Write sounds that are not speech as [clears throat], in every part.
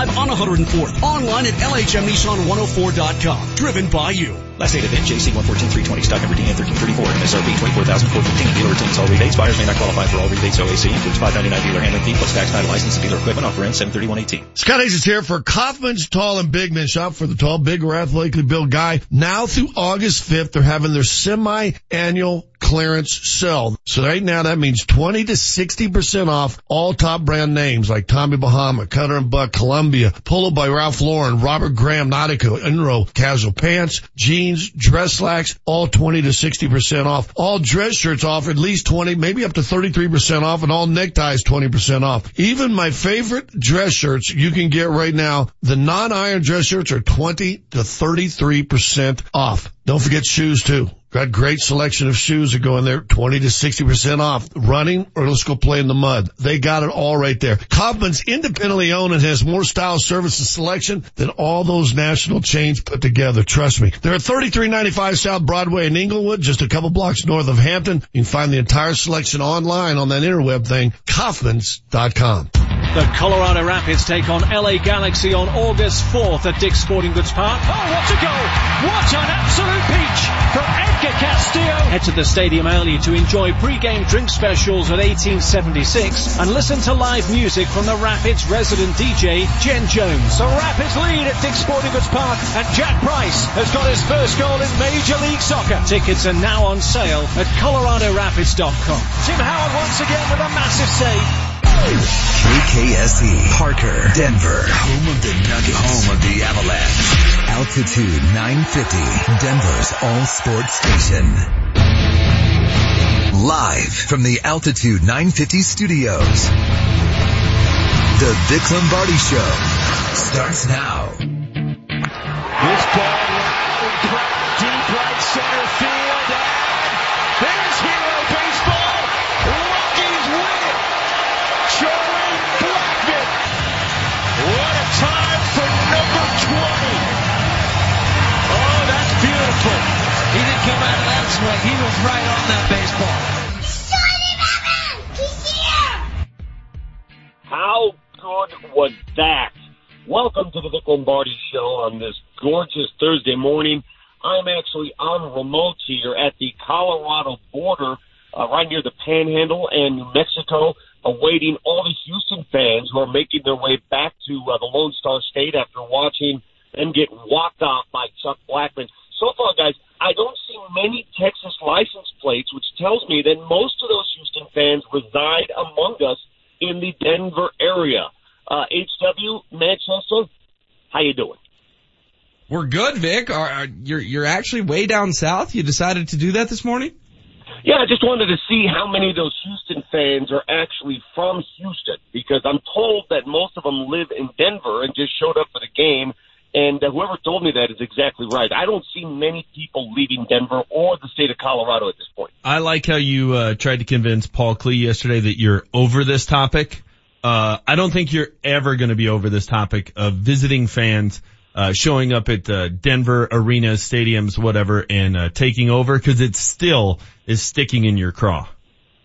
I'm on 104th. Online at LHMNissan104.com. Driven by you. Last date event, JC 114-320, stock number DN 1334, MSRP 24415 Dealer retains all rebates. Buyers may not qualify for all rebates. OAC includes 599 dealer handling fee plus tax, title, license, and dealer equipment. Offer ends 73118. Scott Hayes is here for Kaufman's Tall and Big Men. Shop for the tall, big, or athletically built guy. Now through August 5th, they're having their semi-annual clearance sale. So right now that means 20 to 60% off all top brand names like Tommy Bahama, Cutter and Buck, Columbia, Polo by Ralph Lauren, Robert Graham, Nautica, Enro, casual pants, jeans, dress slacks, all 20 to 60% off. All dress shirts off at least 20, maybe up to 33% off and all neckties 20% off. Even my favorite dress shirts you can get right now, the non-iron dress shirts are 20 to 33% off. Don't forget shoes too. Got great selection of shoes that go in there, 20 to 60% off. Running or let's go play in the mud. They got it all right there. Kaufman's independently owned and has more style, service, and selection than all those national chains put together. Trust me. They're at 3395 South Broadway in Englewood, just a couple blocks north of Hampton. You can find the entire selection online on that interweb thing, Kaufmans.com. The Colorado Rapids take on LA Galaxy on August 4th at Dick's Sporting Goods Park. Oh, what a goal! What an absolute peach from Edgar Castillo! Head to the stadium early to enjoy pre-game drink specials at 1876 and listen to live music from the Rapids resident DJ, Jen Jones. The Rapids lead at Dick's Sporting Goods Park and Jack Price has got his first goal in Major League Soccer. Tickets are now on sale at coloradorapids.com. Tim Howard once again with a massive save. KKSE, Parker, Denver, home of the Nuggets, home of the Avalanche. Altitude 950, Denver's all sports station. Live from the Altitude 950 studios. The Vic Lombardi Show starts now. This ball deep right center field. And there's Hero come out of that swing. He was right on that baseball. How good was that? Welcome to the Vic Lombardi Show on this gorgeous Thursday morning. I'm actually on remote here at the Colorado border, uh, right near the Panhandle and New Mexico, awaiting all the Houston fans who are making their way back to uh, the Lone Star State after watching them get walked off by Chuck Blackmon. So far, guys, I don't see many Texas license plates, which tells me that most of those Houston fans reside among us in the Denver area. Uh, HW, Manchester, how you doing? We're good, Vic. Are, are, you're you're actually way down south. You decided to do that this morning. Yeah, I just wanted to see how many of those Houston fans are actually from Houston because I'm told that most of them live in Denver and just showed up for the game. And uh, whoever told me that is exactly right. I don't see many people leaving Denver or the state of Colorado at this point. I like how you uh, tried to convince Paul Klee yesterday that you're over this topic. Uh, I don't think you're ever going to be over this topic of visiting fans uh, showing up at uh, Denver arenas, stadiums, whatever, and uh, taking over because it still is sticking in your craw.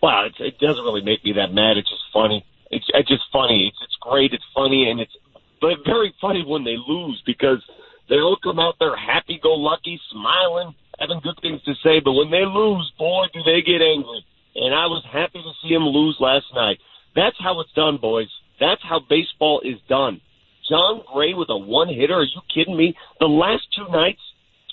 Wow, it, it doesn't really make me that mad. It's just funny. It's, it's just funny. It's, it's great. It's funny, and it's but very funny when they lose because they all come out there happy-go-lucky, smiling, having good things to say. But when they lose, boy, do they get angry. And I was happy to see them lose last night. That's how it's done, boys. That's how baseball is done. Jon Gray with a one hitter. Are you kidding me? The last two nights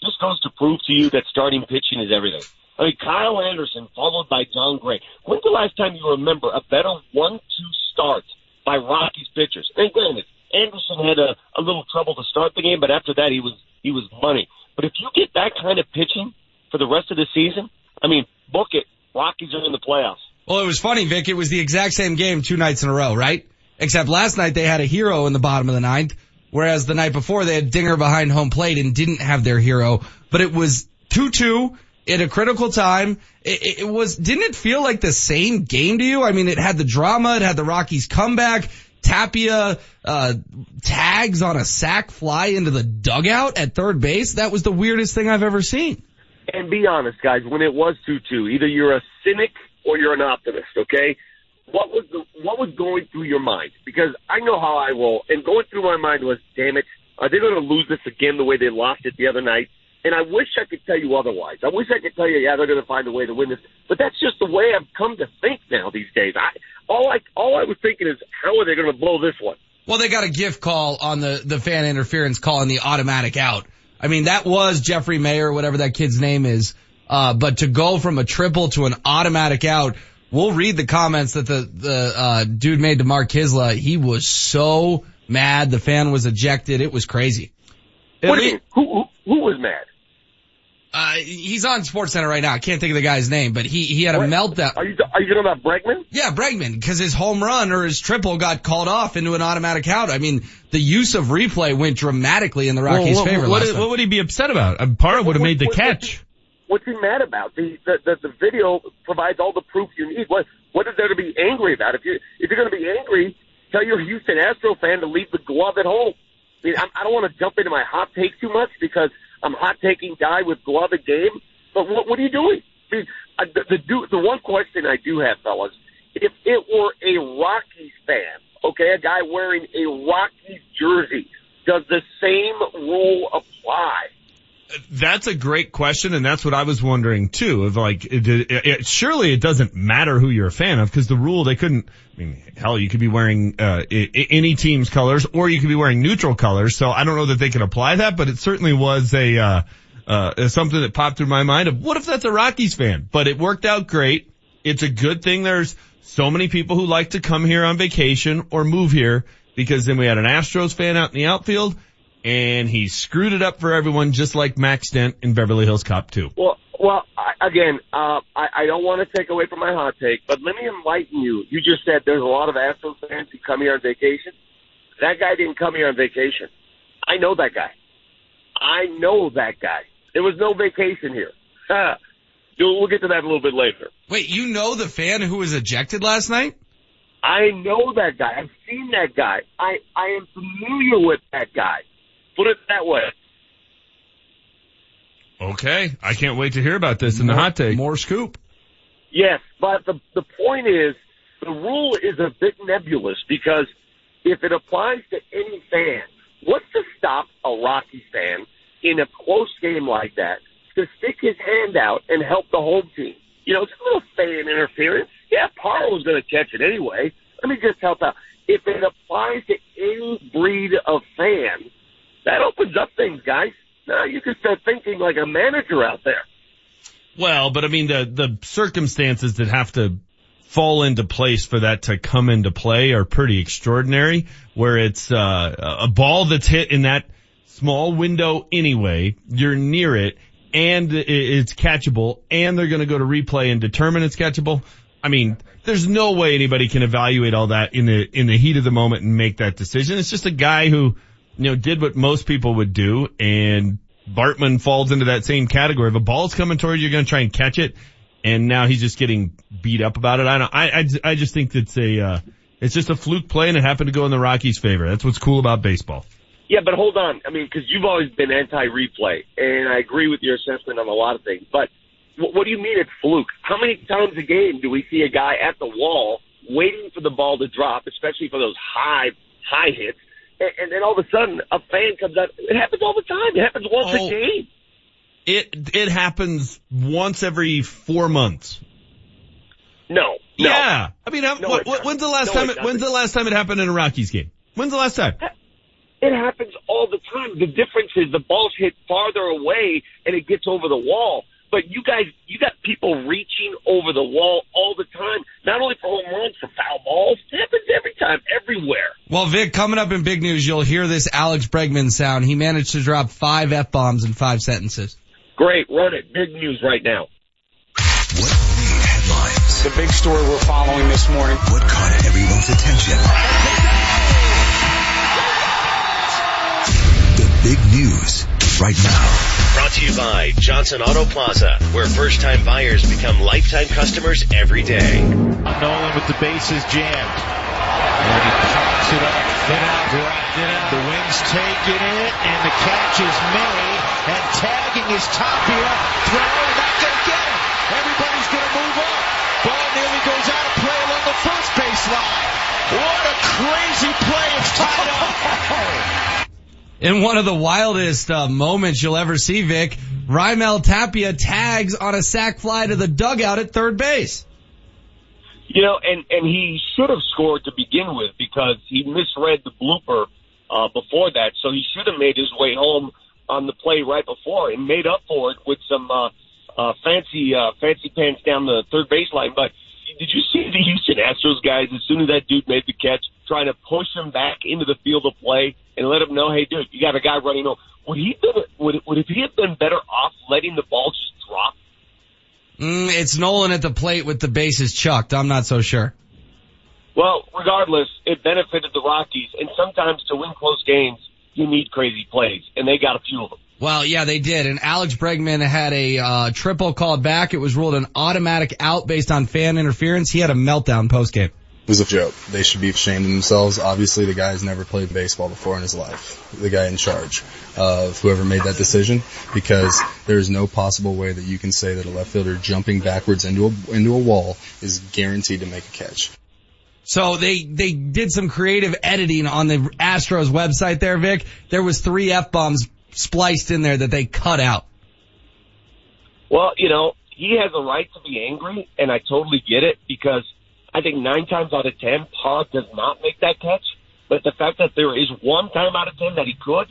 just goes to prove to you that starting pitching is everything. I mean, Kyle Anderson followed by Jon Gray. When's the last time you remember a better one-two start by Rockies pitchers? And granted, Anderson had a, a little trouble to start the game, but after that he was he was money. But if you get that kind of pitching for the rest of the season, I mean, book it. Rockies are in the playoffs. Well, it was funny, Vic. It was the exact same game two nights in a row, right? Except last night they had a hero in the bottom of the ninth, whereas the night before they had Dinger behind home plate and didn't have their hero. But it was 2-2 at a critical time. It, it was, didn't it feel like the same game to you? I mean, it had the drama, it had the Rockies comeback. Tapia uh, tags on a sac fly into the dugout at third base. That was the weirdest thing I've ever seen. And be honest, guys, when it was 2-2, either you're a cynic or you're an optimist, okay? what was the what was going through your mind? Because I know how I roll, and going through my mind was, damn it, are they going to lose this again the way they lost it the other night? And I wish I could tell you otherwise. I wish I could tell you, yeah, they're going to find a way to win this. But that's just the way I've come to think now these days. I all I all I was thinking is, how are they going to blow this one? Well, they got a gift call on the, the fan interference call and the automatic out. I mean, that was Jeffrey Maier, whatever that kid's name is. Uh, but to go from a triple to an automatic out, we'll read the comments that the, the, uh, dude made to Mark Kiszla. He was so mad. The fan was ejected. It was crazy. What do you mean? Who, who, who was mad? Uh, he's on Sports Center right now. I can't think of the guy's name, but he, he had a What? meltdown. Are you are you talking about Bregman? Yeah, Bregman, because his home run or his triple got called off into an automatic out. I mean, the use of replay went dramatically in the Rockies' Well, what, favor what, last what time. would he be upset about? Uh, Parra would have made the What- what- catch. What's he mad about? The the, the the video provides all the proof you need. What what is there to be angry about? If you if you're going to be angry, tell your Houston Astro fan to leave the glove at home. I mean, I, I don't want to jump into my hot take too much because I'm hot taking guy with glove at game. But what what are you doing? I mean, the the, the one question I do have, fellas, if it were a Rockies fan, okay, a guy wearing a Rockies jersey, does the same rule apply? That's a great question, and that's what I was wondering too. Of like, it, it, it, surely it doesn't matter who you're a fan of because the rule they couldn't. I mean, hell, you could be wearing uh, any team's colors, or you could be wearing neutral colors. So I don't know that they could apply that, but it certainly was a uh, uh, something that popped through my mind of what if that's a Rockies fan? But it worked out great. It's a good thing. There's so many people who like to come here on vacation or move here because then we had an Astros fan out in the outfield and he screwed it up for everyone just like Max Dent in Beverly Hills Cop 2. Well, well, I, again, uh, I, I don't want to take away from my hot take, but let me enlighten you. You just said there's a lot of Astros fans who come here on vacation. That guy didn't come here on vacation. I know that guy. I know that guy. There was no vacation here. [laughs] We'll get to that a little bit later. Wait, you know the fan who was ejected last night? I know that guy. I've seen that guy. I, I am familiar with that guy. Put it that way. Okay. I can't wait to hear about this in the hot take. More scoop. Yes, but the the point is the rule is a bit nebulous because if it applies to any fan, what's to stop a Rocky fan in a close game like that to stick his hand out and help the home team? You know, it's a little fan interference. Yeah, Parra was going to catch it anyway. Let me just help out. If it applies to any breed of fan, that opens up things, guys. Now you can start thinking like a manager out there. Well, but I mean the, the circumstances that have to fall into place for that to come into play are pretty extraordinary where it's, uh, a ball that's hit in that small window anyway, you're near it and it's catchable and they're going to go to replay and determine it's catchable. I mean, there's no way anybody can evaluate all that in the, in the heat of the moment and make that decision. It's just a guy who, you know, did what most people would do and Bartman falls into that same category. If a ball's coming towards you, you're going to try and catch it. And now he's just getting beat up about it. I don't, I, I, I just think that's a, uh, it's just a fluke play and it happened to go in the Rockies favor. That's what's cool about baseball. Yeah, but hold on. I mean, because you've always been anti-replay, and I agree with your assessment on a lot of things. But what, what do you mean it's fluke? How many times a game do we see a guy at the wall waiting for the ball to drop, especially for those high high hits, and, then all of a sudden a fan comes out? It happens all the time. It happens once Oh. a game. It, it happens once every four months. No, no. Yeah. I mean, No, what, what, when's the last No, time, it it, when's the last time it happened in a Rockies game? When's the last time? It happens all the time. The difference is the ball's hit farther away and it gets over the wall. But you guys, you got people reaching over the wall all the time. Not only for home runs, for foul balls. It happens every time, everywhere. Well, Vic, coming up in big news, you'll hear this Alex Bregman sound. He managed to drop five F-bombs in five sentences. Great, run it. Big news right now. What made headlines? The big story we're following this morning. What caught everyone's attention? The big news right now. Brought to you by Johnson Auto Plaza, where first time buyers become lifetime customers every day. Nolan with the bases jammed. And he pops it up, hit out, dropped it out. The wings take it in, and the catch is made. And tagging is Tapia. Throw, not gonna get it. Everybody's gonna move up. Ball nearly goes out of play along the first baseline. What a crazy play. It's tied up. [laughs] In one of the wildest uh, moments you'll ever see, Vic, Raimel Tapia tags on a sac fly to the dugout at third base. You know, and and he should have scored to begin with because he misread the blooper uh, before that, so he should have made his way home on the play right before and made up for it with some uh, uh, fancy uh, fancy pants down the third baseline. But did you see the Houston Astros guys as soon as that dude made the catch, trying to push him back into the field of play and let him know, hey, dude, you got a guy running home. Would he been, would would if he have been better off letting the ball just drop? Mm, it's Nolan at the plate with the bases chucked. I'm not so sure. Well, regardless, it benefited the Rockies, and sometimes to win close games, you need crazy plays, and they got a few of them. Well, yeah, they did. And Alex Bregman had a uh, triple called back. It was ruled an automatic out based on fan interference. He had a meltdown post game. It was a joke. They should be ashamed of themselves. Obviously, the guy's never played baseball before in his life. The guy in charge of whoever made that decision, because there is no possible way that you can say that a left fielder jumping backwards into a into a wall is guaranteed to make a catch. So they, they did some creative editing on the Astros website there, Vic. There was three F-bombs spliced in there that they cut out. Well, you know, he has a right to be angry, and I totally get it because I think nine times out of ten, Parra does not make that catch. But the fact that there is one time out of ten that he could,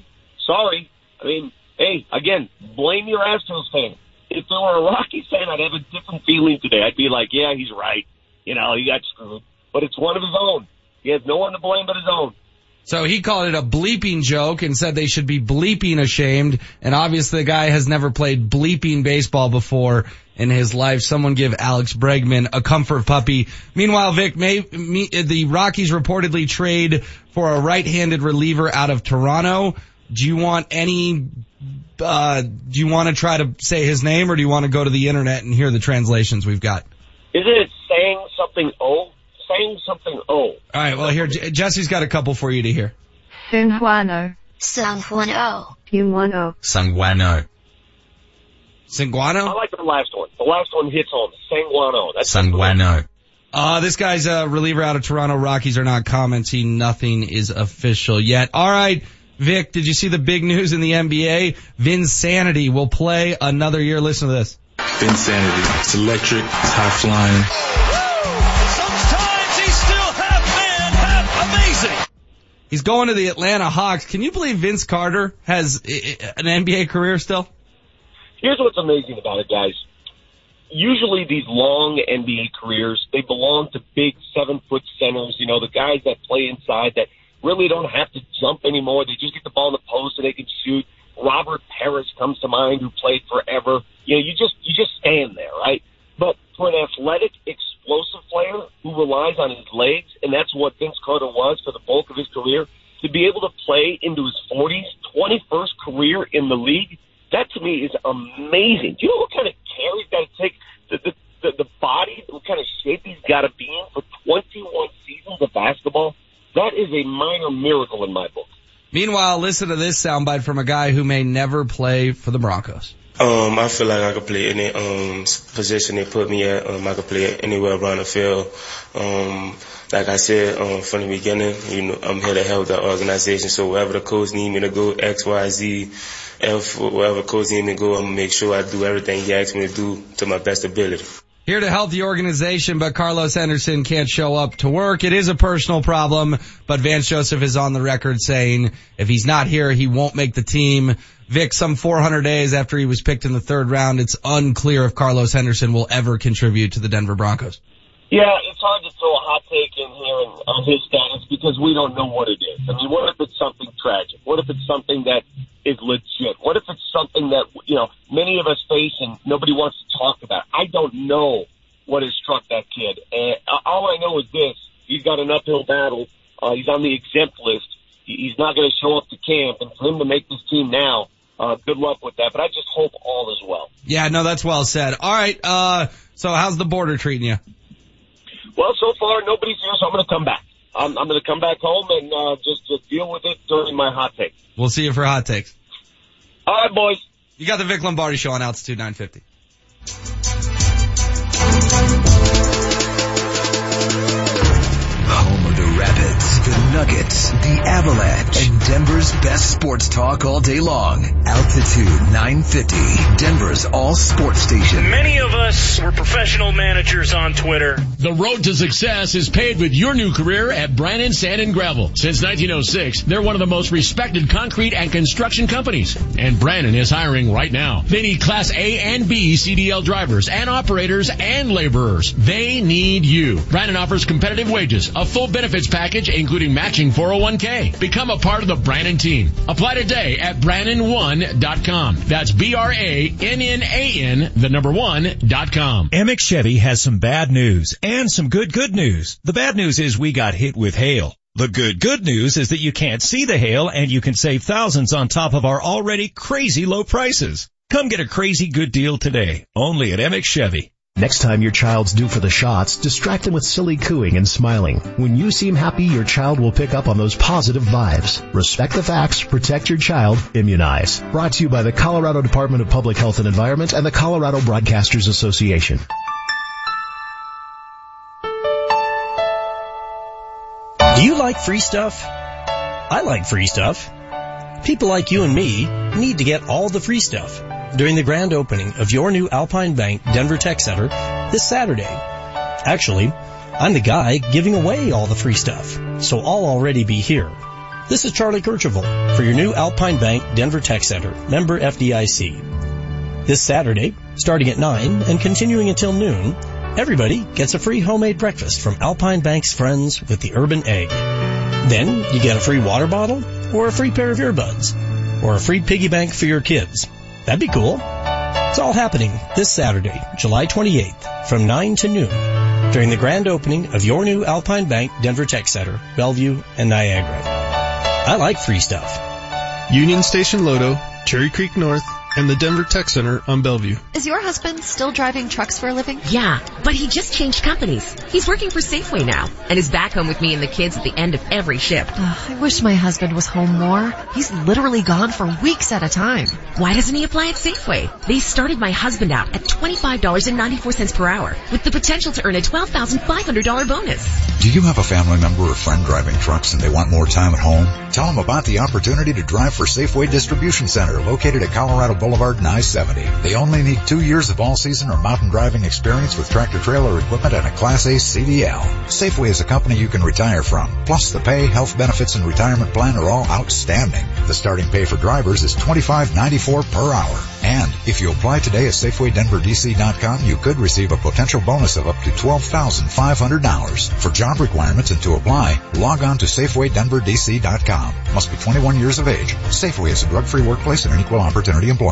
sorry. I mean, hey, again, blame your Astros fan. If there were a Rockies fan, I'd have a different feeling today. I'd be like, yeah, he's right. You know, he got screwed. But it's one of his own. He has no one to blame but his own. So he called it a bleeping joke and said they should be bleeping ashamed. And obviously the guy has never played bleeping baseball before in his life. Someone give Alex Bregman a comfort puppy. Meanwhile, Vic, may, me, the Rockies reportedly trade for a right-handed reliever out of Toronto. Do you want any, uh, do you want to try to say his name or do you want to go to the internet and hear the translations we've got? Isn't it saying something oh? Saying something oh. All right. Well, here, J- Jesse's got a couple for you to hear. Sanjuano. Sanjuano. Humano. Sanguano. Sanguano? I like the last one. The last one hits home. Sanguano. That's Sanguano. Uh, this guy's a reliever out of Toronto. Rockies are not commenting. Nothing is official yet. All right. Vic, did you see the big news in the NBA? Vinsanity will play another year. Listen to this. Vinsanity. It's electric. It's high flying. He's going to the Atlanta Hawks. Can you believe Vince Carter has an NBA career still? Here's what's amazing about it, guys. Usually these long NBA careers, they belong to big seven foot centers, you know, the guys that play inside that really don't have to jump anymore. They just get the ball in the post and they can shoot. Robert Parish comes to mind who played forever. You know, you just, you just stand there, right? But for an athletic, explosive player who relies on his legs, and that's what Vince Carter was for the bulk of his career, to be able to play into his 40s, 21st career in the league, that to me is amazing. Do you know what kind of care he's got to take? The, the, the, the body, what kind of shape he's got to be in for 21 seasons of basketball? That is a minor miracle in my book. Meanwhile, listen to this soundbite from a guy who may never play for the Broncos. Um, I feel like I could play any um position they put me at. Um, I could play anywhere around the field. Um, like I said um, from the beginning, you know, I'm here to help the organization. So wherever the coach need me to go, X, Y, Z, F, wherever coach need me to go, I'm gonna make sure I do everything he asks me to do to my best ability. Here to help the organization, but Carlos Henderson can't show up to work. It is a personal problem, but Vance Joseph is on the record saying if he's not here, he won't make the team. Vic, some 400 days after he was picked in the third round, it's unclear if Carlos Henderson will ever contribute to the Denver Broncos. Yeah, it's hard to throw a hot take in here on his status because we don't know what it is. I mean, what if it's something tragic? What if it's something that is legit? What if it's something that, you know, many of us face and nobody wants to talk about? I don't know what has struck that kid. And all I know is this. He's got an uphill battle. Uh, he's on the exempt list. He's not going to show up to camp. And for him to make this team now, uh, good luck with that. But I just hope all is well. Yeah, no, that's well said. All right, uh, so how's the border treating you? Well, so far nobody's here, so I'm going to come back. I'm, I'm going to come back home and uh, just, just deal with it during my hot take. We'll see you for hot takes. All right, boys. You got the Vic Lombardi show on Altitude 950. Nuggets, the Avalanche, and Denver's best sports talk all day long. Altitude 950, Denver's all sports station. Many of us were professional managers on Twitter. The road to success is paved with your new career at Brannan Sand and Gravel. Since 1906, they're one of the most respected concrete and construction companies. And Brannan is hiring right now. They need Class A and B CDL drivers and operators and laborers. They need you. Brannan offers competitive wages, a full benefits package, including matching 401k. Become a part of the Brannan team. Apply today at Brannan1.com. That's B-R-A-N-N-A-N, the number one dot com. Emich Chevy has some bad news and some good good news. The bad news is we got hit with hail. The good good news is that you can't see the hail and you can save thousands on top of our already crazy low prices. Come get a crazy good deal today, only at Emich Chevy. Next time your child's due for the shots, distract them with silly cooing and smiling. When you seem happy, your child will pick up on those positive vibes. Respect the facts, protect your child, immunize. Brought to you by the Colorado Department of Public Health and Environment and the Colorado Broadcasters Association. Do you like free stuff? I like free stuff. People like you and me need to get all the free stuff during the grand opening of your new Alpine Bank Denver Tech Center this Saturday. Actually, I'm the guy giving away all the free stuff, so I'll already be here. This is Charlie Kercheval for your new Alpine Bank Denver Tech Center, member FDIC. This Saturday, starting at 9 and continuing until noon, everybody gets a free homemade breakfast from Alpine Bank's friends with the Urban Egg. Then you get a free water bottle or a free pair of earbuds or a free piggy bank for your kids. That'd be cool. It's all happening this Saturday, July 28th from 9 to noon during the grand opening of your new Alpine Bank Denver Tech Center, Bellevue, and Niagara. I like free stuff. Union Station Lodo, Cherry Creek North, and the Denver Tech Center on Bellevue. Is your husband still driving trucks for a living? Yeah, but he just changed companies. He's working for Safeway now and is back home with me and the kids at the end of every shift. I wish my husband was home more. He's literally gone for weeks at a time. Why doesn't he apply at Safeway? They started my husband out at $25.94 per hour with the potential to earn a $12,500 bonus. Do you have a family member or friend driving trucks and they want more time at home? Tell them about the opportunity to drive for Safeway Distribution Center located at Colorado Boulevard and I-70. They only need two years of all-season or mountain driving experience with tractor-trailer equipment and a Class A CDL. Safeway is a company you can retire from. Plus, the pay, health benefits, and retirement plan are all outstanding. The starting pay for drivers is $25.94 per hour. And if you apply today at SafewayDenverDC.com, you could receive a potential bonus of up to $12,500. For job requirements and to apply, log on to SafewayDenverDC.com. Must be 21 years of age. Safeway is a drug-free workplace and an equal opportunity employer.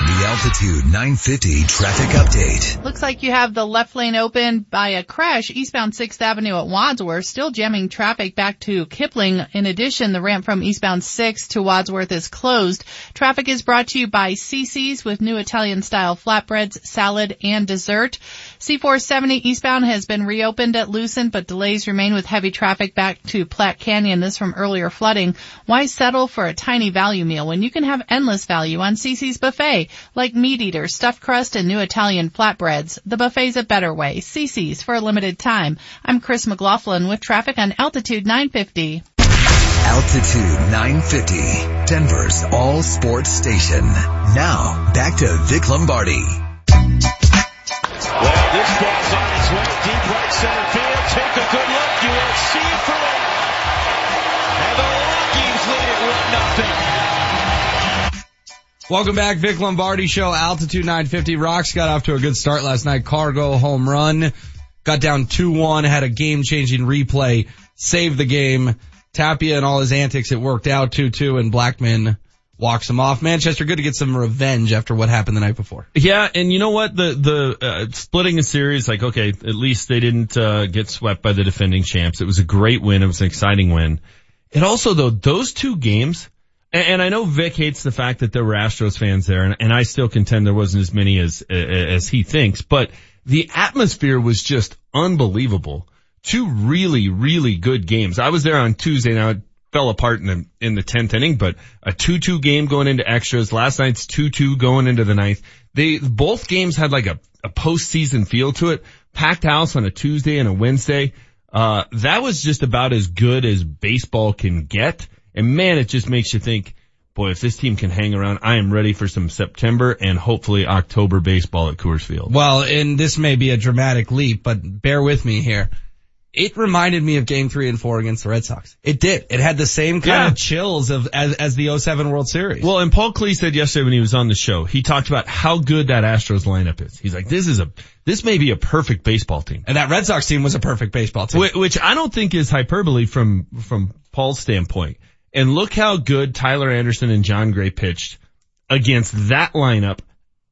The Altitude 950 traffic update. Looks like you have the left lane open by a crash eastbound 6th Avenue at Wadsworth, still jamming traffic back to Kipling. In addition, the ramp from eastbound 6th to Wadsworth is closed. Traffic is brought to you by CC's with new Italian style flatbreads, salad, and dessert. C470 eastbound has been reopened at Lucent, but delays remain with heavy traffic back to Platte Canyon. This from earlier flooding. Why settle for a tiny value meal when you can have endless value on CC's buffet? like meat eater, stuffed crust, and new Italian flatbreads. The buffet's a better way. CC's for a limited time. I'm Chris McLaughlin with traffic on Altitude 950. Altitude 950, Denver's all sports station. Now, back to Vic Lombardi. Well, this ball's on its way deep right center field. Take a good look. You won't see it for long. And the Rockies lead it one nothing. Welcome back, Vic Lombardi Show, Altitude 950. Rocks got off to a good start last night. Cargo home run, got down 2-1, had a game-changing replay, saved the game. Tapia and all his antics, it worked out 2-2, and Blackmon walks him off. Manchester, good to get some revenge after what happened the night before. Yeah, and you know what? The the uh, splitting a series, like okay, at least they didn't uh, get swept by the defending champs. It was a great win. It was an exciting win. It also though those two games and, and I know Vic hates the fact that there were Astros fans there, and, and I still contend there wasn't as many as as he thinks. But the atmosphere was just unbelievable. Two really, really good games. I was there on Tuesday. Now fell apart in the in the tenth inning, but a two-two game going into extras. Last night's two-two going into the ninth. They both games had like a a postseason feel to it. Packed house on a Tuesday and a Wednesday. Uh, that was just about as good as baseball can get. And man, it just makes you think, boy, if this team can hang around, I am ready for some September and hopefully October baseball at Coors Field. Well, and this may be a dramatic leap, but bear with me here. It reminded me of game three and four against the Red Sox. It did. It had the same kind Yeah. of chills of, as, as the 07 World Series. Well, and Paul Klee said yesterday when he was on the show, he talked about how good that Astros lineup is. He's like, this is a, this may be a perfect baseball team. And that Red Sox team was a perfect baseball team. Wh- Which I don't think is hyperbole from, from Paul's standpoint. And look how good Tyler Anderson and Jon Gray pitched against that lineup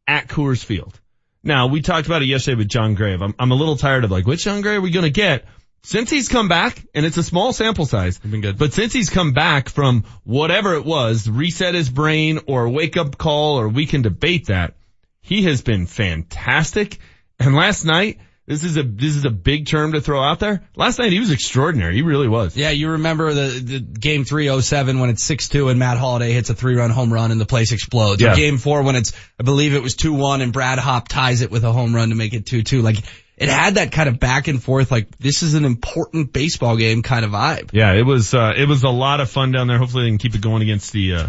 at Coors Field. Now, we talked about it yesterday with Jon Gray. I'm, I'm a little tired of like, which Jon Gray are we going to get? Since he's come back, and it's a small sample size, been good. but since he's come back from whatever it was, reset his brain or wake up call or we can debate that, he has been fantastic. And last night, this is a, this is a big term to throw out there. Last night he was extraordinary. He really was. Yeah, you remember the, the game three oh seven when it's six two and Matt Holliday hits a three run home run and the place explodes. Yeah. Or game four when it's I believe it was two one and Brad Hawpe ties it with a home run to make it two two. Like it had that kind of back and forth like this is an important baseball game kind of vibe. Yeah, it was, uh, it was a lot of fun down there. Hopefully they can keep it going against the, uh,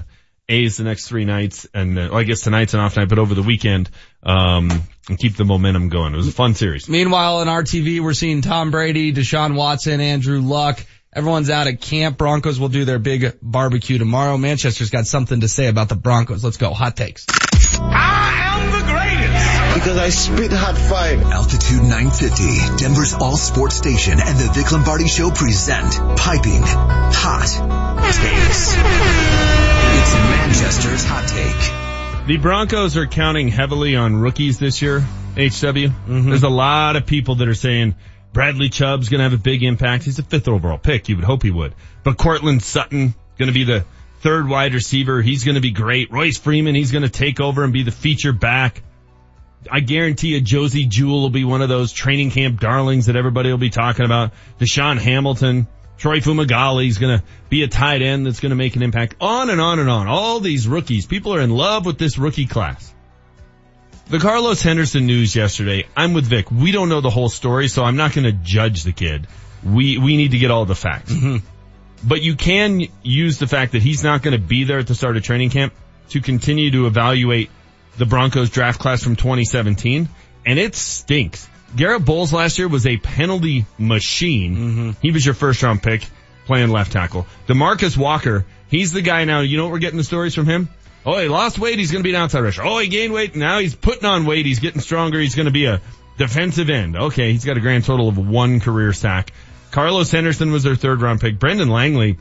A's the next three nights and, uh, well, I guess tonight's an off night, but over the weekend, um, and keep the momentum going. It was a fun series. Meanwhile, in our TV, we're seeing Tom Brady, Deshaun Watson, Andrew Luck. Everyone's out at camp. Broncos will do their big barbecue tomorrow. Manchester's got something to say about the Broncos. Let's go. Hot takes. Because I spit hot fire. Altitude 950, Denver's all sports station and the Vic Lombardi Show present Piping Hot Takes. It's Manchester's Hot Take. The Broncos are counting heavily on rookies this year, HW. Mm-hmm. There's a lot of people that are saying Bradley Chubb's gonna have a big impact. He's a fifth overall pick. You would hope he would. But Courtland Sutton gonna be the third wide receiver. He's gonna be great. Royce Freeman, he's gonna take over and be the feature back. I guarantee you Josey Jewell will be one of those training camp darlings that everybody will be talking about. DaeSean Hamilton, Troy Fumagalli is going to be a tight end that's going to make an impact. On and on and on. All these rookies. People are in love with this rookie class. The Carlos Henderson news yesterday. I'm with Vic. We don't know the whole story, so I'm not going to judge the kid. We, we need to get all the facts. Mm-hmm. But you can use the fact that he's not going to be there at the start of training camp to continue to evaluate the Broncos draft class from 2017, and it stinks. Garett Bolles last year was a penalty machine. Mm-hmm. He was your first round pick playing left tackle. Demarcus Walker, he's the guy now. You know what we're getting the stories from him? Oh, he lost weight. He's going to be an outside rusher. Oh, he gained weight. Now he's putting on weight. He's getting stronger. He's going to be a defensive end. Okay. He's got a grand total of one career sack. Carlos Henderson was their third round pick. Brendan Langley,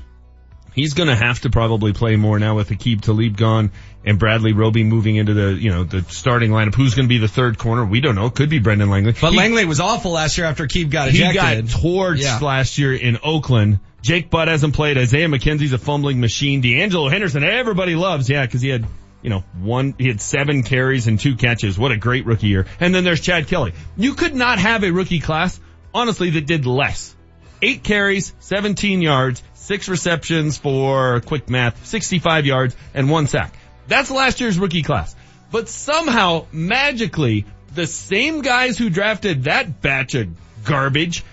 he's going to have to probably play more now with Aqib Talib gone and Bradley Roby moving into the, you know, the starting lineup. Who's going to be the third corner? We don't know. Could be Brendan Langley. But He- Langley was awful last year after Keeb got ejected. he got torched Yeah. last year in Oakland. Jake Butt hasn't played. Isaiah McKenzie's a fumbling machine. De'Angelo Henderson, everybody loves. Yeah, cause he had, you know, one, he had seven carries and two catches. What a great rookie year. And then there's Chad Kelly. You could not have a rookie class, honestly, that did less. Eight carries, 17 yards, six receptions for quick math, 65 yards and one sack. That's last year's rookie class. But somehow, magically, the same guys who drafted that batch of garbage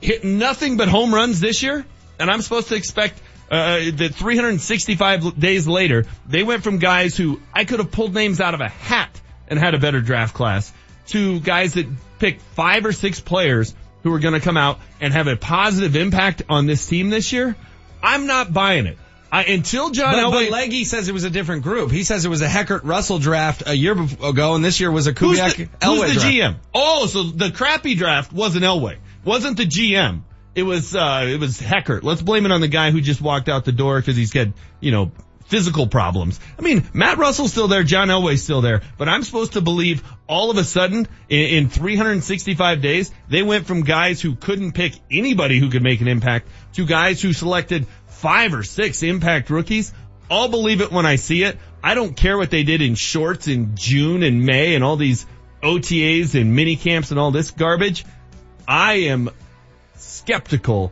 hit nothing but home runs this year, and I'm supposed to expect uh, that 365 days later, they went from guys who I could have pulled names out of a hat and had a better draft class to guys that picked five or six players who are going to come out and have a positive impact on this team this year. I'm not buying it. I, until John But, Elway, but Leggy says it was a different group. He says it was a Heckert Russell draft a year ago, and this year was a who's Kubiak the, Elway who's the draft. GM? Oh, so the crappy draft wasn't Elway, wasn't the GM. It was uh, it was Heckert. Let's blame it on the guy who just walked out the door because he's got you know physical problems. I mean, Matt Russell's still there, John Elway's still there, but I'm supposed to believe all of a sudden in, in 365 days they went from guys who couldn't pick anybody who could make an impact to guys who selected five or six impact rookies. I'll believe it when I see it. I don't care what they did in shorts in June and May and all these OTAs and mini camps and all this garbage. I am skeptical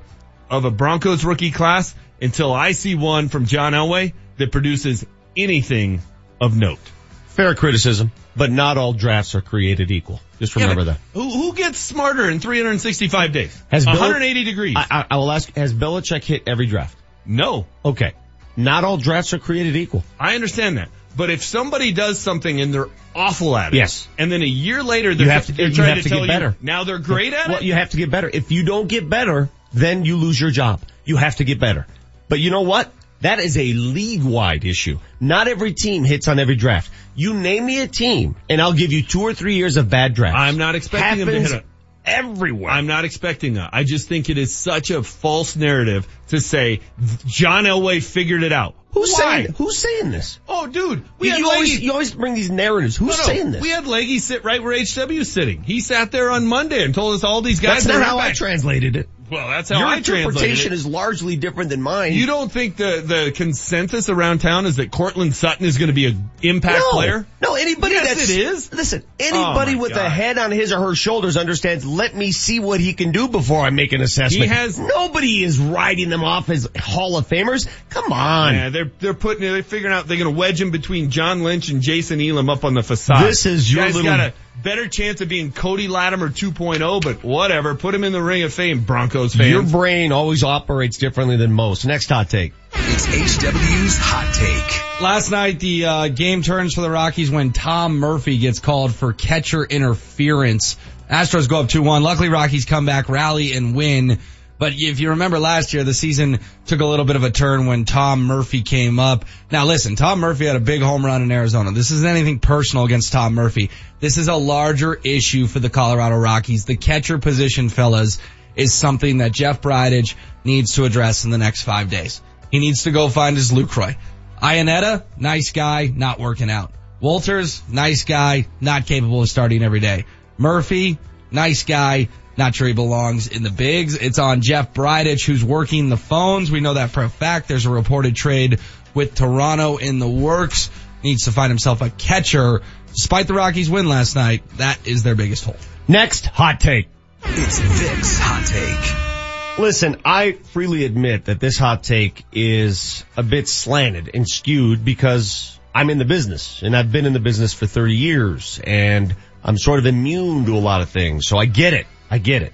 of a Broncos rookie class until I see one from John Elway that produces anything of note. Fair criticism, but not all drafts are created equal. Just remember Yeah, that. Who, who gets smarter in 365 days? Has Bill- 180 degrees. I, I, I will ask, has Belichick hit every draft? No. Okay. Not all drafts are created equal. I understand that. But if somebody does something and they're awful at it, Yes. and then a year later they're, You have to- they're you trying have to, to tell get you better. now they're great at it? Well, it. you have to get better. If you don't get better, then you lose your job. You have to get better. But you know what? That is a league-wide issue. Not every team hits on every draft. You name me a team, and I'll give you two or three years of bad drafts. I'm not expecting them to hit it. Everywhere. I'm not expecting that. I just think it is such a false narrative to say John Elway figured it out. Who's Why? saying? Who's saying this? Oh, dude, we You, had you Leggy- always you always bring these narratives. Who's No, no, saying this? We had Leggy sit right where HW is sitting. He sat there on Monday and told us all these guys. That's not how I translated it. Well, that's how Your I interpretation is largely different than mine. You don't think the the consensus around town is that Courtland Sutton is going to be an impact no, player? No, anybody Yes, that's it is. Listen, oh anybody Oh, with a head on his or her shoulders understands. Let me see what he can do before I make an assessment. He has- nobody is writing them off as Hall of Famers. Come on. Yeah, they're they're putting they're figuring out they're going to wedge him between John Lynch and Jason Elam up on the facade. This is your little- got a better chance of being Cody Latimer 2.0, but whatever. Put him in the ring of fame, Broncos fans. Your brain always operates differently than most. Next hot take. It's HW's hot take. Last night, the uh, game turns for the Rockies when Tom Murphy gets called for catcher interference. Astros go up 2-1. Luckily, Rockies come back, rally, and win. But if you remember last year, the season took a little bit of a turn when Tom Murphy came up. Now listen, Tom Murphy had a big home run in Arizona. This isn't anything personal against Tom Murphy. This is a larger issue for the Colorado Rockies. The catcher position, fellas, is something that Jeff Bridich needs to address in the next five days. He needs to go find his Lucroy. Iannetta, nice guy, not working out. Wolters, nice guy, not capable of starting every day. Murphy, nice guy, not sure he belongs in the bigs. It's on Jeff Bridich who's working the phones. We know that for a fact. There's a reported trade with Toronto in the works. Needs to find himself a catcher. Despite the Rockies win last night, that is their biggest hole. Next hot take. It's Vic's hot take. Listen, I freely admit that this hot take is a bit slanted and skewed because I'm in the business and I've been in the business for 30 years and I'm sort of immune to a lot of things. So I get it. I get it.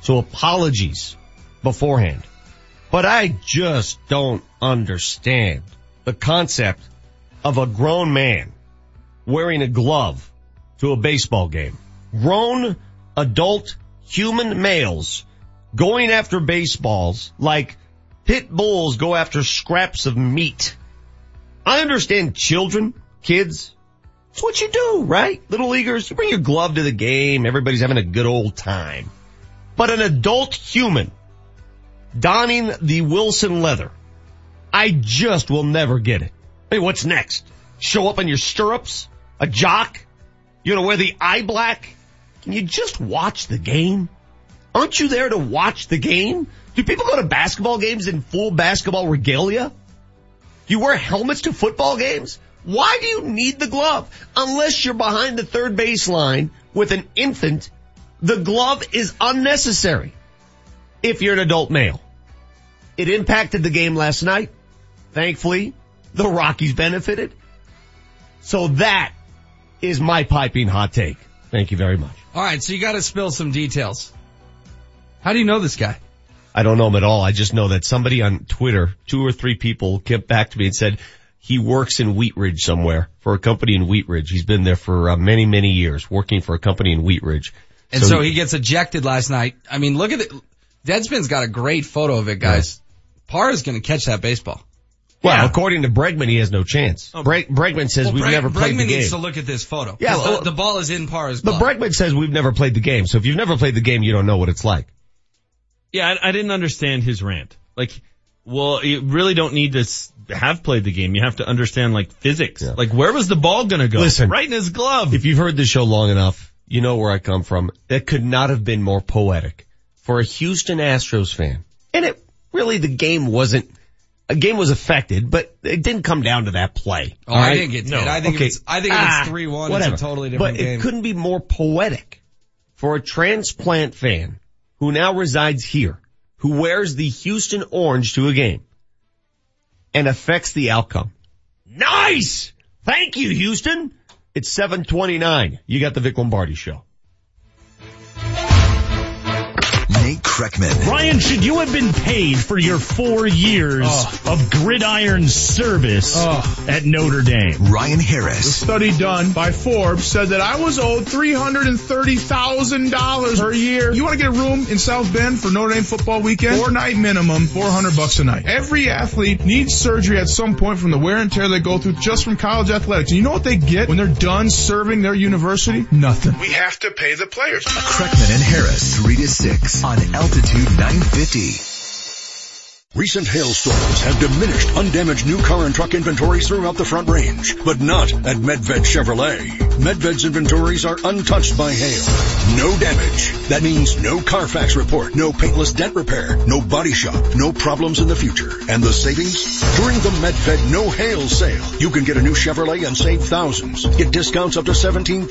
So apologies beforehand. But I just don't understand the concept of a grown man wearing a glove to a baseball game. Grown adult human males going after baseballs like pit bulls go after scraps of meat. I understand children, kids. It's what you do, right? Little leaguers, you bring your glove to the game. Everybody's having a good old time. But an adult human donning the Wilson leather, I just will never get it. Hey, what's next? Show up in your stirrups? A jock? You're gonna wear the eye black? Can you just watch the game? Aren't you there to watch the game? Do people go to basketball games in full basketball regalia? Do you wear helmets to football games? Why do you need the glove? Unless you're behind the third baseline with an infant, the glove is unnecessary. If you're an adult male. It impacted the game last night. Thankfully, the Rockies benefited. So that is my piping hot take. Thank you very much. All right, so you got to spill some details. How do you know this guy? I don't know him at all. I just know that somebody on Twitter, two or three people came back to me and said he works in Wheat Ridge somewhere for a company in Wheat Ridge. He's been there for uh, many, many years working for a company in Wheat Ridge. And so, he gets ejected last night. I mean, look at it. Deadspin's got a great photo of it, guys. Parra is going to catch that baseball. Well, Yeah. according to Bregman, he has no chance. Breg- Bregman says Well, we've Breg- never played Bregman the game. Bregman needs to look at this photo. Yeah, 'Cause well- the, the ball is in Parra's But glove. Bregman says we've never played the game. So if you've never played the game, you don't know what it's like. Yeah, I, I didn't understand his rant. Like, well, you really don't need to s- have played the game. You have to understand like physics. Like, where was the ball gonna go? Listen. right in his glove. If you've heard this show long enough, you know where I come from. That could not have been more poetic for a Houston Astros fan. And it really, the game wasn't, a game was affected, but it didn't come down to that play. Oh, All I right? think it did. I think if it's- I ah, think if it's 3-1, it's a whatever. totally different but game. it couldn't be more poetic for a transplant fan who now resides here, who wears the Houston orange to a game and affects the outcome. Nice! Thank you, Houston. It's 729. You got the Vic Lombardi show. Nate Kreckman. Ryan, should you have been paid for your four years of gridiron service at Notre Dame? Ryan Harris. The study done by Forbes said that I was owed $330,000 per year. You want to get a room in South Bend for Notre Dame football weekend? Four night minimum, 400 bucks a night. Every athlete needs surgery at some point from the wear and tear they go through just from college athletics. And you know what they get when they're done serving their university? Nothing. We have to pay the players. Kreckman and Harris, 3 to 6 on Altitude 950. Recent hailstorms have diminished undamaged new car and truck inventories throughout the front range, but not at Medved Chevrolet. Medved's inventories are untouched by hail. No damage. That means no Carfax report, no paintless dent repair, no body shop, no problems in the future. And the savings? During the Medved No Hail sale, you can get a new Chevrolet and save thousands. Get discounts up to $17,000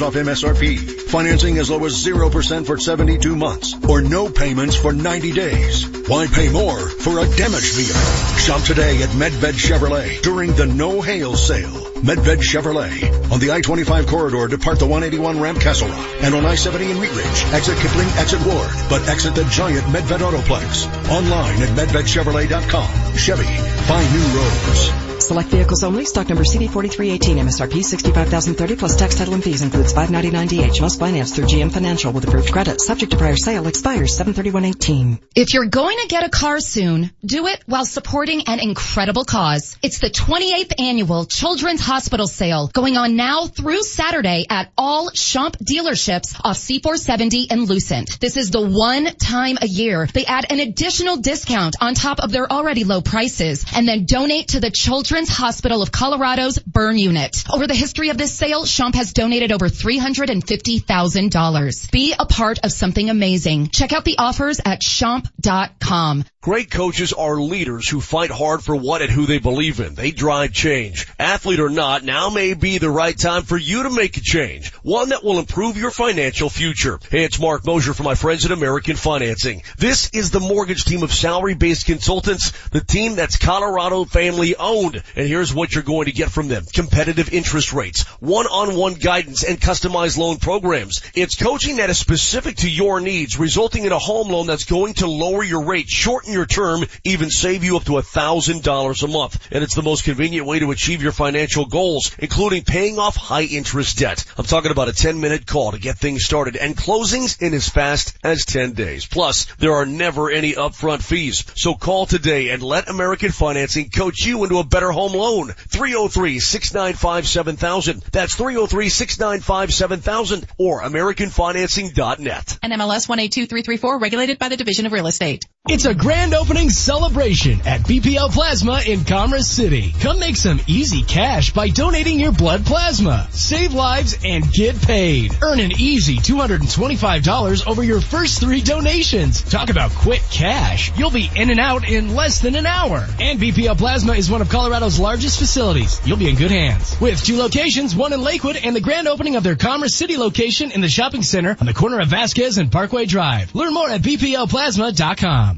off MSRP. Financing as low as 0% for 72 months or no payments for 90 days. Why pay more for a damaged vehicle? Shop today at Medved Chevrolet during the No Hail sale. Medved Chevrolet on the I-25 corridor depart the 181 ramp Castle Rock and on I-70 in Wheat Ridge. Exit Kipling, exit Ward, but exit the giant Medved Autoplex. Online at medvedchevrolet.com. Chevy, find new roads. Select vehicles only. Stock number CD4318. MSRP 65030 plus tax title and fees includes 599DH. Must finance through GM Financial with approved credit. Subject to prior sale. Expires 73118. If you're going to get a car soon, do it while supporting an incredible cause. It's the 28th annual Children's Hospital Sale going on now through Saturday at all Schomp dealerships off C470 and Lucent. This is the one time a year they add an additional discount on top of their already low prices and then donate to the Children's Hospital of Colorado's burn unit. Over the history of this sale, Schomp has donated over $350,000. Be a part of something amazing. Check out the offers at Schomp.com. Great coaches are leaders who fight hard for what and who they believe in. They drive change. Athlete or not, now may be the right time for you to make a change. One that will improve your financial future. Hey, it's Marc Moser for my friends at American Financing. This is the mortgage team of salary-based consultants, the team that's Colorado family owned. And here's what you're going to get from them. Competitive interest rates, one-on-one guidance, and customized loan programs. It's coaching that is specific to your needs, resulting in a home loan that's going to lower your rate, shorten your term, even save you up to a thousand dollars a month. And it's the most convenient way to achieve your financial goals, including paying off high interest debt. I'm talking about a 10 minute call to get things started and closings in as fast as 10 days. Plus, there are never any upfront fees. So call today and let American Financing coach you into a better home loan. 303-695-7000. That's 303-695-7000 or AmericanFinancing.net. NMLS 182334 regulated by the Division of Real Estate. It's a grand opening celebration at BPL Plasma in Commerce City. Come make some easy cash by donating your blood plasma. Save lives and get paid. Earn an easy $225 over your first three donations. Talk about quick cash. You'll be in and out in less than an hour. And BPL Plasma is one of Colorado's largest facilities. You'll be in good hands. With two locations, one in Lakewood and the grand opening of their Commerce City location in the shopping center on the corner of Vasquez and Parkway Drive. Learn more at bplplasma.com.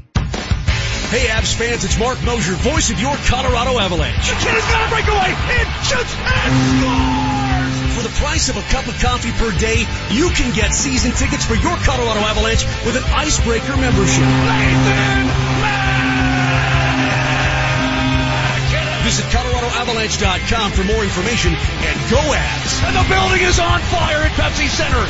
Hey Avs fans, it's Marc Moser, voice of your Colorado Avalanche. The kid has got a breakaway. It shoots and scores. For the price of a cup of coffee per day, you can get season tickets for your Colorado Avalanche with an Icebreaker membership. Nathan Visit ColoradoAvalanche.com for more information and go Avs! And the building is on fire at Pepsi Center.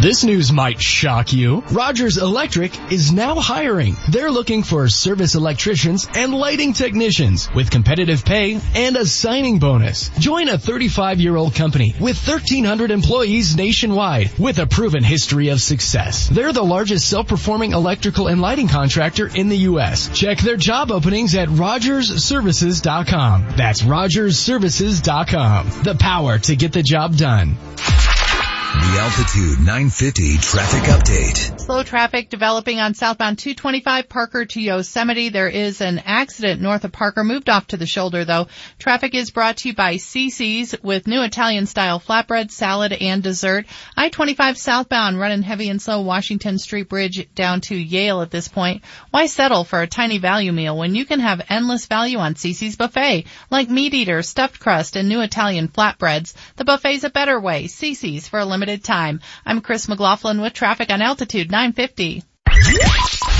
This news might shock you. Rogers Electric is now hiring. They're looking for service electricians and lighting technicians with competitive pay and a signing bonus. Join a 35-year-old company with 1,300 employees nationwide with a proven history of success. They're the largest self-performing electrical and lighting contractor in the U.S. Check their job openings at rogersservices.com. That's rogersservices.com. The power to get the job done. The Altitude 950 traffic update. Slow traffic developing on southbound 225 Parker to Yosemite. There is an accident north of Parker, moved off to the shoulder though. Traffic is brought to you by CC's with new Italian style flatbread, salad, and dessert. I-25 southbound running heavy and slow Washington Street Bridge down to Yale at this point. Why settle for a tiny value meal when you can have endless value on CC's buffet, like meat eater, stuffed crust, and new Italian flatbreads? The buffet's a better way. CC's for a limited time. I'm Chris McLaughlin with traffic on Altitude 950.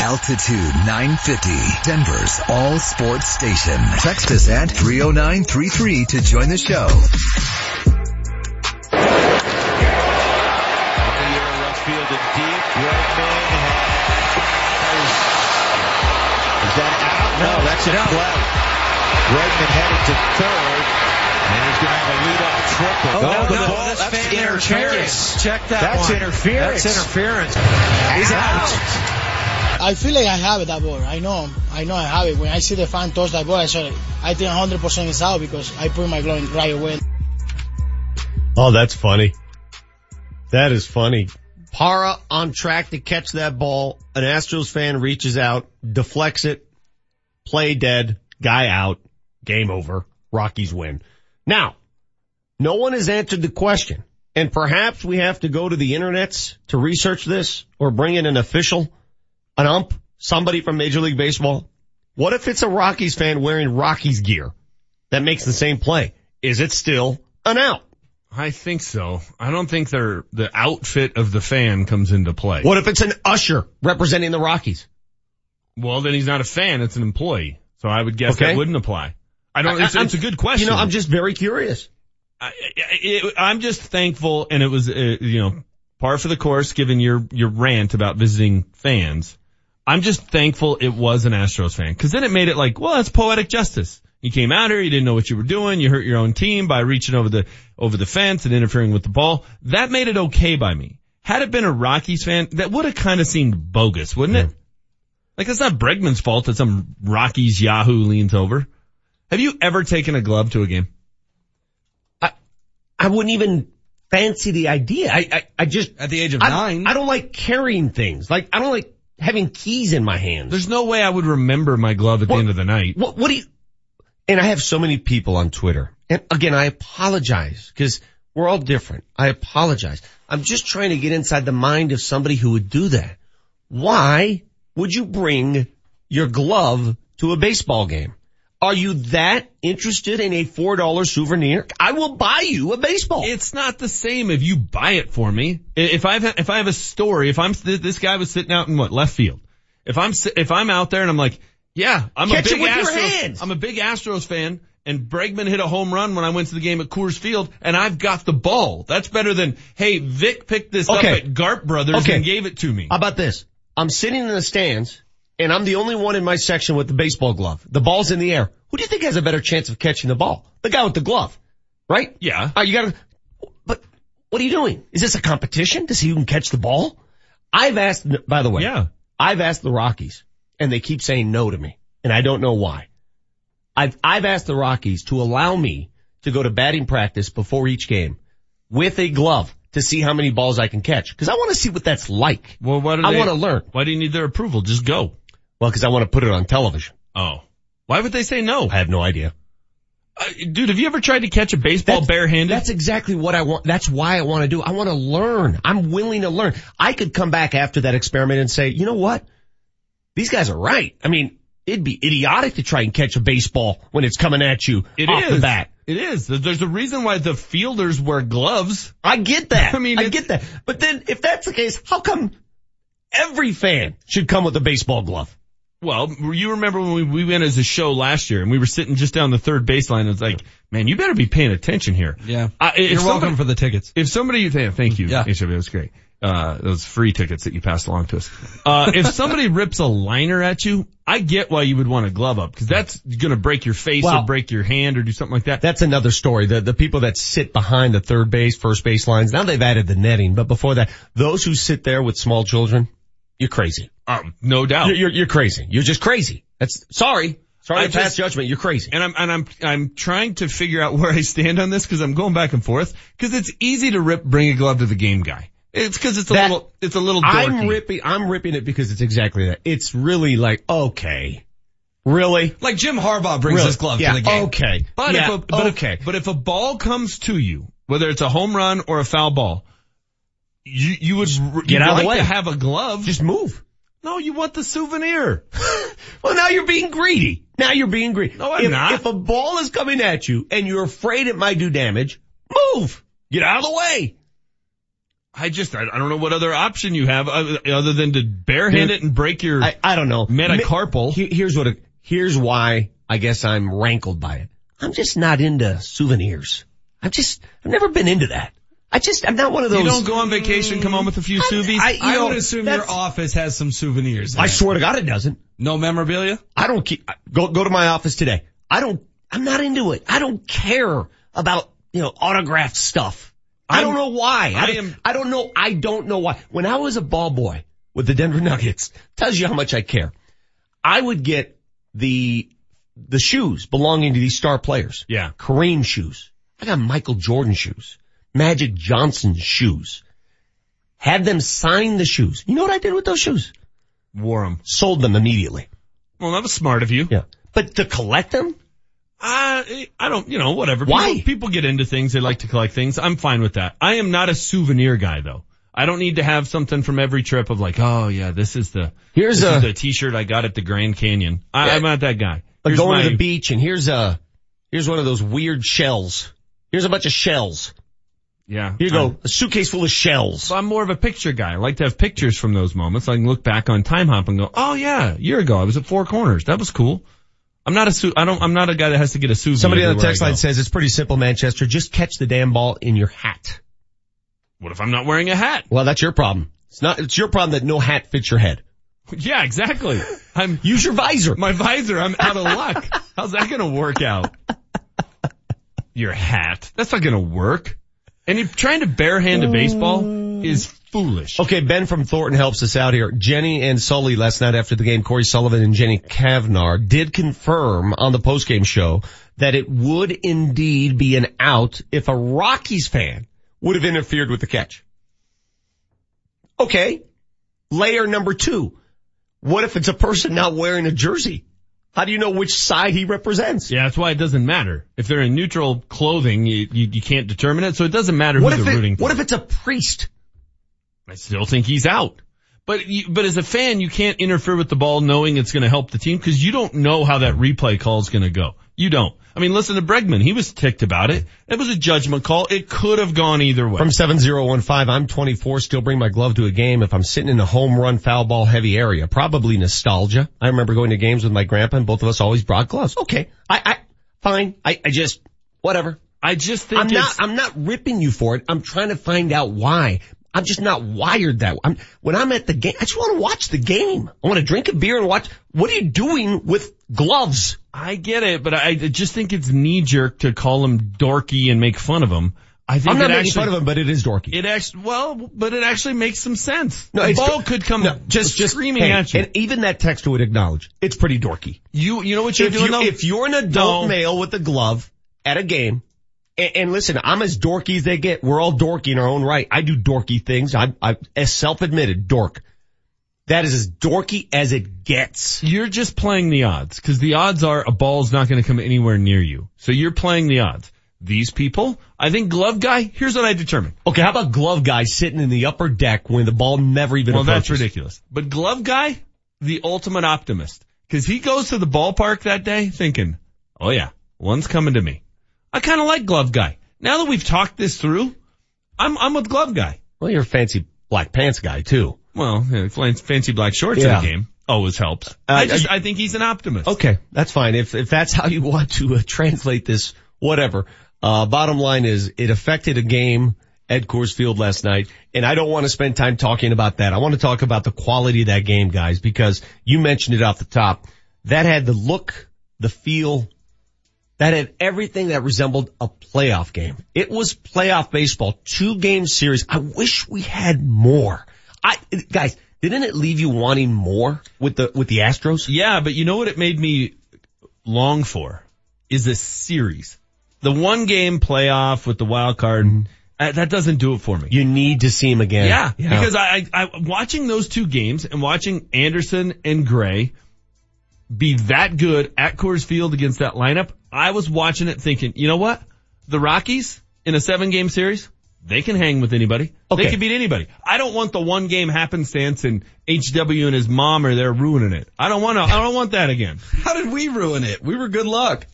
Altitude 950, Denver's all sports station. Text us at 30933 to join the show. Left field and deep. Bregman has. Is that out? No, that's in play. Bregman headed to third. And he's going to have a lead-off triple. Oh, no, the no, ball, that's that's interference. Check that That's one. interference. That's interference. He's out. I feel like I have it, that ball. I know, I know I have it. When I see the fan toss that ball, I say, I think 100% it's out because I put my glove in right away. Oh, that's funny. That is funny. Parra on track to catch that ball. An Astros fan reaches out, deflects it, play dead, guy out, game over. Rockies win. Now, no one has answered the question, and perhaps we have to go to the internets to research this or bring in an official, an ump, somebody from Major League Baseball. What if it's a Rockies fan wearing Rockies gear that makes the same play? Is it still an out? I think so. I don't think they're, the outfit of the fan comes into play. What if it's an usher representing the Rockies? Well, then he's not a fan. It's an employee. So I would guess Okay. that wouldn't apply. I don't, it's, I'm- it's a good question. You know, I'm just very curious. I, it, I'm just thankful, and it was, uh, you know, par for the course, given your your rant about visiting fans. I'm just thankful it was an Astros fan, because then it made it like, well, that's poetic justice. You came out here, you didn't know what you were doing, you hurt your own team by reaching over the over the fence and interfering with the ball. That made it okay by me. Had it been a Rockies fan, that would have kind of seemed bogus, wouldn't it? Like it's not Bregman's fault that some Rockies Yahoo leans over. Have you ever taken a glove to a game? I I wouldn't even fancy the idea. I, I, I just At the age of I, nine. I don't like carrying things. Like I don't like having keys in my hands. There's no way I would remember my glove at the end of the night. What, what do you? And I have so many people on Twitter. And again, I apologize because we're all different. I apologize. I'm just trying to get inside the mind of somebody who would do that. Why would you bring your glove to a baseball game? Are you that interested in a $4 souvenir? I will buy you a baseball. It's not the same if you buy it for me. If I've if I have a story, if I'm this guy was sitting out in what left field, if I'm if I'm out there and I'm like, yeah, I'm Catch a big Astros. I'm a big Astros fan, and Bregman hit a home run when I went to the game at Coors Field, and I've got the ball. That's better than hey, Vic picked this Okay. up at Gart Brothers Okay. and gave it to me. How about this? I'm sitting in the stands and I'm the only one in my section with the baseball glove. The ball's in the air. Who do you think has a better chance of catching the ball? The guy with the glove, right? Yeah. Uh, you gotta, but what are you doing? Is this a competition to see who can catch the ball? I've asked, by the way, Yeah. I've asked the Rockies and they keep saying no to me and I don't know why. I've, I've asked the Rockies to allow me to go to batting practice before each game with a glove to see how many balls I can catch. Cause I want to see what that's like. Well, what do I want to learn. Why do you need their approval? Just go. Well, cause I want to put it on television. Oh, why would they say no? I have no idea. Uh, dude, have you ever tried to catch a baseball barehanded? That's exactly what I want. That's why I want to do. I want to learn. I'm willing to learn. I could come back after that experiment and say, you know what? These guys are right. I mean, it'd be idiotic to try and catch a baseball when it's coming at you It off is. the bat. It is. There's a reason why the fielders wear gloves. I get that. [laughs] I mean, I get that. But then if that's the case, how come every fan should come with a baseball glove? Well, you remember when we, we went as a show last year and we were sitting just down the third baseline and it's like, man, you better be paying attention here. Yeah. I, You're welcome somebody- for the tickets. If somebody, th- thank you. Yeah. HW, that was great. uh, those free tickets that you passed along to us. Uh, if somebody [laughs] rips a liner at you, I get why you would want a glove up because that's going to break your face Well- or break your hand or do something like that. That's another story. The the people that sit behind the third base, first base lines. Now they've added the netting, but before that, those who sit there with small children, you're crazy. Um, no doubt. You're, you're, you're crazy. You're just crazy. That's sorry. Sorry I to pass judgment. You're crazy. And I'm, and I'm, I'm trying to figure out [laughs] where I stand on this because I'm going back and forth because it's easy to rip, bring a glove to the game guy. It's because it's a That- little, it's a little dorky. I'm ripping. I'm ripping it because it's exactly that. It's really like okay, really. Like Jim Harbaugh brings Really? his glove Yeah, to the game. Okay, But yeah, if a, but okay. If, but if a ball comes to you, whether it's a home run or a foul ball, you, you would Get out of the like way. to have a glove. Just move. no, you want the souvenir. [laughs] Well, now you're being greedy. Now you're being greedy. No, I'm if, not. If a ball is coming at you and you're afraid it might do damage, move. Get out of the way. I just, I, don't know what other option you have other, other than to barehand it and break your I, I don't know. metacarpal. He- Here's what. Here's why I guess I'm rankled by it. I'm just not into souvenirs. I've just I've never been into that. I just I'm not one of those. you don't go on vacation, come home with a few souvenirs. I- you I know, would assume your office has some souvenirs. I it. swear to God, it doesn't. No memorabilia? I don't keep, go, go to my office today. I don't, I'm not into it. I don't care about, you know, autographed stuff. I don't know why. I, I don't- am- I don't know. I don't know why. When I was a ball boy with the Denver Nuggets, tells you how much I care. I would get the, the shoes belonging to these star players. Yeah. Kareem shoes. I got Michael Jordan shoes. Magic Johnson shoes. Had them sign the shoes. You know what I did with those shoes? Wore 'em. Sold them immediately. Well, that was smart of you. Yeah. But to collect them? Uh, I don't, you know, whatever. Why? People, people get into things. They like to collect things. I'm fine with that. I am not a souvenir guy though. I don't need to have something from every trip of like, oh yeah, this is the, Here's this a- is the t-shirt I got at the Grand Canyon. I, Yeah. I'm not that guy. Here's going my- to the beach and here's a, here's one of those weird shells. Here's a bunch of shells. Yeah. Here you I'm- go. A suitcase full of shells. I'm more of a picture guy. I like to have pictures from those moments. I can look back on Timehop and go, oh yeah, a year ago I was at Four Corners. That was cool. I'm not a su- I don't, I'm not a guy that has to get a souvenir. Somebody on the text line says it's pretty simple, Manchester. Just catch the damn ball in your hat. what if I'm not wearing a hat? Well, that's your problem. It's not, it's your problem that no hat fits your head. [laughs] Yeah, exactly. I'm, [laughs] Use your visor. my visor, I'm out of luck. How's that gonna work out? [laughs] Your hat. That's not gonna work. And you trying to barehand a baseball mm. is foolish. Okay, Ben from Thornton helps us out here. Jenny and Sully last night after the game, Corey Sullivan and Jenny Cavnar did confirm on the postgame show that it would indeed be an out if a Rockies fan would have interfered with the catch. Okay. Layer number two. What if it's a person not wearing a jersey? How do you know which side he represents? Yeah, that's why it doesn't matter. If they're in neutral clothing, you, you, you can't determine it, so it doesn't matter What who they're it, rooting for. what if it's a priest? I still think he's out. But you, but as a fan, you can't interfere with the ball knowing it's going to help the team because you don't know how that replay call is going to go. You don't. I mean, listen to Bregman. He was ticked about it. It was a judgment call. It could have gone either way. From 7015, I'm 24, still bring my glove to a game if I'm sitting in a home run foul ball heavy area. Probably nostalgia. I remember going to games with my grandpa and both of us always brought gloves. Okay. I, I, fine. I, I just, whatever. I just think I'm not, I'm not ripping you for it. I'm trying to find out why. I'm just not wired that way. I'm, when I'm at the game, I just want to watch the game. I want to drink a beer and watch. What are you doing with gloves? I get it, but I just think it's knee jerk to call him dorky and make fun of him. I think I'm not making actually, fun of him, but it is dorky. It actually, well, but it actually makes some sense. No, the ball could come no, just, just screaming hey, at you. And even that texter would acknowledge it's pretty dorky. you, you know what you're if doing you- though? If you're an adult No. male with a glove at a game, and, and listen, I'm as dorky as they get. We're all dorky in our own right. I do dorky things. I'm, I'm as self-admitted dork. That is as dorky as it gets. You're just playing the odds because the odds are a ball's not going to come anywhere near you. So you're playing the odds. These people, I think glove guy, here's what I determined. Okay, how about glove guy sitting in the upper deck when the ball never even Well, approaches? that's ridiculous. But glove guy, the ultimate optimist. Cause he goes to the ballpark that day thinking, oh yeah, one's coming to me. I kind of like glove guy. Now that we've talked this through, I'm, I'm with glove guy. Well, you're a fancy black pants guy too. Well, yeah, fancy black shorts Yeah. in the game always helps. Uh, I just, I think he's an optimist. Okay, that's fine. If if that's how you [laughs] want to uh, translate this, whatever. Uh, bottom line is, it affected a game at Coors Field last night. And I don't want to spend time talking about that. I want to talk about the quality of that game, guys, because you mentioned it off the top. That had the look, the feel, that had everything that resembled a playoff game. It was playoff baseball, two game series. I wish we had more. I, guys, didn't it leave you wanting more with the, with the Astros? Yeah, but you know what it made me long for is a series. The one game playoff with the wild card, uh, that doesn't do it for me. You need to see him again. Yeah, because I, I, I, watching those two games and watching Anderson and Gray be that good at Coors Field against that lineup, I was watching it thinking, you know what? The Rockies in a seven game series, they can hang with anybody. Okay. They can beat anybody. I don't want the one game happenstance and HW and his mom are there ruining it. I don't want to, I don't want that again. [laughs] How did we ruin it? We were good luck.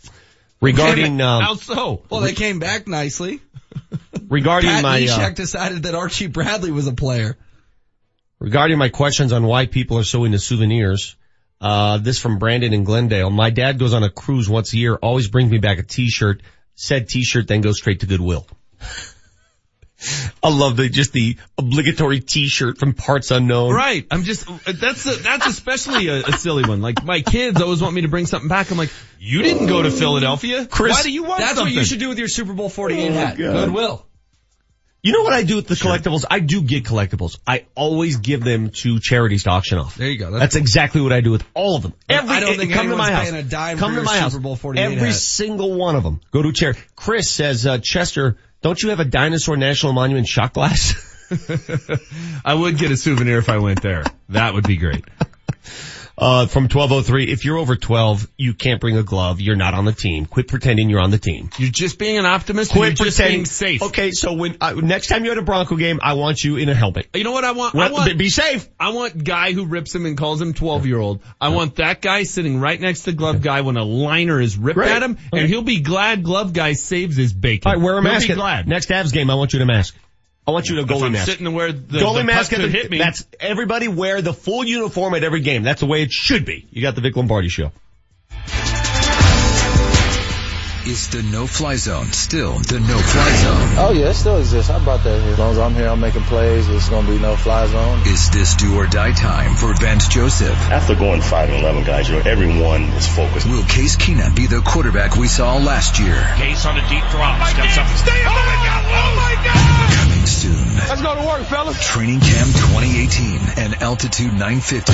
Regarding, [laughs] um, How so? Well, they came back nicely. [laughs] regarding Pat my, Neshek uh, decided that Archie Bradley was a player. regarding my questions on why people are so into souvenirs, uh, this from Brandon in Glendale. My dad goes on a cruise once a year, always brings me back a t-shirt. Said t-shirt then goes straight to Goodwill. I love the, just the obligatory t-shirt from Parts Unknown. Right. I'm just, that's a, that's especially a, a silly one. Like my kids always want me to bring something back. I'm like, you didn't go to Philadelphia. Chris, Why do you want That's something? what you should do with your Super Bowl 48 Oh, hat. God. Goodwill. You know what I do with the collectibles? I do get collectibles. I always give them to charities to auction off. There you go. That's, exactly what I do with all of them. Every, I don't think come to my house. a dime come to my house. Super Bowl 48 Every hat. single one of them go to a charity. Chris says, uh, Chester, don't you have a dinosaur national monument shot glass? [laughs] I would get a souvenir if I went there. That would be great. Uh, from 1203, if you're over 12, you can't bring a glove. You're not on the team. Quit pretending you're on the team. You're just being an optimist. Quit you're just pretending. being safe. Okay, so when, uh, next time you're at a Bronco game, I want you in a helmet. You know what I want? Well, I want be safe. I want guy who rips him and calls him 12 year old. I want that guy sitting right next to glove guy when a liner is ripped Great. at him and he'll be glad glove guy saves his bacon. All right, wear a He'll mask. Be glad. Next Avs game, I want you to mask. I want you to goalie I'm mask. sitting where the, goalie the mask at the, hit me. That's everybody wear the full uniform at every game. That's the way it should be. You got the Vic Lombardi show. Is the no-fly zone still the no-fly zone? Oh yeah, it still exists. I brought that here. As long as I'm here, I'm making plays. It's gonna be no fly zone. Is this do or die time for Vance Joseph? After going 5 and 11 guys, you know, everyone is focused. Will Case Keenum be the quarterback we saw last year? Case on a deep drop. Oh, Steps up. Stay up. Oh my God. Oh my God. Coming soon. Let's go to work, fellas. Training Camp 2018 and Altitude 950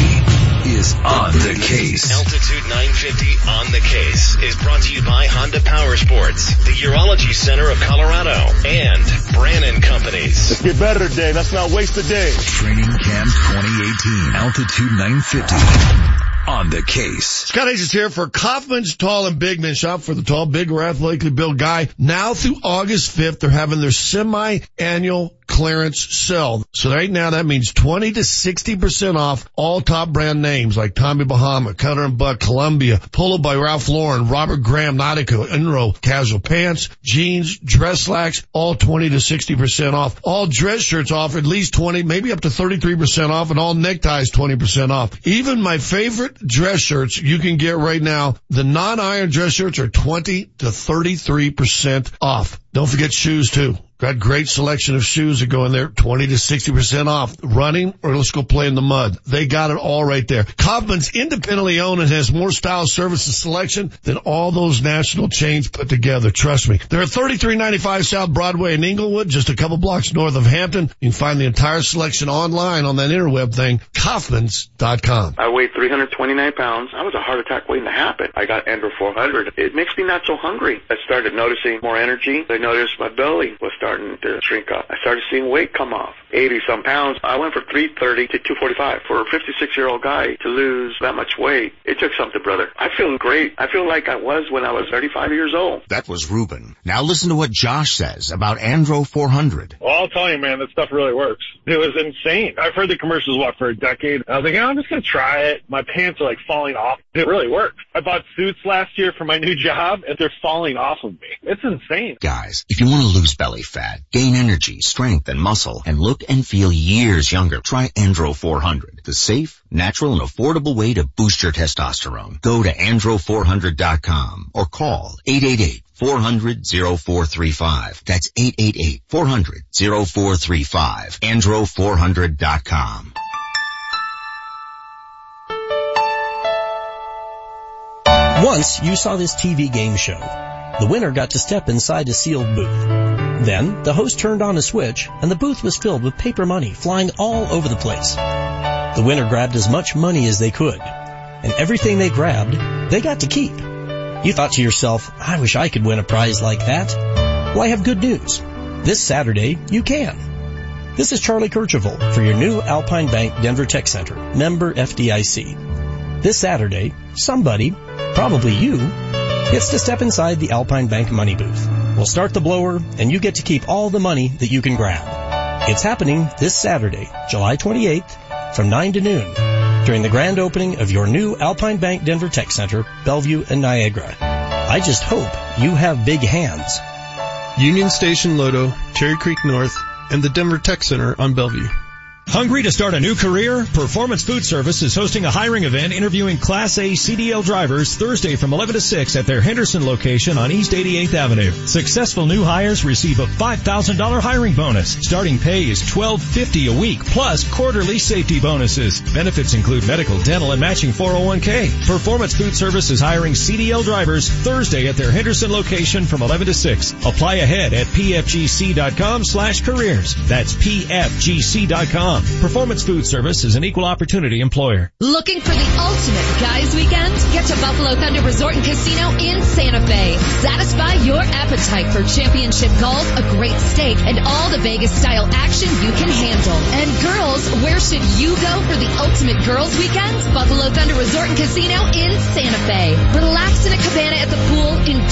is on the case. Altitude 950 on the case is brought to you by Honda Power Sports, the Urology Center of Colorado, and Brannan Companies. Let's get better today. Let's not waste the day. Training Camp 2018, Altitude 950 on the case. Scott Hayes is here for Kaufman's Tall and Big Men. Shop for the tall, big, or athletically built guy. Now through August 5th, they're having their semi-annual clearance sale. So right now that means 20 to 60% off all top brand names like Tommy Bahama, Cutter and Buck, Columbia, Polo by Ralph Lauren, Robert Graham, Nautica, Enro, casual pants, jeans, dress slacks, all 20 to 60% off. All dress shirts off at least 20, maybe up to 33% off and all neckties 20% off. Even my favorite dress shirts you can get right now. The non-iron dress shirts are 20 to 33% off. Don't forget shoes too. Got great selection of shoes that go in there, 20 to 60% off. Running or let's go play in the mud. They got it all right there. Kaufman's independently owned and has more style, service, and selection than all those national chains put together. Trust me. They're at 3395 South Broadway in Englewood, just a couple blocks north of Hampton. You can find the entire selection online on that interweb thing, Kaufman's.com. I weighed 329 pounds. I was a heart attack waiting to happen. I got Andro 400. It makes me not so hungry. I started noticing more energy. I noticed my belly was starting to shrink up. I started seeing weight come off. 80 some pounds. I went from 330 to 245. For a 56 year old guy to lose that much weight, it took something, brother. I feel great. I feel like I was when I was 35 years old. That was Ruben. Now listen to what Josh says about Andro 400. Well, I'll tell you, man, that stuff really works. It was insane. I've heard the commercials what for a decade. I was like, oh, I'm just gonna try it. My pants are like falling off. It really works. I bought suits last year for my new [laughs] job, and they're falling off of me. It's insane. Guys, if you want to lose belly fat, fat, gain energy, strength, and muscle, and look and feel years younger, try Andro 400, the safe, natural, and affordable way to boost your testosterone. Go to andro400.com or call 888 400 0435. That's 888 400 0435. Andro400.com. Once you saw this TV game show. The winner got to step inside a sealed booth. Then the host turned on a switch and the booth was filled with paper money flying all over the place. The winner grabbed as much money as they could. And everything they grabbed, they got to keep. You thought to yourself, I wish I could win a prize like that. Well, I have good news. This Saturday, you can. This is Charlie Kercheval for your new Alpine Bank Denver Tech Center, member FDIC. This Saturday, somebody, probably you, gets to step inside the Alpine Bank money booth. We'll start the blower and you get to keep all the money that you can grab. It's happening this Saturday, July 28th from 9 to noon during the grand opening of your new Alpine Bank Denver Tech Center, Bellevue and Niagara. I just hope you have big hands. Union Station Lodo, Cherry Creek North, and the Denver Tech Center on Bellevue. Hungry to start a new career? Performance Food Service is hosting a hiring event interviewing Class A CDL drivers Thursday from 11 to 6 at their Henderson location on East 88th Avenue. Successful new hires receive a $5,000 hiring bonus. Starting pay is $12.50 a week plus quarterly safety bonuses. Benefits include medical, dental, and matching 401k. Performance Food Service is hiring CDL drivers Thursday at their Henderson location from 11 to 6. Apply ahead at pfgc.com slash careers. That's pfgc.com. Performance Food Service is an equal opportunity employer. Looking for the ultimate guys weekend? Get to Buffalo Thunder Resort and Casino in Santa Fe. Satisfy your appetite for championship golf, a great steak, and all the Vegas style action you can handle. And girls, where should you go for the ultimate girls weekend? Buffalo Thunder Resort and Casino in Santa Fe.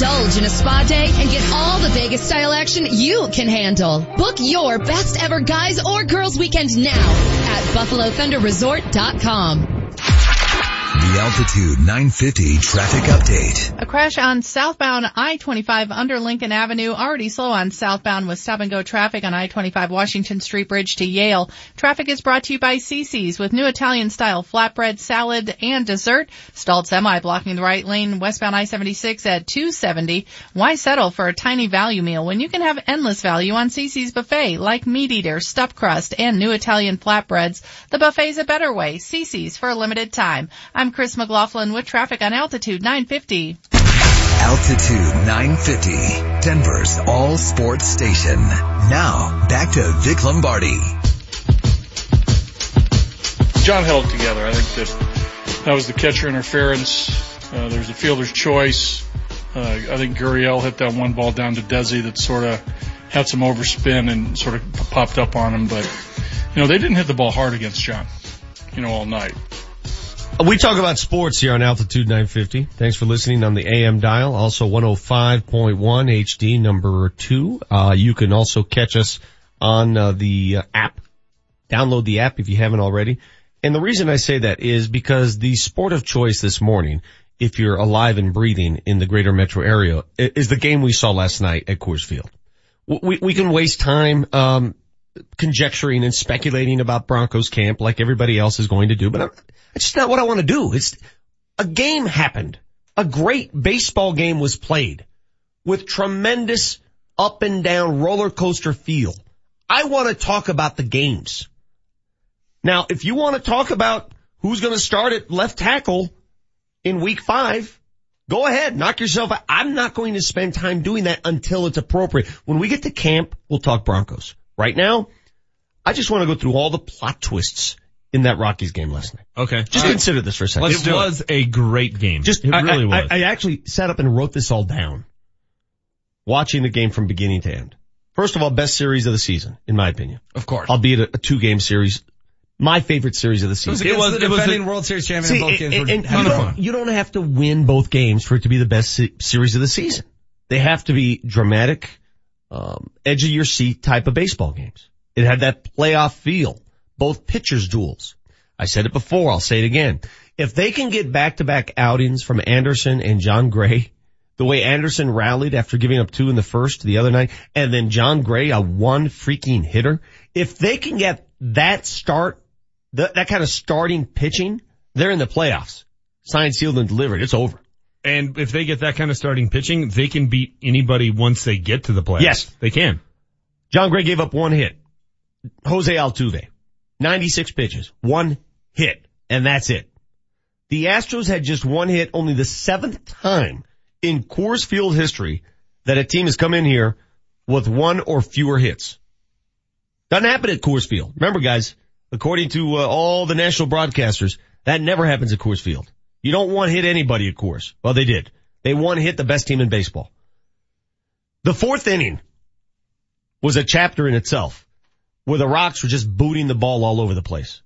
Indulge in a spa day, and get all the Vegas style action you can handle. Book your best ever guys or girls weekend now at BuffaloThunderResort.com. The Altitude 950 traffic update. A crash on southbound I-25 under Lincoln Avenue, already slow on southbound with stop and go traffic on I-25 Washington Street Bridge to Yale. Traffic is brought to you by CC's with new Italian style flatbread, salad, and dessert. Stalled semi blocking the right lane westbound I-76 at 270. Why settle for a tiny value meal when you can have endless value on CC's buffet like meat eater, stuffed crust, and new Italian flatbreads? The buffet's a better way. CC's for a limited time. I'm Chris McLaughlin with traffic on Altitude 950. Altitude 950, Denver's all sports station. Now, back to Vic Lombardi. Jon held it together. I think that that was the catcher interference. Uh, there's a fielder's choice. Uh, I think Gurriel hit that one ball down to Desi that sort of had some overspin and sort of popped up on him. But, you know, they didn't hit the ball hard against Jon, you know, all night. We talk about sports here on Altitude 950. Thanks for listening on the AM dial. Also 105.1 HD number two. Uh, you can also catch us on uh, the app. Download the app if you haven't already. And the reason I say that is because the sport of choice this morning, if you're alive and breathing in the greater metro area, is the game we saw last night at Coors Field. We, we can waste time, um, conjecturing and speculating about Broncos camp like everybody else is going to do, but It's just not what I want to do. It's a game happened. A great baseball game was played with tremendous up and down roller coaster feel. I want to talk about the games. Now, if you want to talk about who's going to start at left tackle in week five, go ahead, knock yourself out. I'm not going to spend time doing that until it's appropriate. When we get to camp, we'll talk Broncos. Right now, I just want to go through all the plot twists in that Rockies game last night. Okay. Just All consider this for a second. Let's it was it. a great game. Just, it I, really I, was. I, I actually sat up and wrote this all down. Watching the game from beginning to end. First of all, best series of the season, in my opinion. Of course. Albeit a, a two game series. My favorite series of the season. It was, it was the defending World Series champion see, both games. And, and you, don't, you don't have to win both games for it to be the best se- series of the season. They have to be dramatic, um, edge of your seat type of baseball games. It had that playoff feel. Both pitchers duels. I said it before, I'll say it again. If they can get back to back outings from Anderson and Jon Gray, the way Anderson rallied after giving up two in the first the other night, and then Jon Gray, a one freaking hitter. If they can get that start, that, that kind of starting pitching, they're in the playoffs. Signed, sealed, and delivered. It's over. And if they get that kind of starting pitching, they can beat anybody once they get to the playoffs. Yes. They can. Jon Gray gave up one hit. Jose Altuve, 96 pitches, one hit, and that's it. The Astros had just one hit, only the seventh time in Coors Field history that a team has come in here with one or fewer hits. Doesn't happen at Coors Field. Remember guys, according to uh, all the national broadcasters, that never happens at Coors Field. You don't one hit anybody at Coors. Well, they did. They one hit the best team in baseball. The fourth inning was a chapter in itself where the Rocks were just booting the ball all over the place.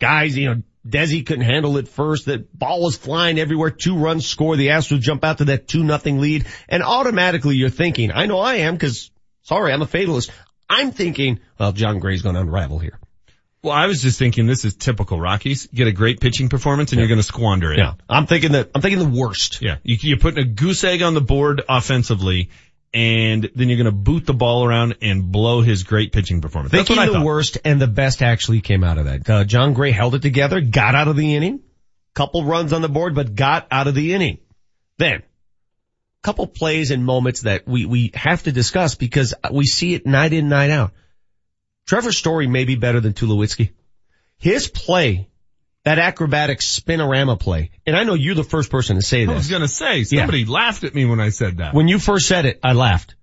Guys, you know, Desi couldn't handle it first. The ball was flying everywhere. Two runs score. The Astros jump out to that two nothing lead. And automatically you're thinking, I know I am because sorry, I'm a fatalist. I'm thinking, well, Jon Gray's going to unravel here. Well, I was just thinking this is typical Rockies. Get a great pitching performance and Yeah. you're going to squander it. Yeah. I'm thinking that, I'm thinking the worst. Yeah. You, you're putting a goose egg on the board offensively and then you're going to boot the ball around and blow his great pitching performance. That's Thinking what I the thought. worst and the best actually came out of that. Uh, Jon Gray held it together, got out of the inning, couple runs on the board, but got out of the inning. Then, couple plays and moments that we, we have to discuss because we see it night in, night out. Trevor Story may be better than Tulowitzki. His play, that acrobatic spinorama play, and I know you're the first person to say this. I was going to say, somebody laughed at me when I said that. When you first said it, I laughed.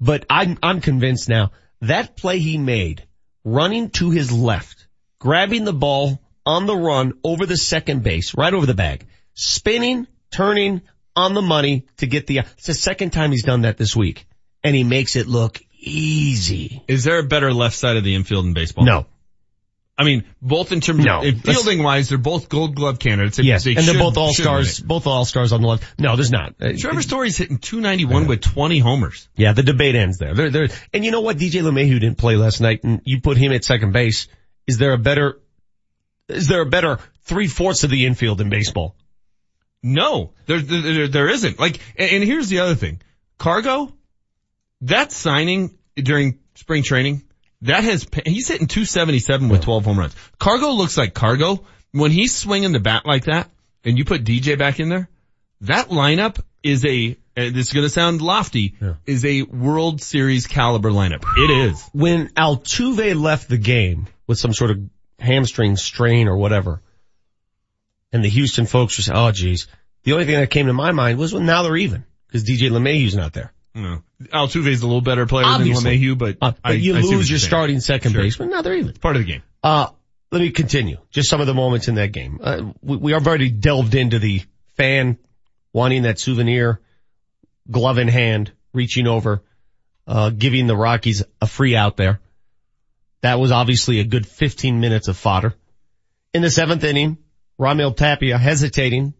But I'm, I'm convinced now that play he made, running to his left, grabbing the ball on the run over the second base, right over the bag, spinning, turning on the money to get the, it's the second time he's done that this week. And he makes it look easy. Is there a better left side of the infield in baseball? No. I mean, both in terms No. of fielding wise, they're both gold glove candidates. Yes. they and they're both all stars. win both all stars on the left. No, there's not. Trevor Story's hitting 291 with 20 homers. Yeah, the debate ends there. There, there, and you know what? DJ LeMahieu didn't play last night and you put him at second base. Is there a better, is there a better three fourths of the infield in baseball? No, there, there, there isn't. Like, and, and here's the other thing. Cargo, that signing during spring training, that has, he's hitting 277 with 12 home runs. Cargo looks like Cargo. When he's swinging the bat like that, and you put DJ back in there, that lineup is a, this is gonna sound lofty, is a World Series caliber lineup. It is. When Altuve left the game with some sort of hamstring strain or whatever, and the Houston folks were saying, oh geez, the only thing that came to my mind was, well now they're even, because DJ LeMahieu's not there. No. Altuve's a little better player Obviously. than LeMahieu, but, Uh, but I, you I lose your saying. starting second Sure. baseman, now they're even. It's part of the game. Uh, let me continue. Just some of the moments in that game. Uh, we, we have already delved into the fan wanting that souvenir, glove in hand, reaching over, uh, giving the Rockies a free out there. That was obviously a good 15 minutes of fodder. In the seventh inning, Raimel Tapia hesitating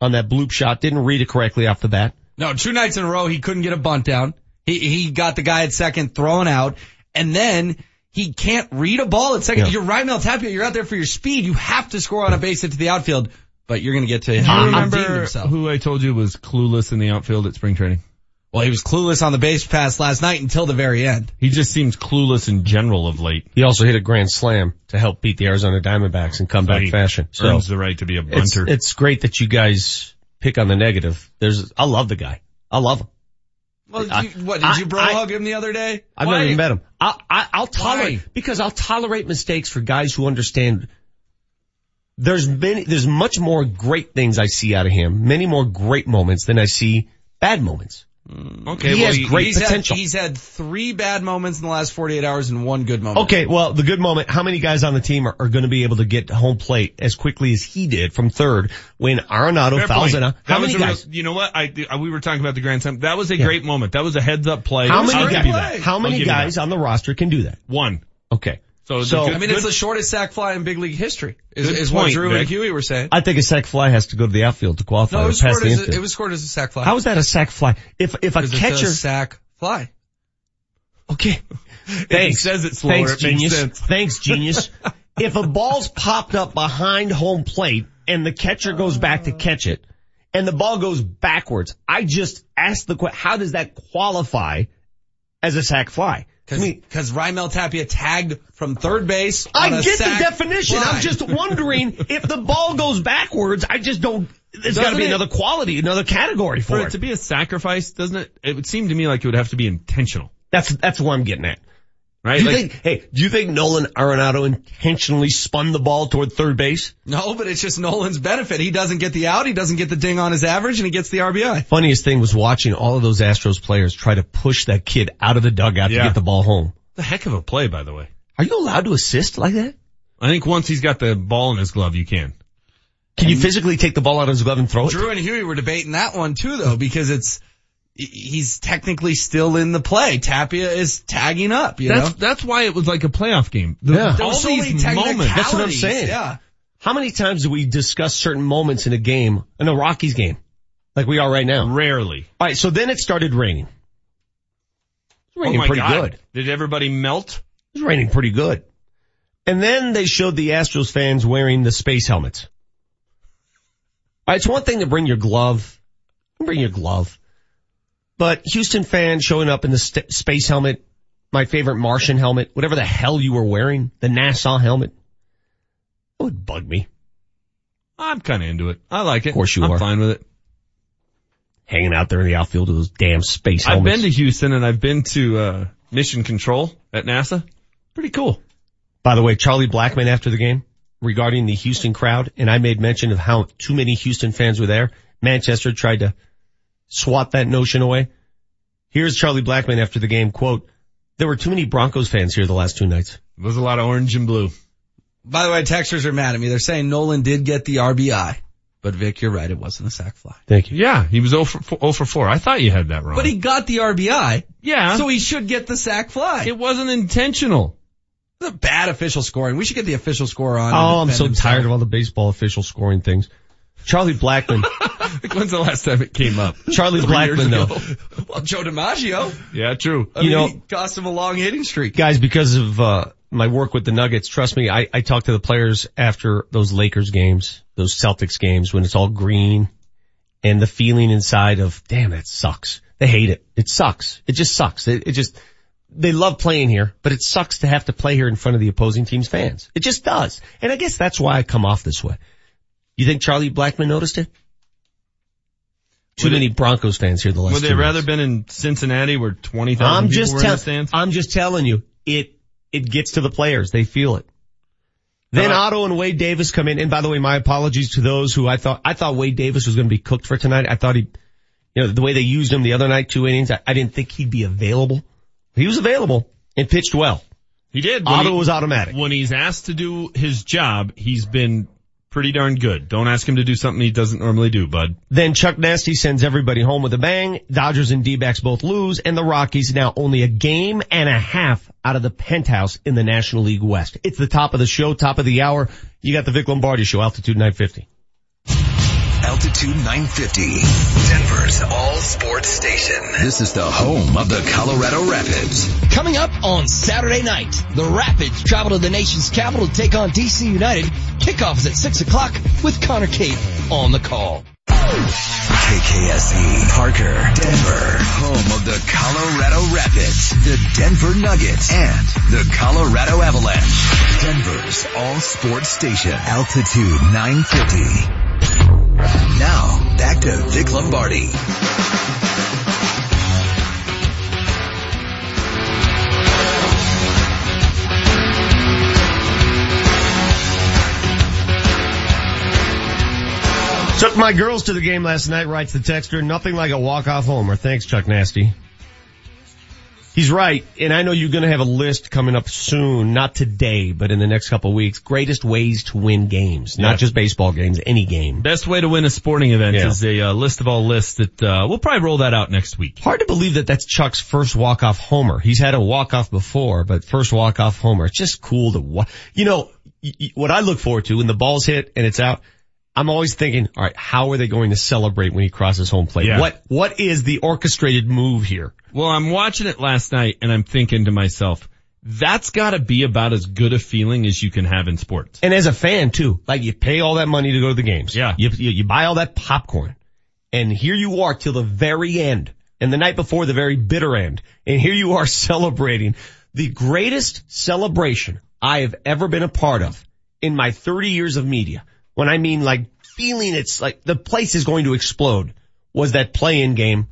on that bloop shot, didn't read it correctly off the bat. No, two nights in a row he couldn't get a bunt down. He he got the guy at second thrown out, and then he can't read a ball at second. Yeah. You're Raimel Tapia. You're out there for your speed. You have to score on a base hit to the outfield, but you're going to get to Do you remember himself. who I told you was clueless in the outfield at spring training? Well, he was clueless on the base pass last night until the very end. He just seems clueless in general of late. He also hit a grand slam to help beat the Arizona Diamondbacks in comeback he fashion. So Earns the right to be a it's, bunter. it's great that you guys pick on the negative. There's, I love the guy. I love him. Well, I- you, what did I- you bro I- hug him the other day? I've Why? never even met him. I, I, I'll tolerate, Why? because I'll tolerate mistakes for guys who understand there's many, there's much more great things I see out of him, many more great moments than I see bad moments. Mm. Okay, he well, has he- great he's potential. Had, he's had three bad moments in the last 48 hours and one good moment. Okay, well, the good moment, how many guys on the team are, are going to be able to get home plate as quickly as he did from third when Arenado Fair fouls point. it out? That How was many a real- guys? you know what? I, I- we were talking about the Grand Slam. That was a Yeah. great moment. That was a heads up play. How many guys, that. how many guys on the roster can do that? One. Okay. So, So- good, I mean, good- it's the shortest sac fly in big league history. Is, Good is what Drew Vic. and Huey were saying. I think a sac fly has to go to the outfield to qualify No, it was scored the as a, infield. it was scored as a sac fly. How is that a sac fly? If if a 'Cause it's catcher, sac fly. okay, [laughs] If he thanks. says it slower, Thanks, it genius. sense. Thanks, genius. [laughs] if a ball's popped up behind home plate and the catcher goes back to catch it, and the ball goes backwards. I just asked the question, how does that qualify as a sac fly? Cause, cause Raimel Tapia tagged from third base. on I a get the definition. fly. I'm just wondering [laughs] if the ball goes backwards, I just don't, there's gotta be it- another quality, another category for, For it. it to be a sacrifice, doesn't it? It would seem to me like it would have to be intentional, That's, that's what I'm getting at. Right? Do you Like, think, hey, do you think Nolan Arenado intentionally spun the ball toward third base? No, but it's just Nolan's benefit. He doesn't get the out, he doesn't get the ding on his average, and he gets the RBI. Funniest thing was watching all of those Astros players try to push that kid out of the dugout Yeah. to get the ball home. the heck of a play, by the way. Are you allowed to assist like that? I think once he's got the ball in his glove, you can. Can you physically take the ball out of his glove and throw it? Drew and Huey were debating that one too though, because it's, he's technically still in the play. Tapia is tagging up, you That's know? that's why it was like a playoff game. The, Yeah. There All was so many these moments. That's what I'm saying. Yeah. How many times do we discuss certain moments in a game, in a Rockies game, like we are right now? Rarely. All right, so then it started raining. It was raining oh my pretty God. good. Did everybody melt? It was raining pretty good. And then they showed the Astros fans wearing the space helmets. All right, it's one thing to bring your glove, bring your glove, but Houston fans showing up in the st- space helmet, my favorite Martian helmet, whatever the hell you were wearing, the NASA helmet, would bug me. I'm kind of into it. I like it. Of course you I'm are. fine with it. Hanging out there in the outfield with those damn space helmets. I've been to Houston and I've been to uh, Mission Control at NASA. Pretty cool. By the way, Charlie Blackmon after the game regarding the Houston crowd, and I made mention of how too many Houston fans were there. Manchester tried to swat that notion away. Here's Charlie Blackmon after the game, quote, there were too many Broncos fans here the last two nights. It was a lot of orange and blue. By the way, texters are mad at me. They're saying Nolan did get the RBI. But Vic, you're right. It wasn't a sac fly. Thank you. Yeah, he was 0 for, 4, 0 for 4. I thought you had that wrong. But he got the RBI. yeah, So he should get the sac fly. it wasn't intentional. It's a bad official scoring. We should get the official score on. Oh, I'm so defend tired of all the baseball official scoring things. Charlie Blackmon, [laughs] Like, when's the last time it came up? Charlie Blackmon though. [laughs] Well, Joe DiMaggio. Yeah, true. I You mean, know- he cost him a long hitting streak. guys, because of uh, my work with the Nuggets, trust me, I, I talk to the players after those Lakers games, those Celtics games, when it's all green, and the feeling inside of, damn, that sucks. They hate it. It sucks. It just sucks. It, it just, they love playing here, but it sucks to have to play here in front of the opposing team's fans. It just does. And I guess that's why I come off this way. You think Charlie Blackmon noticed it? Too Would it- many Broncos fans here the last Would they rather months. been in Cincinnati where 20,000 I'm people were in the stands? I'm just telling you, it it gets to the players. They feel it. Then Uh, Otto and Wade Davis come in, and by the way, my apologies to those who I thought I thought Wade Davis was going to be cooked for tonight. I thought he, you know, the way they used him the other night, two innings, I, I didn't think he'd be available. He was available and pitched well. He did. Otto he- was automatic. When he's asked to do his job, he's been pretty darn good. Don't ask him to do something he doesn't normally do, bud. Then Chuck Nasty sends everybody home with a bang. Dodgers and D-backs both lose, and the Rockies now only a game and a half out of the penthouse in the National League West. It's the top of the show, top of the hour. You got the Vic Lombardi Show, altitude 950. Altitude 950, Denver's all sports station. This is the home of the Colorado Rapids. Coming up on Saturday night, the Rapids travel to the nation's capital to take on DC United. Kickoff is at 6 o'clock with Connor Cape on the call. KKSE, Parker, Denver, home of the Colorado Rapids, the Denver Nuggets, and the Colorado Avalanche. Denver's all sports station, altitude 950. Now, back to Vic Lombardi. Took my girls to the game last night, writes the texter. Nothing like a walk-off homer. Thanks, Chuck Nasty. He's right, and I know you're gonna have a list coming up soon, not today, but in the next couple of weeks. Greatest ways to win games. Not just baseball games, any game. Best way to win a sporting event Yeah. is a uh, list of all lists that, uh, we'll probably roll that out next week. Hard to believe that that's Chuck's first walk-off homer. He's had a walk-off before, but first walk-off homer. It's just cool to wa- You know, y- y- what I look forward to when the ball's hit and it's out, I'm always thinking, alright, how are they going to celebrate when he crosses home plate? Yeah. What, what is the orchestrated move here? Well, I'm watching it last night and I'm thinking to myself, that's gotta be about as good a feeling as you can have in sports. And as a fan too, like you pay all that money to go to the games. Yeah. You, you, you buy all that popcorn And here you are till the very end. And the night before the very bitter end. And here you are [laughs] celebrating the greatest celebration I have ever been a part of in my 30 years of media. When I mean like feeling it's like the place is going to explode was that play-in game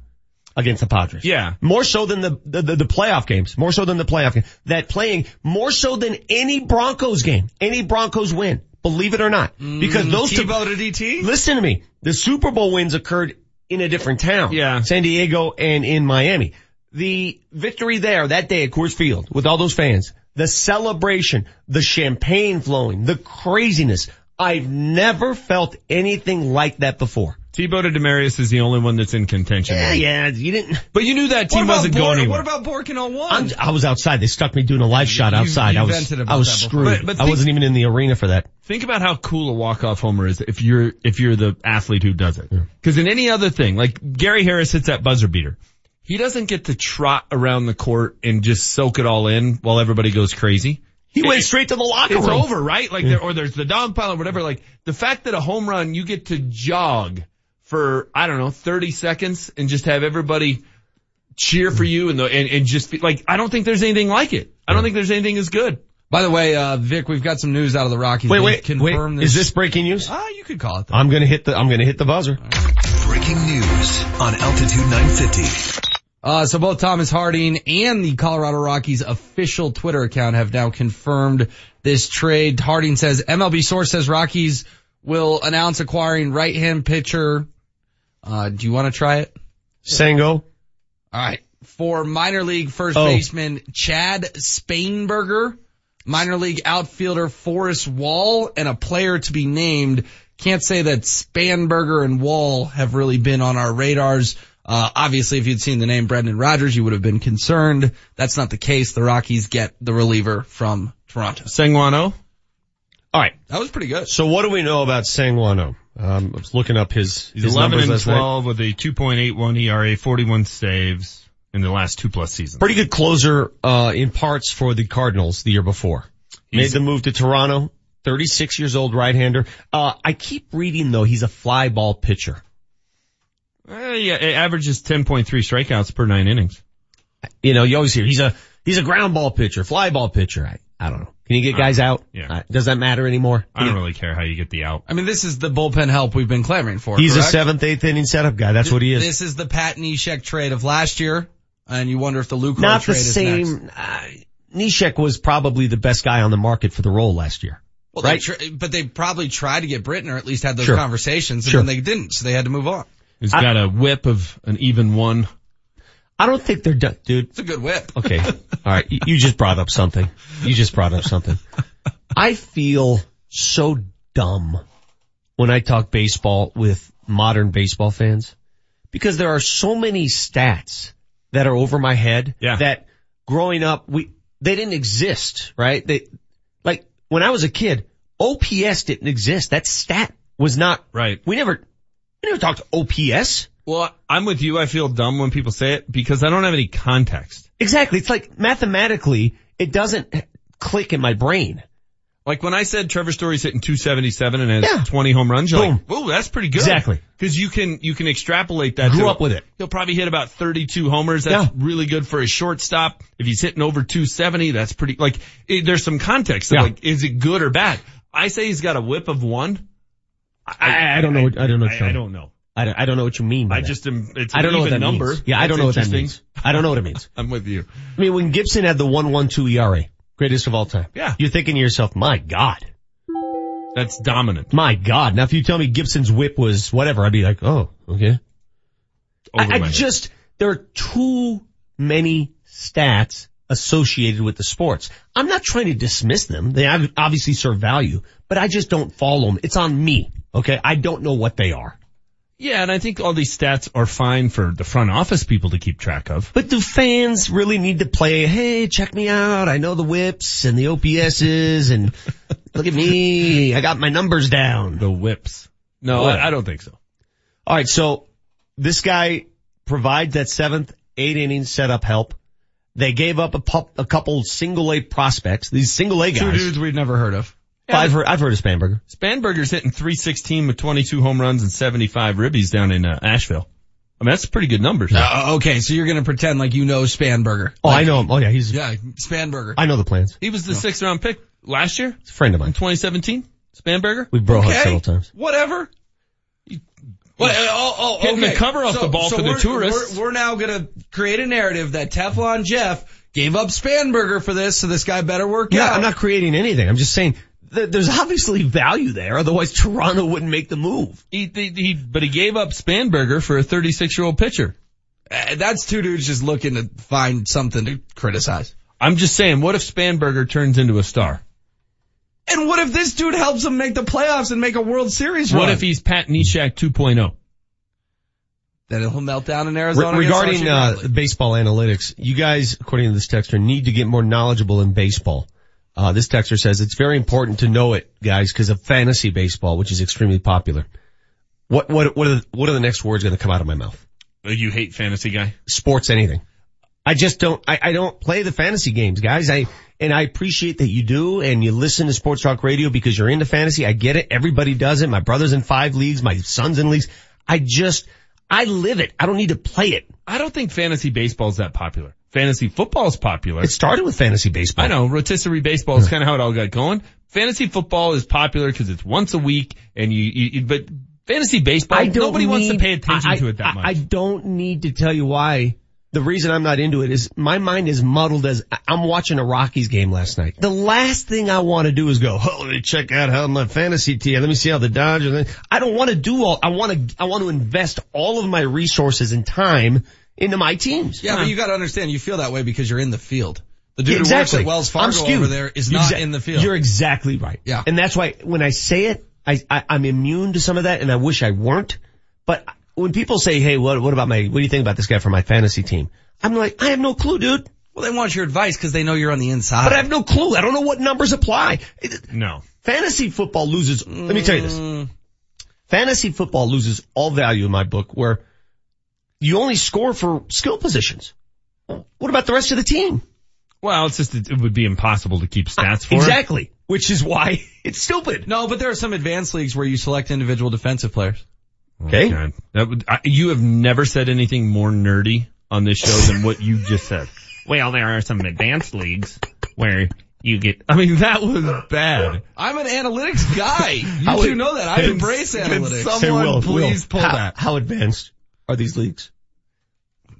against the Padres. Yeah. More so than the, the, the, the playoff games. More so than the playoff game. That playing more so than any Broncos game. Any Broncos win. Believe it or not. Mm, because those two, to DT? listen to me. The Super Bowl wins occurred in a different town. Yeah. San Diego and in Miami. The victory there that day at Coors Field with all those fans, the celebration, the champagne flowing, the craziness. I've never felt anything like that before. Tebow to Demaryius is the only one that's in contention. Yeah, yeah, you didn't. But you knew that team wasn't Bourque- going anywhere. What about Bourque in 01? I'm, was outside. They stuck me doing a live shot outside. you I was, about I was screwed. But- but I wasn't even in the arena for that. Think about how cool a walk-off homer is if you're, if you're the athlete who does it. Cause in any other thing, like Gary Harris hits that buzzer beater. He doesn't get to trot around the court and just soak it all in while everybody goes crazy. He went straight to the locker It's room. over, right? Like there, or there's the dog pile or whatever. Like the fact that a home run, you get to jog for, I don't know, 30 seconds and just have everybody cheer for you and the, and, and just be, like, I don't think there's anything like it. I don't think there's anything as good. By the way, uh, Vic, we've got some news out of the Rockies. Wait, They've wait, wait. confirmed Is this breaking news? Ah, you could call it that. I'm gonna hit the, I'm gonna hit the buzzer. Breaking news on Altitude 950. Uh, so both Thomas Harding and the Colorado Rockies official Twitter account have now confirmed this trade. Harding says MLB source says Rockies will announce acquiring right hand pitcher. Uh, do you want to try it? Sango. All right. For minor league first Oh. baseman Chad Spanberger, minor league outfielder Forrest Wall, and a player to be named. Can't say that Spanberger and Wall have really been on our radars. Uh, obviously if you'd seen the name Brendan Rodgers, you would have been concerned. That's not the case. The Rockies get the reliever from Toronto. Sangwano. All right. That was pretty good. So what do we know about Sangwano? Um, I was looking up his, his 11 numbers and last night. 12 with a 2.81 ERA, 41 saves in the last two plus seasons. Pretty good closer, uh, in parts for the Cardinals the year before. Made the move to Toronto. 36 years old right-hander. Uh, I keep reading though he's a fly ball pitcher. Uh, yeah, it averages 10.3 strikeouts per nine innings. You know, you always hear he's a, he's a ground ball pitcher, fly ball pitcher. I, I don't know. Can you get guys out? yeah. Uh, does that matter anymore? I don't really care how you get the out. I mean, this is the bullpen help we've been clamoring for. He's correct? a seventh, eighth inning setup guy. That's what he is. This is the Pat Neshek trade of last year, and you wonder if the Lucroy Not trade the is next. same. Uh, Neshek was probably the best guy on the market for the role last year. Well, right? they tr- but they probably tried to get Britton or at least had those Sure. conversations and Sure. then they didn't, so they had to move on. He's got a whip of an even one. I don't think they're done, dude. It's a good whip. Okay. [laughs] All right. You- You just brought up something. You just brought up something. I feel so dumb when I talk baseball with modern baseball fans because there are so many stats that are over my head Yeah. that growing up, we, they didn't exist, right? They, like when I was a kid, OPS didn't exist. That stat was not, Right. we never, we never talked OPS. Well, I'm with you. I feel dumb when people say it because I don't have any context. Exactly. It's like mathematically, it doesn't click in my brain. Like when I said Trevor Story's hitting 277 and has Yeah. 20 home runs, you're Boom. like, whoa, that's pretty good. Exactly. Cause you can, you can extrapolate that. Grew up with it. He'll probably hit about 32 homers. That's Yeah. really good for a shortstop. If he's hitting over 270, that's pretty, like, it, there's some context. Yeah. Like, is it good or bad? I say he's got a whip of one. I, I don't know. what- I don't know. what I, I don't know. I don't, I don't know what you mean by I that. just am, it's I don't know what even that number. means. Yeah, I don't know what that means. I don't know what it means. [laughs] I'm with you. I mean, when Gibson had the 112 ERA, greatest of all time. Yeah. You're thinking to yourself, my God, That's dominant. my God. Now if you tell me Gibson's whip was whatever, I'd be like, oh, okay. I, I just, there are too many stats associated with the sports. I'm not trying to dismiss them. They obviously serve value, but I just don't follow them. It's on me. Okay. I don't know what they are. Yeah, and I think all these stats are fine for the front office people to keep track of. But do fans really need to play, hey, check me out, I know the whips and the OPSs and [laughs] look at me, I got my numbers down. The whips. No, I, I don't think so. Alright, so this guy provides that seventh, eight inning setup help. They gave up a, pup, a couple single A prospects, these single A guys. Two dudes we've never heard of. I've heard, I've heard of Spanberger. Spanberger's hitting 316 with 22 home runs and 75 ribbies down in uh, Asheville. I mean, that's pretty good numbers. Uh, okay, so you're gonna pretend like you know Spanberger. Oh, I know him. Oh yeah, he's, Yeah, Spanberger. I know the plans. He was the sixth round pick last year He's a friend of in mine. 2017. Spanberger. We've bro hugged Okay. several times. Whatever. What, uh, oh, oh, Hitting okay. the cover off the ball for the we're- tourists. We're, we're now gonna create a narrative that Teflon Jeff gave up Spanberger for this, so this guy better work Yeah, out. I'm not creating anything. I'm just saying th- there's obviously value there. Otherwise Toronto wouldn't make the move. He, he, he, but he gave up Spanberger for a 36 year old pitcher. Uh, that's two dudes just looking to find something to criticize. I'm just saying, what if Spanberger turns into a star? And what if this dude helps him make the playoffs and make a World Series run? What if he's Pat Neshek 2.0? Then he'll melt down in Arizona. against regarding uh, baseball analytics, you guys, according to this texter, need to get more knowledgeable in baseball. Uh, this texter says it's very important to know it, guys, because of fantasy baseball, which is extremely popular. What what what are the, what are the next words going to come out of my mouth? You hate fantasy guy? Sports, anything. I just don't. I, I don't play the fantasy games, guys. I and I appreciate that you do, and you listen to Sports Talk Radio because you're into fantasy. I get it. Everybody does it. My brother's in five leagues. My son's in leagues. I just I live it. I don't need to play it. I don't think fantasy baseball is that popular. Fantasy football is popular. It started with fantasy baseball. I know rotisserie baseball is kind of how it all got going. Fantasy football is popular because it's once a week, and you, you, you but fantasy baseball, I don't nobody wants to pay attention I- to it that I- much. I don't need to tell you why. The reason I'm not into it is my mind is muddled as I'm watching a Rockies game last night. The last thing I want to do is go, oh, let me check out how my fantasy team, let me see how the Dodgers, I don't want to do all, I want to, I want to invest all of my resources and time into my teams. yeah, but you gotta understand, you feel that way because you're in the field. The dude Yeah, who exactly. works at Wells I'm Fargo skewed. over there is not Exa- in the field. You're exactly right. Yeah. And that's why when I say it, I, I, I'm immune to some of that and I wish I weren't. But when people say, hey, what, what about my, what do you think about this guy for my fantasy team? I'm like, I have no clue, dude. well, they want your advice because they know you're on the inside. But I have no clue. I don't know what numbers apply. No. Fantasy football loses, let me tell you this. Mm. Fantasy football loses all value in my book where you only score for skill positions. What about the rest of the team? Well, it's just it, it would be impossible to keep stats for. it. Exactly. Which is why [laughs] it's stupid. no, but there are some advanced leagues where you select individual defensive players. Okay. God. That would, I, you have never said anything more nerdy on this show than what you just said. [laughs] Well, there are some advanced leagues where you get, I mean, that was bad. I'm an analytics guy. [laughs] You How two know that. I Can- embrace can analytics. some- Hey, Someone Will, please Will, pull how, that. How advanced are these leagues?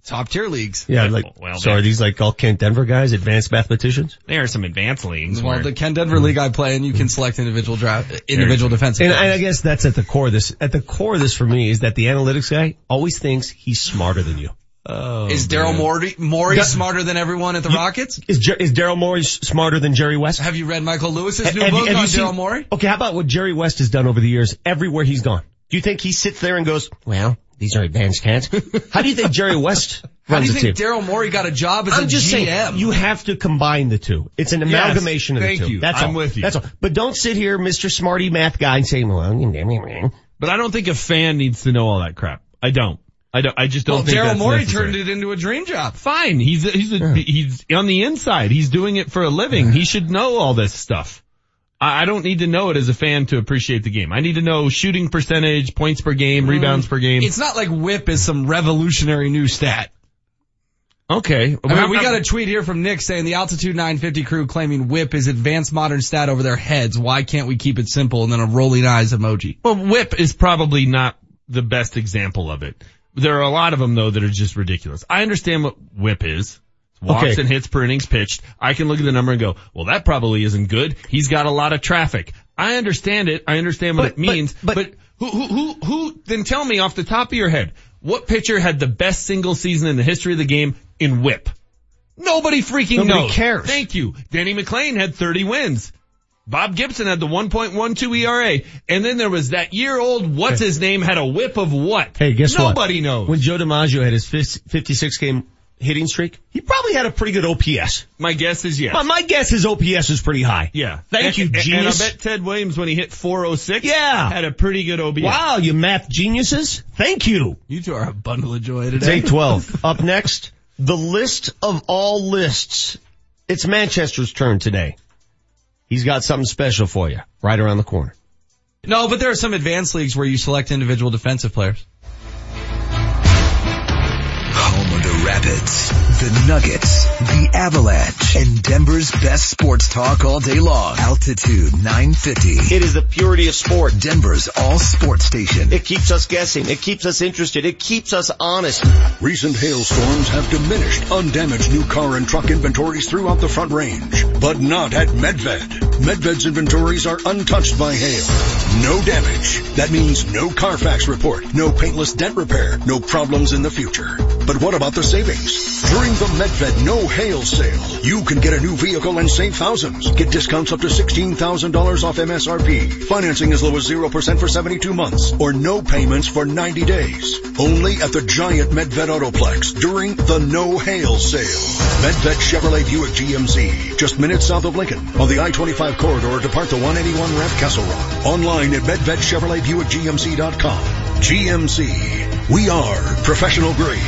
Top tier leagues. Yeah, Yeah, like, well, so are these like all Kent Denver guys, advanced mathematicians? There are some advanced leagues Well, where the Kent Denver league I play in, you can select individual draft, individual defensive And, players. I guess that's at the core of this, at the core of this for me is that the analytics guy always thinks he's smarter than you. oh, is Daryl. Morey, Morey Da- smarter than everyone at the Rockets? Is, Jer- is Daryl Morey smarter than Jerry West? Have you read Michael Lewis's new Have book have you on Daryl Morey? Okay, how about what Jerry West has done over the years everywhere he's gone? Do you think he sits there and goes, well, these are advanced cats? How do you think Jerry West [laughs] How do you think? Daryl Morey got a job as? I'm a just GM? saying, you have to combine the two. It's an amalgamation of the thank two. you. That's I'm all. with you. That's all. But don't sit here, Mr. Smarty Math guy, and say, well, But I don't think a fan needs to know all that crap. I don't. I don't, I just don't well, think Daryl Morey necessary. turned it into a dream job. Fine. He's, a, he's, a, he's on the inside. He's doing it for a living. He should know all this stuff. I don't need to know it as a fan to appreciate the game. I need to know shooting percentage, points per game, mm. rebounds per game. It's not like whip is some revolutionary new stat. okay. I mean, we got a tweet here from Nick saying the Altitude 950 crew claiming whip is advanced modern stat over their heads. Why can't we keep it simple? And then a rolling eyes emoji. Well, whip is probably not the best example of it. There are a lot of them though that are just ridiculous. I understand what whip is. Walks Okay. and hits per innings pitched. I can look at the number and go, well, that probably isn't good. He's got a lot of traffic. I understand it. I understand what But- it means. but- But, who, who, who, who, then tell me off the top of your head, what pitcher had the best single season in the history of the game in whip? Nobody freaking knows. Nobody knows. cares. Thank you. Denny McLain had 30 wins. Bob Gibson had the 1.12 ERA. And then there was that year old, what's his name, had a whip of what? Hey, guess what? Nobody knows. When Joe DiMaggio had his 56 game hitting streak, he probably had a pretty good OPS. My guess is yes. My, my guess is OPS is pretty high. yeah. Thank And- you, genius. And I bet Ted Williams when he hit 406 Yeah. had a pretty good OBS. Wow, you math geniuses. Thank you. You two are a bundle of joy It's today. 812. [laughs] Up next, the list of all lists. It's Manchester's turn today. he's got something special for you right around the corner. No, but there are some advanced leagues where you select individual defensive players. Home of the Rapids, the Nuggets, the Avalanche, and Denver's best sports talk all day long. Altitude 950. It is the purity of sport. Denver's all sports station. It keeps us guessing. It keeps us interested. It keeps us honest. Recent hailstorms have diminished undamaged new car and truck inventories throughout the front range, but not at Medved. Medved's inventories are untouched by hail. No damage. That means no Carfax report, no paintless dent repair, no problems in the future. But what about the savings? During the Medved No Hail Sale, you can get a new vehicle and save thousands. Get discounts up to $16,000 off MSRP. Financing as low as 0% for 72 months or no payments for 90 days. Only at the giant Medved Autoplex during the No Hail Sale. Medved Chevrolet Buick GMC, just minutes south of Lincoln on the I-25 corridor depart the 181 ramp Castle Rock. Online at MedvedChevroletBuickGMC.com. GMC. We are professional grade.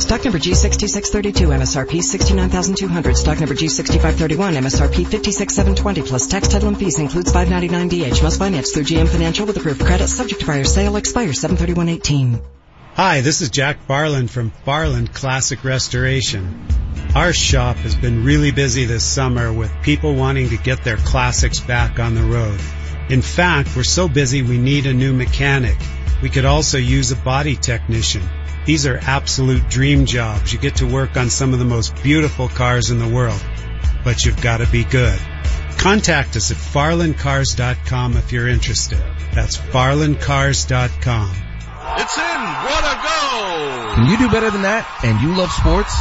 Stock number G6632, MSRP 69200 Stock number G6531, MSRP 56720 plus tax title and fees includes 599DH. Must finance through GM Financial with approved credit subject to prior sale expires 73118. Hi, this is Jack Farland from Farland Classic Restoration. Our shop has been really busy this summer with people wanting to get their classics back on the road. In fact, we're so busy we need a new mechanic. We could also use a body technician. These are absolute dream jobs. You get to work on some of the most beautiful cars in the world, but you've got to be good. Contact us at farlandcars.com if you're interested. That's farlandcars.com. It's in. What a goal! Can you do better than that? And you love sports?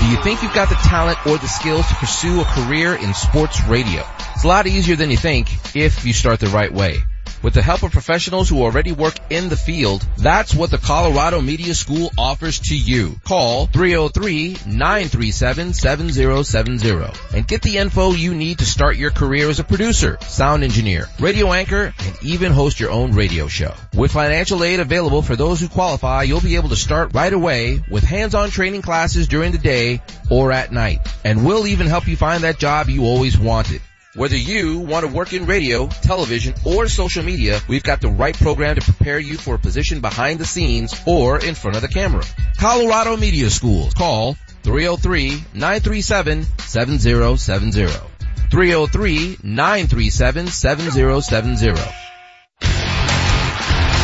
Do you think you've got the talent or the skills to pursue a career in sports radio? It's a lot easier than you think if you start the right way. With the help of professionals who already work in the field, that's what the Colorado Media School offers to you. Call 303-937-7070 and get the info you need to start your career as a producer, sound engineer, radio anchor, and even host your own radio show. With financial aid available for those who qualify, you'll be able to start right away with hands-on training classes during the day or at night. And we'll even help you find that job you always wanted. Whether you want to work in radio, television, or social media, we've got the right program to prepare you for a position behind the scenes or in front of the camera. Colorado Media Schools. Call 303-937-7070. 303-937-7070.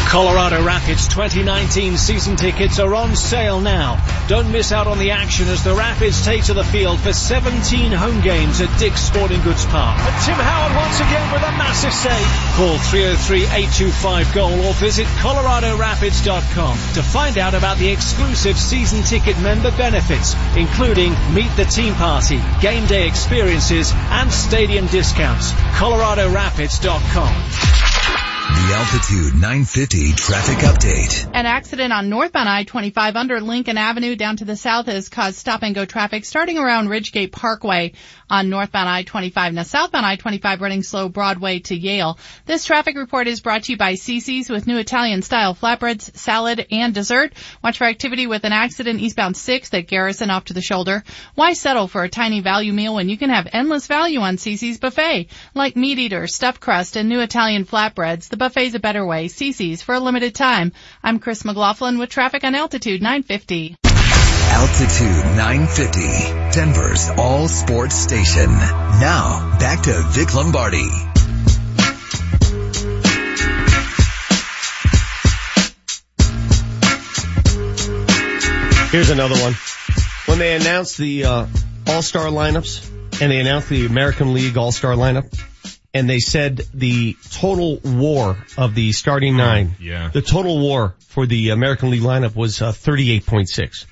Colorado Rapids 2019 season tickets are on sale now. Don't miss out on the action as the Rapids take to the field for 17 home games at Dick's Sporting Goods Park. And Tim Howard once again with a massive save. Call 303-825-GOAL or visit coloradorapids.com to find out about the exclusive season ticket member benefits, including meet the team party, game day experiences, and stadium discounts. coloradorapids.com. The Altitude 950 traffic update. An accident on northbound I-25 under Lincoln Avenue down to the south has caused stop and go traffic starting around Ridgegate Parkway on northbound I-25. Now southbound I-25 running slow Broadway to Yale. This traffic report is brought to you by CC's with new Italian style flatbreads, salad, and dessert. Watch for activity with an accident eastbound 6 at Garrison off to the shoulder. Why settle for a tiny value meal when you can have endless value on CC's buffet? Like meat eater, stuffed crust, and new Italian flatbreads. The buffet's a better way. CC's for a limited time. I'm Chris McLaughlin with traffic on Altitude 950. Altitude 950, Denver's all sports station. Now, back to Vic Lombardi. Here's another one. When they announced the uh, All-Star lineups and they announced the American League All-Star lineup and they said the total war of the starting nine, yeah. the total war for the American League lineup was uh, 38.6.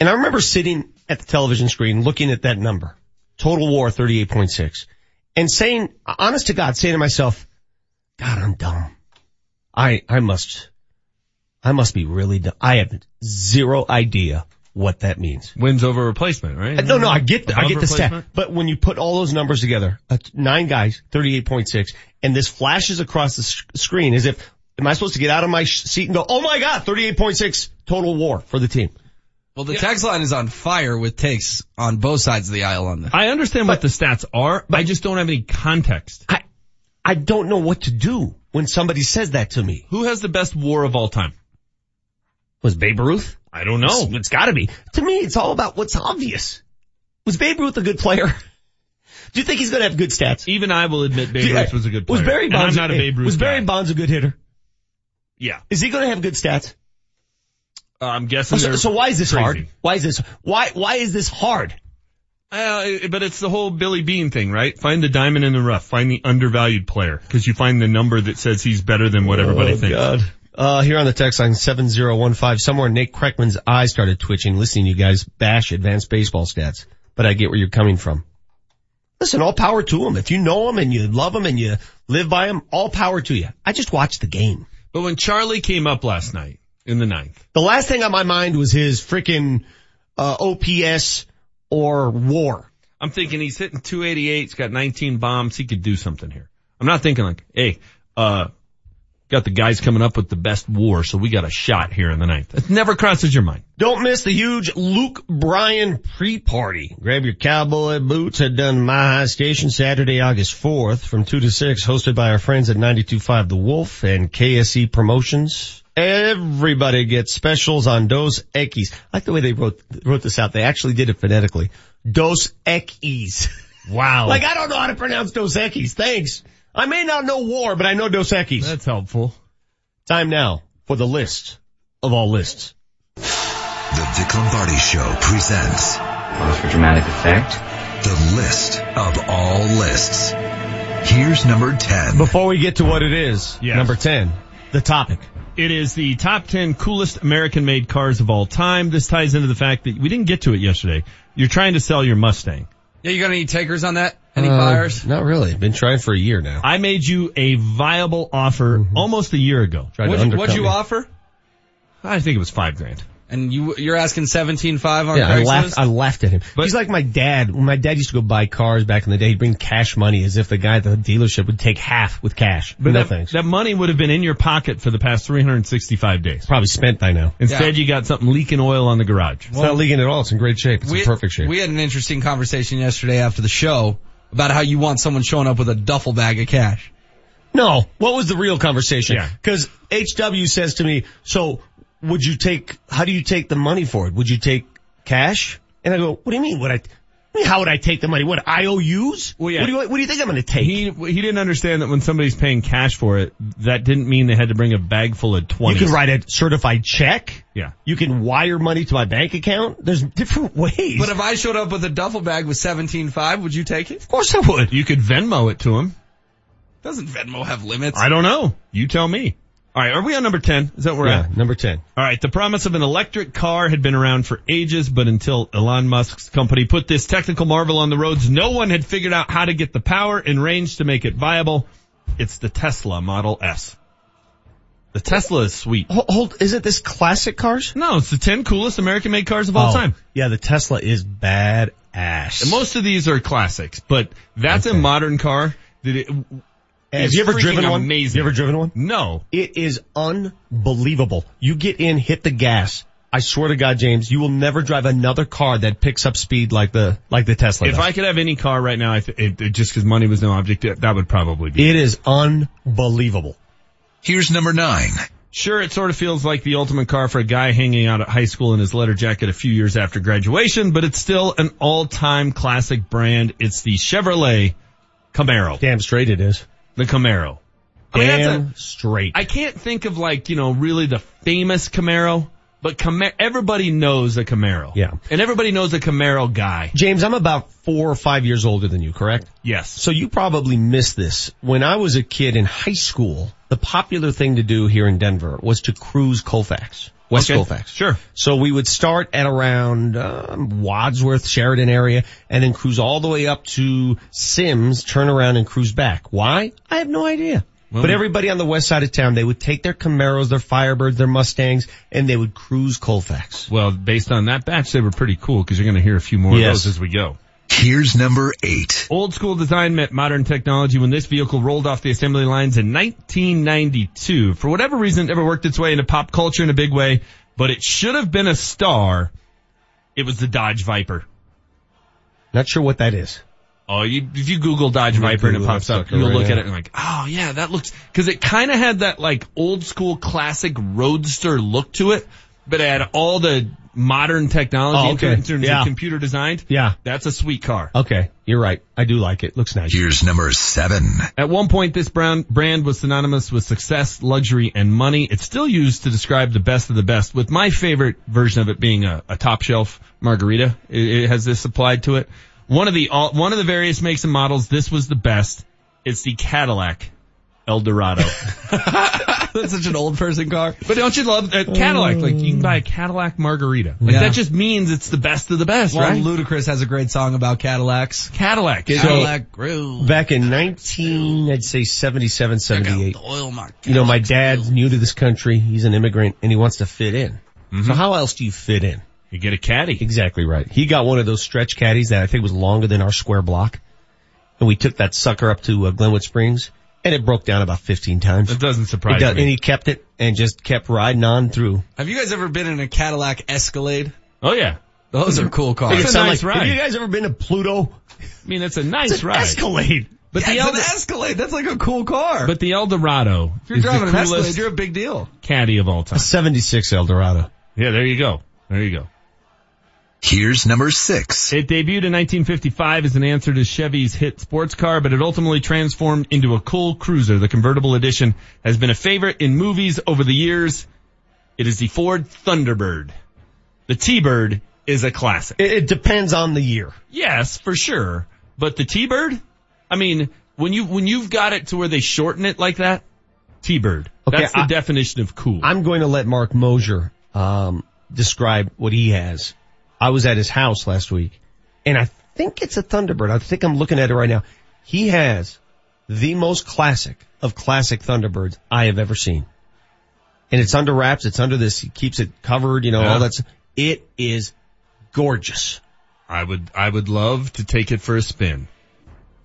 And I remember sitting at the television screen looking at that number, total war 38.6 and saying, honest to God, saying to myself, God, I'm dumb. I, I must, I must be really dumb. I have zero idea what that means. Wins over replacement, right? Uh, No, no, I get the, I get the stat. But when you put all those numbers together, uh, nine guys, 38.6, and this flashes across the s- screen as if, am I supposed to get out of my sh- seat and go, oh my God, 38.6 total war for the team? Well, the text line is on fire with takes on both sides of the aisle on this. I understand what the stats are, but I just don't have any context. I, I don't know what to do when somebody says that to me. Who has the best war of all time? Was Babe Ruth? I don't know. It's, it's gotta be. To me, it's all about what's obvious. Was Babe Ruth a good player? Do you think he's gonna have good stats? Even I will admit Babe. Ruth was a good player. Was Barry Bonds I'm not a Babe Ruth Was Barry guy. Bonds a good hitter? Yeah. Is he gonna have good stats? Uh, I'm guessing So, so why is this crazy. hard? Why is this, why, why is this hard? Uh, but it's the whole Billy Beane thing, right? Find the diamond in the rough. Find the undervalued player. Cause you find the number that says he's better than what everybody oh, thinks. God. Uh, here on the text line 7015, somewhere Nate Kreckman's eyes started twitching listening to you guys bash advanced baseball stats. But I get where you're coming from. Listen, all power to him. If you know him and you love him and you live by him, all power to you. I just watched the game. But when Charlie came up last night in the ninth, The last thing on my mind was his freaking, uh, OPS or war. I'm thinking he's hitting 288. He's got 19 bombs. He could do something here. I'm not thinking like, hey, uh, got the guys coming up with the best war, so we got a shot here in the ninth. It never crosses your mind. Don't miss the huge Luke Bryan pre-party. Grab your cowboy boots at Dun My High Station Saturday, August 4th from 2 to 6, hosted by our friends at 92.5 The Wolf and KSE Promotions. Everybody gets specials on Dos Equis. I like the way they wrote, wrote this out. They actually did it phonetically. Dos Equis. Wow. [laughs] like I don't know how to pronounce Dos Equis. Thanks. I may not know war, but I know Dos Equis. That's helpful. Time now for the list of all lists. The Vic Lombardi Show presents. Pause for dramatic effect. The list of all lists. Here's number 10. Before we get to what it is, Yes. number 10, the topic. It is the top 10 coolest American made cars of all time. This ties into the fact that we didn't get to it yesterday. You're trying to sell your Mustang. Yeah, you got any takers on that? Any Uh, buyers? Not really. Been trying for a year now. I made you a viable offer almost a year ago. Tried What'd, you- what'd you me. offer? I think it was five grand. And you, you're asking 17.5 on Yeah, I Craigslist? laughed, I laughed at him. He's like my dad. When my dad used to go buy cars back in the day, he'd bring cash money as if the guy at the dealership would take half with cash. But no that, thanks. that money would have been in your pocket for the past 365 days. Probably spent by now. Instead, you got something leaking oil on the garage. It's not leaking at all. It's in great shape. It's we, in perfect shape. We had an interesting conversation yesterday after the show about how you want someone showing up with a duffel bag of cash. No. What was the real conversation? Yeah. Cause HW says to me, so would you take, how do you take the money for it? Would you take cash? And I go, what do you mean? Would I, how would I take the money? What, IOUs? Well, yeah. What do you, what do you think I'm going to take? He he didn't understand that when somebody's paying cash for it, that didn't mean they had to bring a bag full of twenty. you twenty. can write a certified check. Yeah. You can wire money to my bank account. There's different ways. But if I showed up with a duffel bag with 17.5, would you take it? of course I would. You could Venmo it to him. Doesn't Venmo have limits? I don't know. You tell me. All right, are we on number ten? Is that where we're Yeah, at? number 10. All right, the promise of an electric car had been around for ages, but until Elon Musk's company put this technical marvel on the roads, no one had figured out how to get the power and range to make it viable. It's the Tesla Model S. The Tesla is sweet. Hold, hold, is it this classic cars? No, it's the 10 coolest American made cars of all Oh, time. Yeah, the Tesla is bad ass. And most of these are classics, but that's a modern car that it, Have you ever driven one? Amazing. You ever driven one? No. It is unbelievable. You get in, hit the gas. I swear to God, James, you will never drive another car that picks up speed like the, like the Tesla If does. I could have any car right now, I th- it, it, just because money was no object, that that would probably be. it is unbelievable. Here's number 9. Sure, it sort of feels like the ultimate car for a guy hanging out at high school in his letter jacket a few years after graduation, but it's still an all-time classic brand. It's the Chevrolet Camaro. Damn straight it is. The Camaro. I mean, that's Damn a, straight. I can't think of like, you know, really the famous Camaro, but Camaro, everybody knows a Camaro. Yeah. And everybody knows a Camaro guy. James, I'm about four or five years older than you, correct? Yes. So you probably missed this. When I was a kid in high school, the popular thing to do here in Denver was to cruise Colfax. West Okay. Colfax. Sure. So we would start at around um, Wadsworth, Sheridan area, and then cruise all the way up to Simms, turn around and cruise back. Why? I have no idea. Well, but everybody on the west side of town, they would take their Camaros, their Firebirds, their Mustangs, and they would cruise Colfax. Well, based on that batch, they were pretty cool because you're going to hear a few more Yes. of those as we go. Here's number 8. Old school design met modern technology when this vehicle rolled off the assembly lines in 1992. For whatever reason, it never worked its way into pop culture in a big way, but it should have been a star It was the Dodge Viper. Not sure what that is. Oh, you, if you Google Dodge I'm gonna Viper and it pops up, you'll right look now. at it and like, oh yeah, that looks, cause it kind of had that like old school classic roadster look to it, but it had all the modern technology Oh, okay. in terms Yeah. of computer designed. Yeah. That's a sweet car. Okay. You're right. I do like it. Looks nice. Here's number seven. At one point, this brown brand was synonymous with success, luxury, and money. It's still used to describe the best of the best, with my favorite version of it being a, a top shelf margarita. It, it has this applied to it. One of the all, one of the various makes and models. This was the best. It's the Cadillac Eldorado. [laughs] That's such an old person car. But don't you love that Cadillac? Like you can mm. buy a Cadillac margarita. Like Yeah. that just means it's the best of the best, Well, right? Ludacris has a great song about Cadillacs. Cadillac. Cadillac Groove. Back in 19, I'd say 77, 78. Oil mark. You know, my dad's new to this country. He's an immigrant and he wants to fit in. Mm-hmm. So how else do you fit in? You get a caddy. Exactly right. He got one of those stretch caddies that I think was longer than our square block. And we took that sucker up to uh, Glenwood Springs and it broke down about 15 times. That doesn't It surprise does- me. and he kept it and just kept riding on through. Have you guys ever been in a Cadillac Escalade? oh yeah. Those are cool cars. It's a nice like- ride. Have you guys ever been to Pluto? I mean, it's a nice It's an ride. Escalade. But yeah, the it's an Escalade. That's like a cool car. but the Eldorado if you're is driving the an Escalade, you're a big deal. caddy of all time. A 76 Eldorado. Yeah, there you go. There you go. Here's number six. It debuted in 1955 as an answer to Chevy's hit sports car, but it ultimately transformed into a cool cruiser. The convertible edition has been a favorite in movies over the years. It is the Ford Thunderbird. The T-Bird is a classic. It, it depends on the year. Yes, for sure. But the T-Bird? I mean, when you, when you've got it to where they shorten it like that, T-Bird. Okay, That's the I- definition of cool. I'm going to let Marc Moser um, describe what he has. I was at his house last week, and I think it's a Thunderbird. I think I'm looking at it right now. He has the most classic of classic Thunderbirds I have ever seen, and it's under wraps. It's under this. He keeps it covered. You know Yeah. all that's. It is gorgeous. I would, I would love to take it for a spin.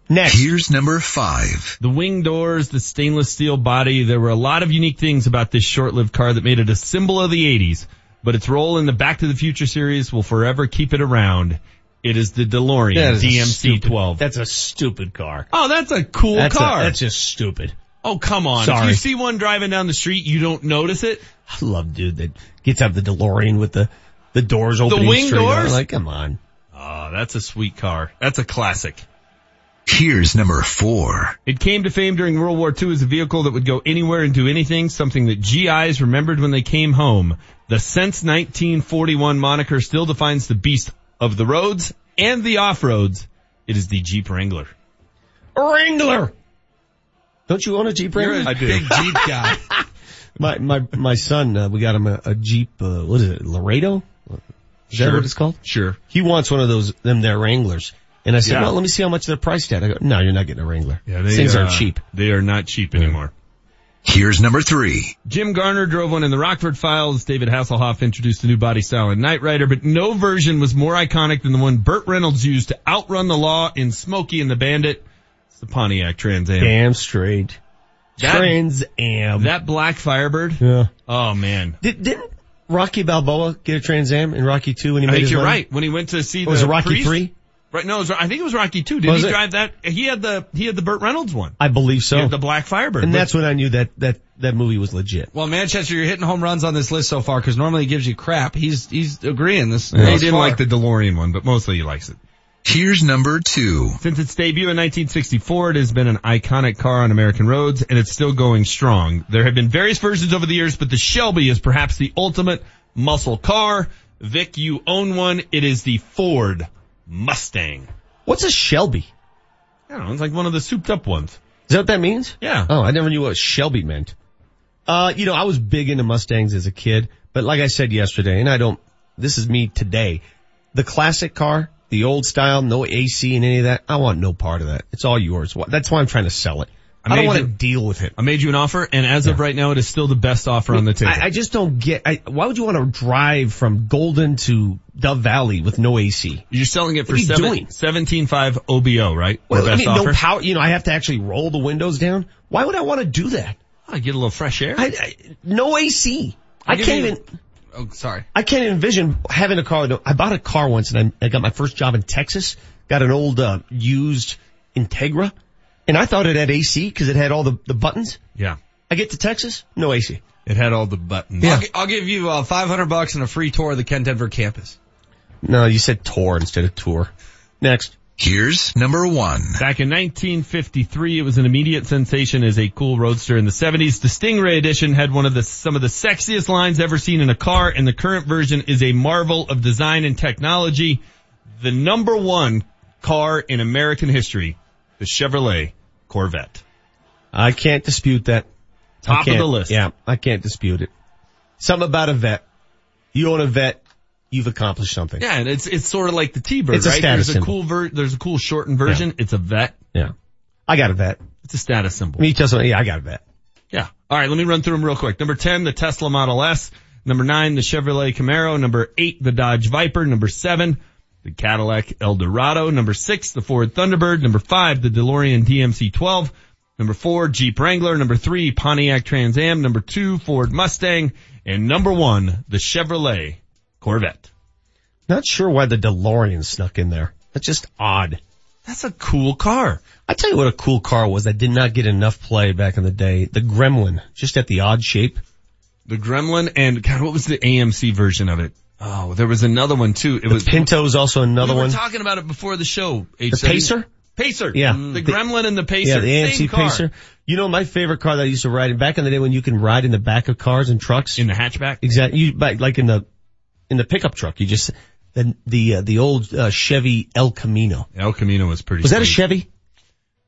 Next, Here's number five. The wing doors, the stainless steel body, there were a lot of unique things about this short-lived car that made it a symbol of the 80s, but its role in the Back to the Future series will forever keep it around. It is the DeLorean That is DMC stupid- 12. That's a stupid car. oh, that's a cool That's a- car. that's just stupid. oh, come on. If you see one driving down the street, you don't notice it? I love dude that gets out the DeLorean with the the doors opening wing straight out. doors? Like, come on. Oh, that's a sweet car. That's a classic. Here's number four. It came to fame during World War II as a vehicle that would go anywhere and do anything, something that GIs remembered when they came home. The since 1941 moniker still defines the beast of the roads and the off-roads. It is the Jeep Wrangler. Wrangler. Don't you own a Jeep You're Wrangler? a [laughs] big Jeep guy. [laughs] My my my son, uh, we got him a, a Jeep. Uh, what is it? Laredo. Is that Sure. what it's called? Sure. He wants one of those them there Wranglers. And I said, Yeah. well, let me see how much they're priced at. I go, no, you're not getting a Wrangler. Yeah, These things uh, aren't cheap. They are not cheap anymore. Here's number three. Jim Garner drove one in the Rockford Files. David Hasselhoff introduced a new body style in Knight Rider, but no version was more iconic than the one Burt Reynolds used to outrun the law in Smokey and the Bandit. It's the Pontiac Trans Am. Damn straight. That- Trans Am. That black Firebird. yeah. Oh man. Did, didn't Rocky Balboa get a Trans Am in Rocky 2 when he I made think his you're money? right. When he went to see Was the it Rocky priest- 3? Right. No, it was, I think it was Rocky 2. Did Was he it? drive that? He had the, he had the Burt Reynolds one. I believe so. He had the black Firebird. and But- that's when I knew that, that, that movie was legit. Well, Manchester, you're hitting home runs on this list so far because normally he gives you crap. He's he's agreeing this. he didn't far. like the DeLorean one, but mostly he likes it. Here's number two. Since its debut in 1964, it has been an iconic car on American roads, and it's still going strong. There have been various versions over the years, but the Shelby is perhaps the ultimate muscle car. Vic, you own one. It is the Ford Mustang. What's a Shelby? I don't know. It's like one of the souped up ones. Is that what that means? Yeah. Oh, I never knew what Shelby meant. Uh, you know, I was big into Mustangs as a kid, but like I said yesterday, and I don't, this is me today, the classic car, the old style, no AC and any of that, I want no part of that. It's all yours. That's why I'm trying to sell it. I, don't want to deal with it. I made you an offer, and as of right now, it is still the best offer on the table. I, I just don't get, I, why would you want to drive from Golden to Dove Valley with no AC? You're selling it for What are you seven, doing? 17.5 OBO, right? Or Well, I best mean, offer? no power, you know, I have to actually roll the windows down. Why would I want to do that? I get a little fresh air. I, I no AC. I can't even, Oh, sorry. I can't envision having a car. I bought a car once and I, I got my first job in Texas. Got an old uh, used Integra, and I thought it had AC because it had all the, the buttons. Yeah. I get to Texas, no AC. It had all the buttons. I'll, gi- I'll give you uh, 500 bucks and a free tour of the Kent Denver campus. No, you said tour instead of tour. Next. Here's number one. Back in 1953, it was an immediate sensation as a cool roadster. In the 70s, the Stingray edition had one of the some of the sexiest lines ever seen in a car, and the current version is a marvel of design and technology. The number one car in American history, the Chevrolet Corvette. I can't dispute that. Top of the list. Yeah, I can't dispute it. Something about a vet. You own a vet, you've accomplished something. Yeah, and it's it's sort of like the T-Bird, It's a right? status there's a symbol. cool ver- there's a cool shortened version. It's a vet. Yeah. I got a vet. It's a status symbol. Me tell yeah, I got a vet. Yeah. All right, let me run through them real quick. Number 10, the Tesla Model S. Number 9, the Chevrolet Camaro. Number 8, the Dodge Viper. Number 7, the Cadillac Eldorado. Number 6, the Ford Thunderbird. Number 5, the DeLorean DMC-12. Number 4, Jeep Wrangler. Number 3, Pontiac Trans Am. Number 2, Ford Mustang. And number 1, the Chevrolet Corvette. Not sure why the DeLorean snuck in there. That's just odd. That's a cool car. I tell you what a cool car was that did not get enough play back in the day. The Gremlin. Just at the odd shape. The Gremlin and God, what was the AMC version of it? Oh, there was another one too. It The was Pinto's also another we were one. talking about it before the show. The H7. Pacer? Pacer. Yeah. The Gremlin and the Pacer. Yeah, the AMC. Pacer. You know, my favorite car that I used to ride in back in the day when you can ride in the back of cars and trucks. In the hatchback? Exactly. You, like in the, in the pickup truck. You just, the, the, uh, the old, uh, Chevy El Camino. El Camino was pretty Was that a. Chevy?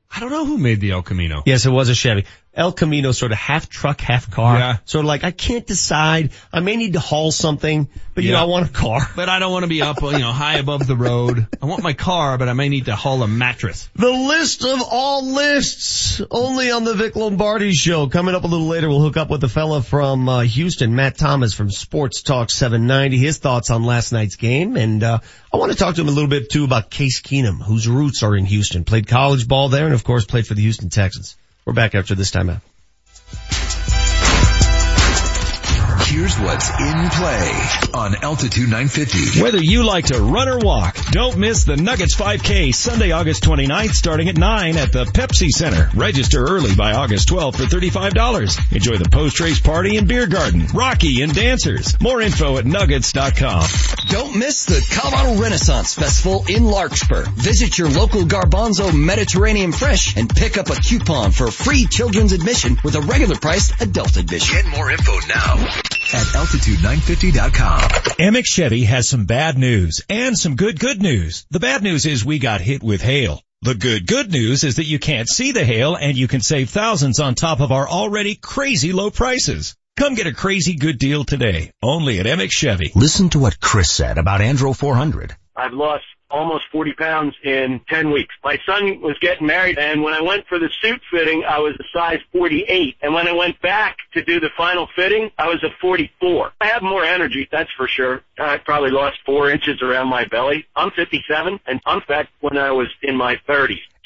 I don't know who made the El Camino. Yes, it was a Chevy. El Camino sort of half truck, half car. Yeah. Sort of like, I can't decide. I may need to haul something, but you Yeah. know, I want a car. [laughs] But I don't want to be up, you know, high above the road. I want my car, but I may need to haul a mattress. The list of all lists, only on the Vic Lombardi show. Coming up a little later, we'll hook up with the fella from uh, Houston, Matt Thomas from Sports Talk 790. His thoughts on last night's game, and uh, I want to talk to him a little bit too about Case Keenum, whose roots are in Houston. Played college ball there, and of course played for the Houston Texans. We're back after this time out. Here's what's in play on Altitude 950. Whether you like to run or walk, don't miss the Nuggets 5K Sunday, August 29th starting at 9 at the Pepsi Center. Register early by August 12th for $35. Enjoy the post-race party and beer garden, Rocky and dancers. More info at nuggets.com. Don't miss the Colorado Renaissance Festival in Larkspur. Visit your local Garbanzo Mediterranean Fresh and pick up a coupon for free children's admission with a regular priced adult admission. Get more info now at altitude950.com. Emich Chevy has some bad news and some good good news. The bad news is we got hit with hail. The good good news is that you can't see the hail and you can save thousands on top of our already crazy low prices. Come get a crazy good deal today, only at Emich Chevy. Listen to what Chris said about Andro 400. I've lost almost 40 pounds in 10 weeks. My son was getting married and when I went for the suit fitting, I was a size 48. And when I went back to do the final fitting, I was a 44. I have more energy, that's for sure. I probably lost four inches around my belly. I'm 57 and I'm fat when I was in my 30s.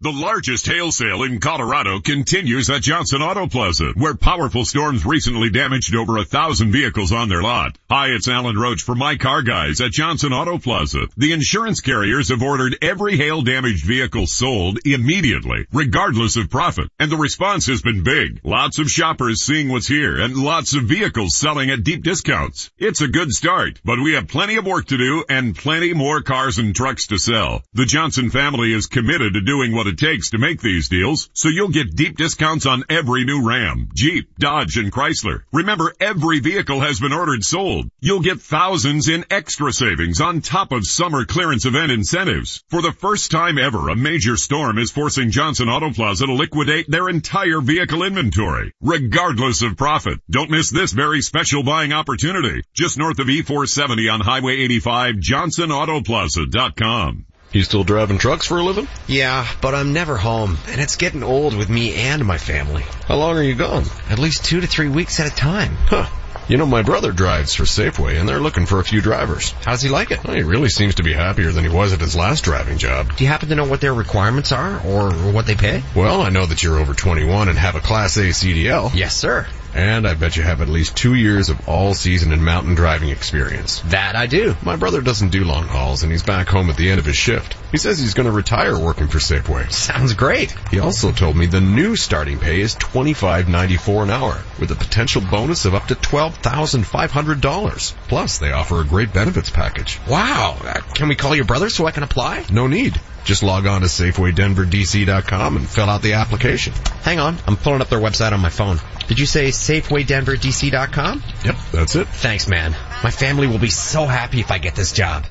The largest hail sale in Colorado continues at Johnson Auto Plaza, where powerful storms recently damaged over a thousand vehicles on their lot. Hi, it's Alan Roach for My Car Guys at Johnson Auto Plaza. The insurance carriers have ordered every hail damaged vehicle sold immediately, regardless of profit. And the response has been big. Lots of shoppers seeing what's here and lots of vehicles selling at deep discounts. It's a good start, but we have plenty of work to do and plenty more cars and trucks to sell. The Johnson family is committed to doing what it takes to make these deals, so you'll get deep discounts on every new Ram, Jeep, Dodge, and Chrysler. Remember, every vehicle has been ordered sold. You'll get thousands in extra savings on top of summer clearance event incentives. For the first time ever, a major storm is forcing Johnson Auto Plaza to liquidate their entire vehicle inventory, regardless of profit. Don't miss this very special buying opportunity. Just north of E470 on Highway 85, johnsonautoplaza.com. You still driving trucks for a living? Yeah, but I'm never home, and it's getting old with me and my family. How long are you gone? At least two to three weeks at a time. Huh. You know, my brother drives for Safeway, and they're looking for a few drivers. How does he like it? Well, he really seems to be happier than he was at his last driving job. Do you happen to know what their requirements are, or what they pay? Well, I know that you're over 21 and have a Class A CDL. Yes, sir. And I bet you have at least two years of all-season and mountain driving experience. That I do. My brother doesn't do long hauls, and he's back home at the end of his shift. He says he's going to retire working for Safeway. Sounds great. He also told me the new starting pay is $25.94 an hour, with a potential bonus of up to $12,500. Plus, they offer a great benefits package. Wow. Uh, can we call your brother so I can apply? No need. Just log on to SafewayDenverDC.com and fill out the application. Hang on, I'm pulling up their website on my phone. Did you say SafewayDenverDC.com? Yep, that's it. Thanks, man. My family will be so happy if I get this job.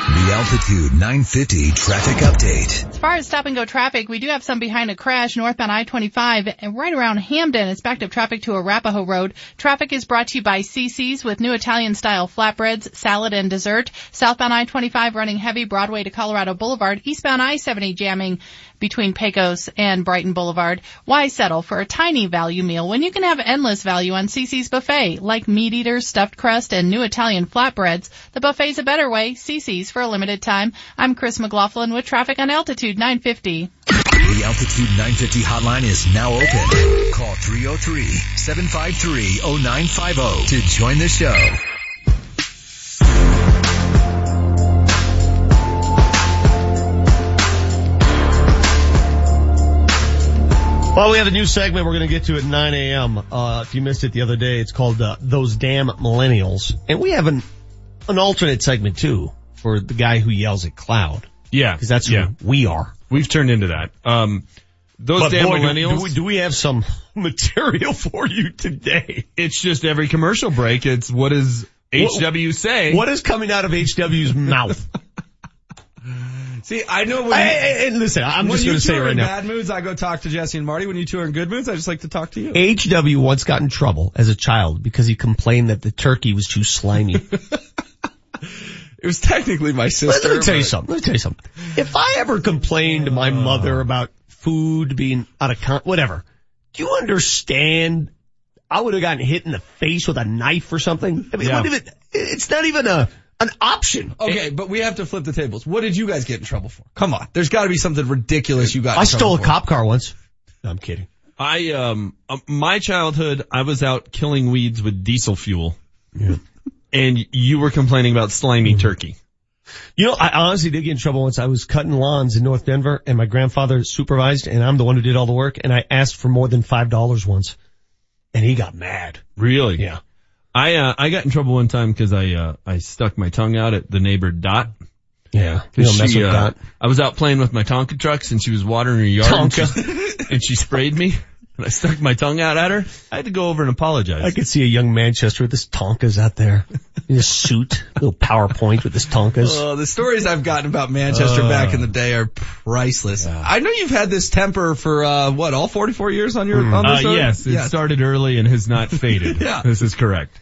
The Altitude 950 traffic update. As far as stop and go traffic, we do have some behind a crash northbound I-25 and right around Hampden. It's backed up traffic to Arapahoe Road. Traffic is brought to you by CC's with new Italian style flatbreads, salad, and dessert. Southbound I-25 running heavy Broadway to Colorado Boulevard. Eastbound I-70 jamming between Pecos and Brighton Boulevard. Why settle for a tiny value meal when you can have endless value on CC's buffet, like meat eaters, stuffed crust, and new Italian flatbreads? The buffet's a better way. CC's for a limited time. I'm Chris McLaughlin with traffic on Altitude 950. The Altitude 950 hotline is now open. Call 303-753-0950 to join the show. Well, we have a new segment we're going to get to at 9 a.m. Uh, if you missed it the other day, it's called uh, Those Damn Millennials. And we have an, an alternate segment too for the guy who yells at cloud. Yeah. Because that's yeah. who we are. We've turned into that. Um, those But damn boy, do- millennials. Do, we, do we have some [laughs] material for you today? It's just every commercial break. It's what does HW say? What is coming out of HW's mouth? [laughs] See, I know when you, hey, hey, listen, I'm when just you going to two say are right in bad moods, I go talk to Jesse and Marty. When you two are in good moods, I just like to talk to you. HW once got in trouble as a child because he complained that the turkey was too slimy. [laughs] It was technically my sister. Let me tell you something. Let me tell you something. If I ever complained to my uh. mother about food being out of con, whatever, do you understand? I would have gotten hit in the face with a knife or something. I mean, Yeah. what if it, it's not even a an option. Okay, but we have to flip the tables. What did you guys get in trouble for? Come on. There's got to be something ridiculous you got in I trouble stole a for. cop car once. No, I'm kidding. I um uh, my childhood, I was out killing weeds with diesel fuel, Yeah. and you were complaining about slimy turkey. You know, I honestly did get in trouble once. I was cutting lawns in North Denver and my grandfather supervised and I'm the one who did all the work and I asked for more than five dollars once. And he got mad. Really? Yeah. I uh, I got in trouble one time because I uh, I stuck my tongue out at the neighbor Dot. Yeah. You don't mess she, with uh, Dot. I was out playing with my Tonka trucks and she was watering her yard and she, and she sprayed me and I stuck my tongue out at her. I had to go over and apologize. I could see a young Manchester with his Tonkas out there in his suit, little PowerPoint with his Tonkas. Oh, the stories I've gotten about Manchester Uh. back in the day are priceless. I know you've had this temper for uh what, all 44 years on your on Uh, this earth? yes, it started early and has not faded. [laughs] Yeah. This is correct.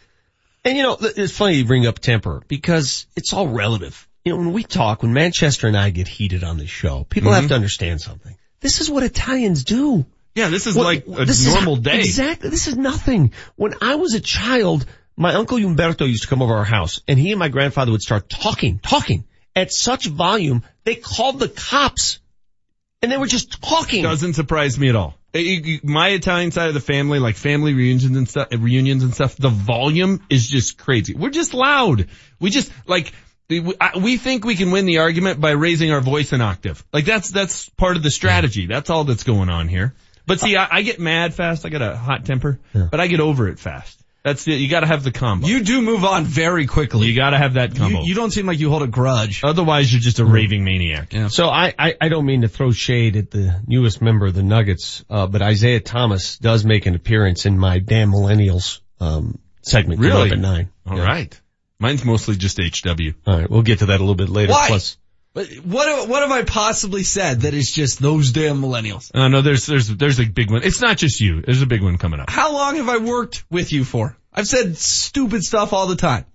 And you know, it's funny you bring up temper because it's all relative. You know, when we talk, when Manchester and I get heated on this show, people have Mhm. to understand something. This is what Italians do. Yeah, this is What- like a this is- normal day. Exactly. This is nothing. When I was a child, my uncle Umberto used to come over our house and he and my grandfather would start talking, talking at such volume, they called the cops and they were just talking. Doesn't surprise me at all. Eh, you- My Italian side of the family, like family reunions and stuff, reunions and stuff, the volume is just crazy. We're just loud. We just like we think we can win the argument by raising our voice an octave. Like that's that's part of the strategy. That's all that's going on here. But see, I, I get mad fast. I got a hot temper, but I get over it fast. That's it. You gotta have the combo. You do move on very quickly. You gotta have that combo. You, you don't seem like you hold a grudge. Otherwise you're just a raving maniac. Yeah. So I, I, I don't mean to throw shade at the newest member of the Nuggets, uh, but Isaiah Thomas does make an appearance in my damn millennials, um, segment. Really? up at nine. All Yeah. right. Mine's mostly just HW. All right. We'll get to that a little bit later. Why? Plus, But what what have I possibly said that is just those damn millennials? Uh, no, there's, there's, there's a big one. It's not just you. There's a big one coming up. How long have I worked with you for? I've said stupid stuff all the time.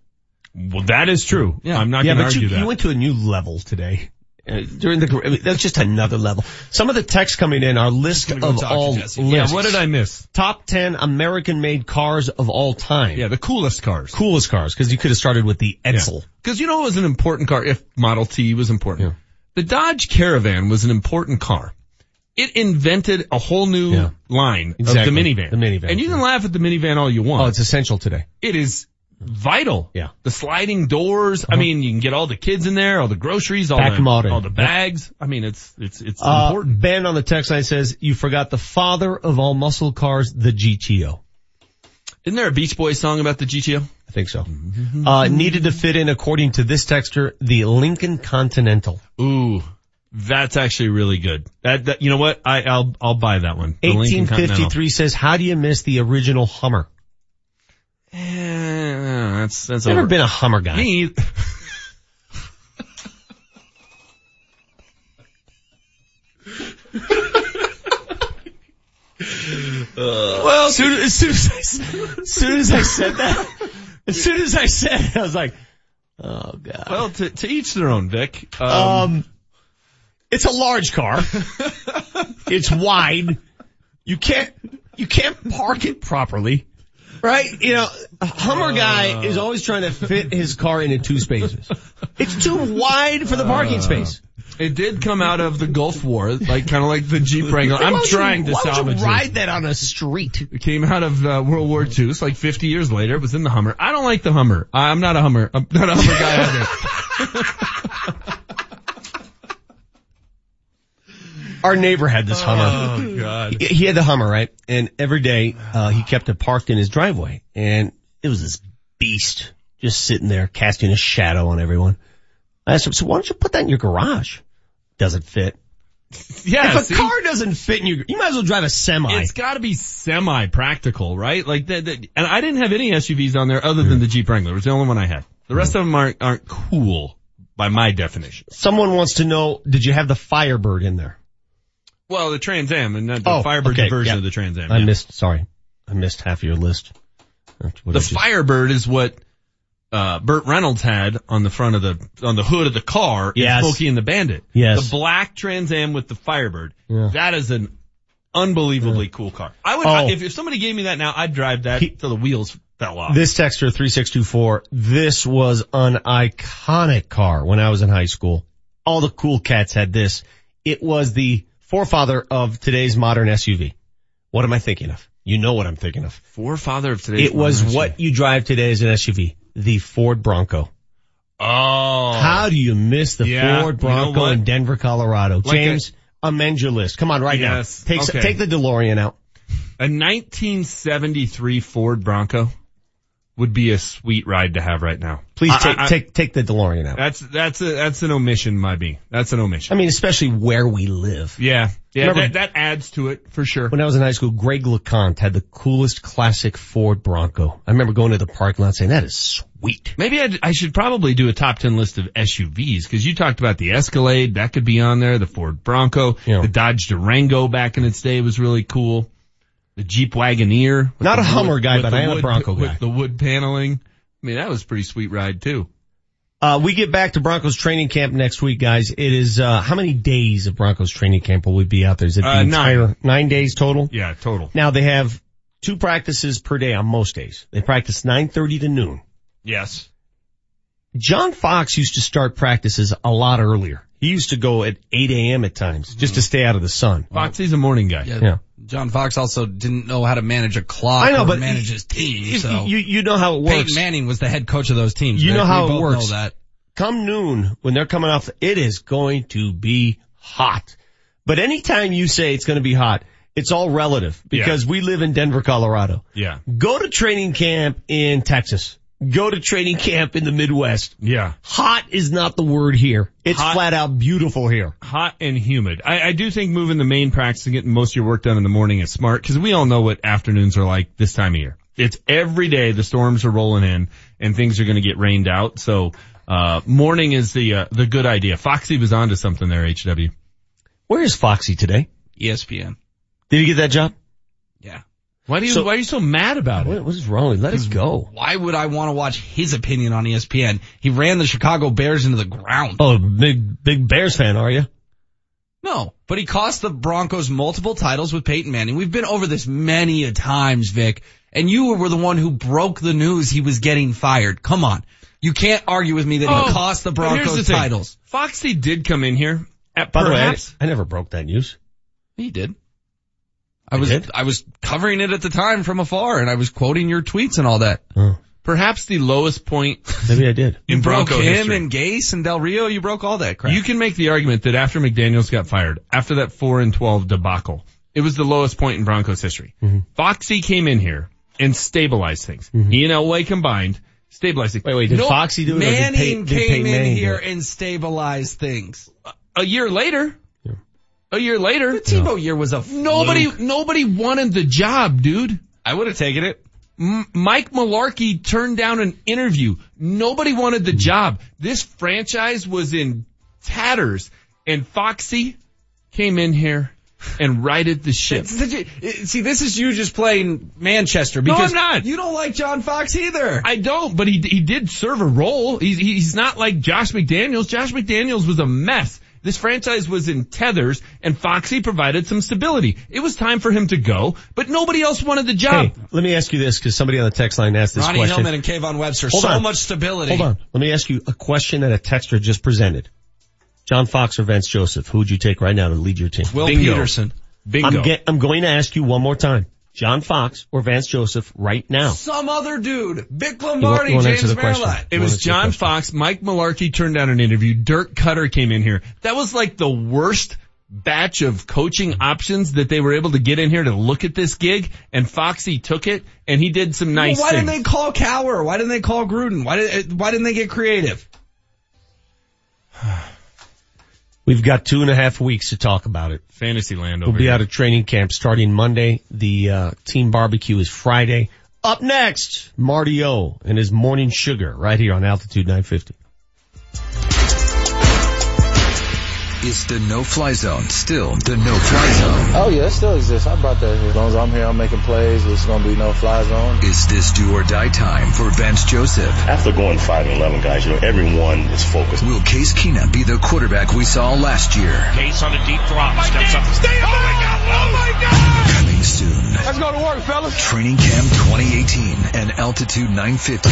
Well, that is true. Yeah. I'm not yeah, gonna but argue you, that. you went to a new level today. Uh, during the, I mean, that's just another level. Some of the texts coming in are list go of all Jesse. yeah, what did I miss? Top 10 American made cars of all time. Yeah, the coolest cars. Coolest cars, cause you could have started with the Edsel. Because you know it was an important car if Model T was important. The Dodge Caravan was an important car. It invented a whole new Yeah. line Exactly. of the minivan. The minivan, And you can laugh at the minivan all you want. Oh, it's essential today. it is vital. Yeah. The sliding doors. I mean, you can get all the kids in there, all the groceries, all Back the, modern. all the bags. I mean, it's, it's, it's Uh, important. Ben on the text line says, you forgot the father of all muscle cars, the GTO. Isn't there a Beach Boys song about the GTO? I think so. Uh, needed to fit in, according to this texter, the Lincoln Continental. Ooh. That's actually really good. That, that you know what? I, I'll, I'll buy that one. The Lincoln Continental. 1853 says, how do you miss the original Hummer? Eh, that's, that's Never over. been a Hummer guy. Me, [laughs] Well, soon as, soon as, I, as soon as I said that, as soon as I said it, I was like, oh god. well, to, to each their own, Vic. Um, Um, it's a large car. [laughs] it's wide. You can't, you can't park it properly. Right? You know, a Hummer guy is always trying to fit his car into two spaces. It's too wide for the parking space. It did come out of the Gulf War, like kind of like the Jeep Wrangler. I'm you- trying to why would salvage you it. ride that on a street? It came out of uh, World War II. It's like 50 years later. It was in the Hummer. I don't like the Hummer. I'm not a Hummer. I'm not a Hummer guy either. [laughs] Our neighbor had this Hummer. Oh God. He, he had the Hummer, right? And every day, uh, he kept it parked in his driveway and it was this beast just sitting there casting a shadow on everyone. I asked him, so why don't you put that in your garage? Doesn't fit. Yeah. if a see? car doesn't fit in your, you might as well drive a semi. It's got to be semi-practical, right? Like that. And I didn't have any SUVs on there other than the Jeep Wrangler. It was the only one I had. The rest of them aren't aren't cool by my definition. Someone wants to know, did you have the Firebird in there? Well, the Trans Am and not the Oh, Firebird okay, version yeah. of the Trans Am. I yeah. missed, sorry. I missed half of your list. The Firebird is what uh Burt Reynolds had on the front of the on the hood of the car Yes. in Smokey and the Bandit. Yes. The black Trans Am with the Firebird. Yeah. That is an unbelievably cool car. I would Oh. if, if somebody gave me that now, I'd drive that He- till the wheels fell off. This texter 3624, this was an iconic car when I was in high school. All the cool cats had this. It was the forefather of today's modern SUV. What am I thinking of? You know what I'm thinking of. Forefather of today's It was what you drive today as an SUV. The Ford Bronco. Oh. How do you miss the Yeah, Ford you know Bronco in Denver, Colorado? Like James, amend your list. Come on right Yes, now. Take, okay. take the DeLorean out. A 1973 Ford Bronco would be a sweet ride to have right now. Please I- take, I- take, take the DeLorean out. That's, that's a, that's an omission, my B. That's an omission. I mean, especially where we live. Yeah. Yeah, Remember- that, that adds to it for sure. When I was in high school, Greg LeConte had the coolest classic Ford Bronco. I remember going to the parking lot saying, that is sweet. Maybe I'd, I should probably do a top 10 list of SUVs because you talked about the Escalade. That could be on there. The Ford Bronco. Yeah. The Dodge Durango back in its day was really cool. The Jeep Wagoneer. Not the a Hummer guy, with but the I am a wood- Bronco guy. With the wood paneling. I mean, that was a pretty sweet ride too. Uh, we get back to Broncos training camp next week, guys. It is, uh, how many days of Broncos training camp will we be out there? Is it the Uh, nine. entire nine days total? Yeah, total. Now they have two practices per day on most days. They practice 9.30 to noon. Yes. John Fox used to start practices a lot earlier. He used to go at 8 a.m. at times just to stay out of the sun. Foxy's a morning guy. Yeah. Yeah. John Fox also didn't know how to manage a clock I know, or but manage his team. So you, you know how it works. Peyton Manning was the head coach of those teams. You Vic. know how We it works. Know that. Come noon, when they're coming off, it is going to be hot. But anytime you say it's going to be hot, it's all relative because we live in Denver, Colorado. Yeah. Go to training camp in Texas. Go to training camp in the Midwest. Yeah. Hot is not the word here. It's Hot- flat out beautiful here. Hot and humid. I, I do think moving the main practice and getting most of your work done in the morning is smart because we all know what afternoons are like this time of year. It's every day the storms are rolling in and things are going to get rained out. So, uh, morning is the, uh, the good idea. Foxy was onto something there, HW. Where is Foxy today? ESPN. Did he get that job? Yeah. Why do you, So- why are you so mad about it? What, what is wrong? Let it go. Why would I want to watch his opinion on ESPN? He ran the Chicago Bears into the ground. Oh, big, big Bears fan, are you? No, but he cost the Broncos multiple titles with Peyton Manning. We've been over this many a times, Vic, and you were the one who broke the news he was getting fired. Come on. You can't argue with me that Oh, he cost the Broncos the thing. titles. Foxy did come in here at By the way, I. I never broke that news. He did. I was I was covering it at the time from afar, and I was quoting your tweets and all that. perhaps the lowest point [laughs] Maybe I did. [laughs] in You broke Bronco him history. and Gase and Del Rio. You broke all that crap. You can make the argument that after McDaniels got fired, after that four and twelve debacle, it was the lowest point in Broncos history. Mm-hmm. Foxy came in here and stabilized things. He and Elway combined stabilized things. Wait, wait, did Foxy do it or did Manning Pey- did came Peyton in Manning here it? and stabilized things. A year later, a year later, The Tebow year was a nobody fluke. nobody wanted the job, dude. I would have taken it. M- Mike Mularkey turned down an interview. Nobody wanted the job. This franchise was in tatters and Foxy came in here and righted the ship. It's such See, this is you just playing Manchester No, I'm not. you don't like John Fox either. I don't, but he he did serve a role. He's he's not like Josh McDaniels. Josh McDaniels was a mess. This franchise was in tethers, and Foxy provided some stability. It was time for him to go, but nobody else wanted the job. Hey, let me ask you this because somebody on the text line asked this Ronnie question. Hillman and Kayvon Webster. Hold so on. much stability. Hold on. Let me ask you a question that a texter just presented. John Fox or Vance Joseph, who would you take right now to lead your team? Will Bingo. Peterson. Bingo. I'm, get, I'm going to ask you one more time. John Fox or Vance Joseph right now. Some other dude. Vic You won't- Lombardi, you won't James answer the question. Merlot. It was John? Fox. Mike Mularkey turned down an interview. Dirk Koetter came in here. That was like the worst batch of coaching options that they were able to get in here to look at this gig. And Foxy took it and he did some nice Well, why things. didn't they call Cowher? Why didn't they call Gruden? Why did why didn't they get creative? [sighs] [sighs] [sighs] We've got two and a half weeks to talk about it. Fantasyland over We'll be here. out of training camp starting Monday. The uh, team barbecue is Friday. Up next, Marty O and his morning sugar right here on Altitude 950. Is the no-fly zone still the no-fly zone? Oh yeah, it still exists. I brought that here. As long as I'm here, I'm making plays. It's gonna be no fly zone. Is this do or die time for Vance Joseph? After going 5 and 11 guys, you know, everyone is focused. Will Case Keenum be the quarterback we saw last year? Case on a deep drop. Oh, steps up. Stay up. Oh my God. Oh my God. Coming soon. Let's go to work, fellas. Training Camp 2018 and Altitude 950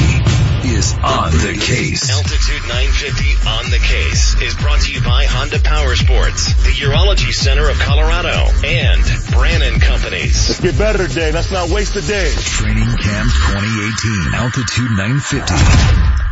is on the case. Altitude 950 on the case is brought to you by Honda Power Sports, the Urology Center of Colorado, and Brannan Companies. Let's get better today. Let's not waste a day. Training Camp 2018, Altitude 950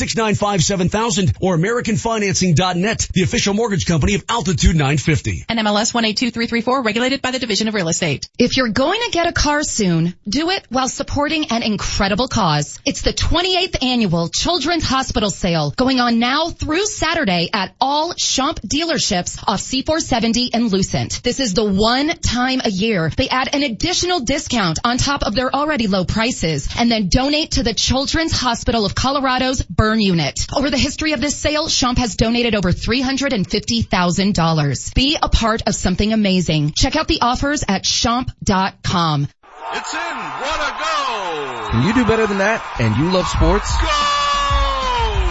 888-695-7000 or AmericanFinancing.net, the official mortgage company of Altitude 950. NMLS 182334, regulated by the Division of Real Estate. If you're going to get a car soon, do it while supporting an incredible cause. It's the 28th annual Children's Hospital Sale going on now through Saturday at all Schomp dealerships off C470 and Lucent. This is the one time a year they add an additional discount on top of their already low prices and then donate to the Children's Hospital of Colorado's burn unit. Over the history of this sale, Schomp has donated over $350,000. Be a part of something amazing. Check out the offers at schomp.com. It's in. What a go! Can you do better than that? And you love sports? Go!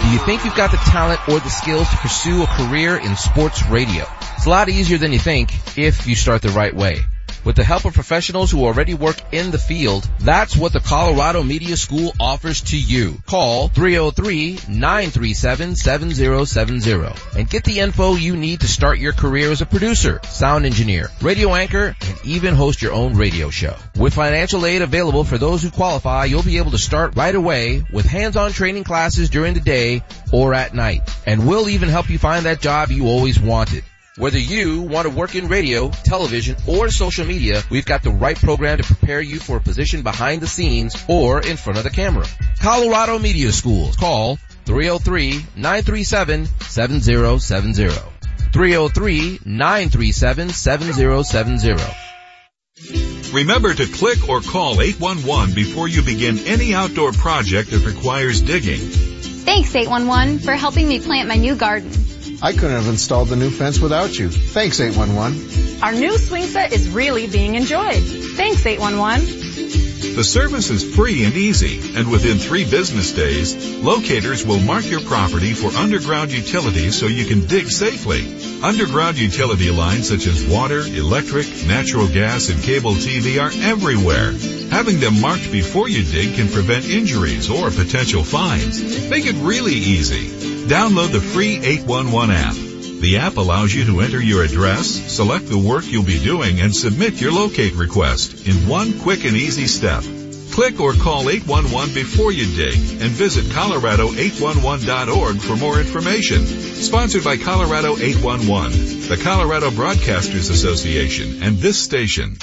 Do you think you've got the talent or the skills to pursue a career in sports radio? It's a lot easier than you think if you start the right way. With the help of professionals who already work in the field, that's what the Colorado Media School offers to you. Call 303-937-7070 and get the info you need to start your career as a producer, sound engineer, radio anchor, and even host your own radio show. With financial aid available for those who qualify, you'll be able to start right away with hands-on training classes during the day or at night. And we'll even help you find that job you always wanted. Whether you want to work in radio, television, or social media, we've got the right program to prepare you for a position behind the scenes or in front of the camera. Colorado Media Schools. Call 303-937-7070. 303-937-7070. Remember to click or call 811 before you begin any outdoor project that requires digging. Thanks 811 for helping me plant my new garden. I couldn't have installed the new fence without you. Thanks 811. Our new swing set is really being enjoyed. Thanks 811. The service is free and easy, and within three business days, locators will mark your property for underground utilities so you can dig safely. Underground utility lines such as water, electric, natural gas, and cable TV are everywhere. Having them marked before you dig can prevent injuries or potential fines. Make it really easy. Download the free 811 app. The app allows you to enter your address, select the work you'll be doing, and submit your locate request in one quick and easy step. Click or call 811 before you dig and visit colorado811.org for more information. Sponsored by Colorado 811, the Colorado Broadcasters Association, and this station.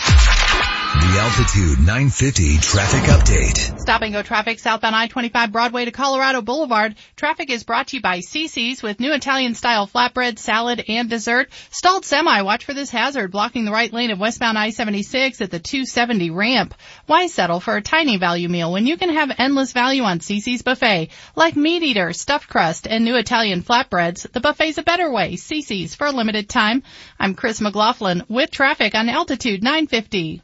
The Altitude 950 traffic update. Stop and go traffic southbound I-25 Broadway to Colorado Boulevard. Traffic is brought to you by CC's with new Italian style flatbread, salad, and dessert. Stalled semi. Watch for this hazard blocking the right lane of westbound I-76 at the 270 ramp. Why settle for a tiny value meal when you can have endless value on CC's buffet? Like meat eater, stuffed crust, and new Italian flatbreads, the buffet's a better way. CC's for a limited time. I'm Chris McLaughlin with traffic on Altitude 950.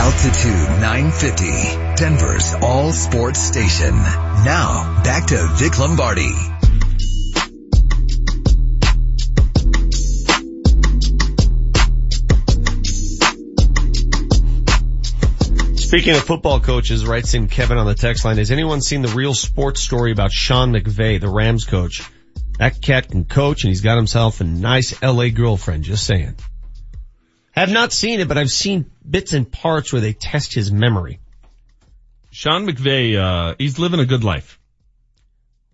Altitude 950, Denver's all sports station. Now, back to Vic Lombardi. Speaking of football coaches, writes in Kevin on the text line, has anyone seen the real sports story about Sean McVay, the Rams coach? That cat can coach and he's got himself a nice LA girlfriend, just saying. Have not seen it, but I've seen bits and parts where they test his memory. Sean McVay, uh, he's living a good life.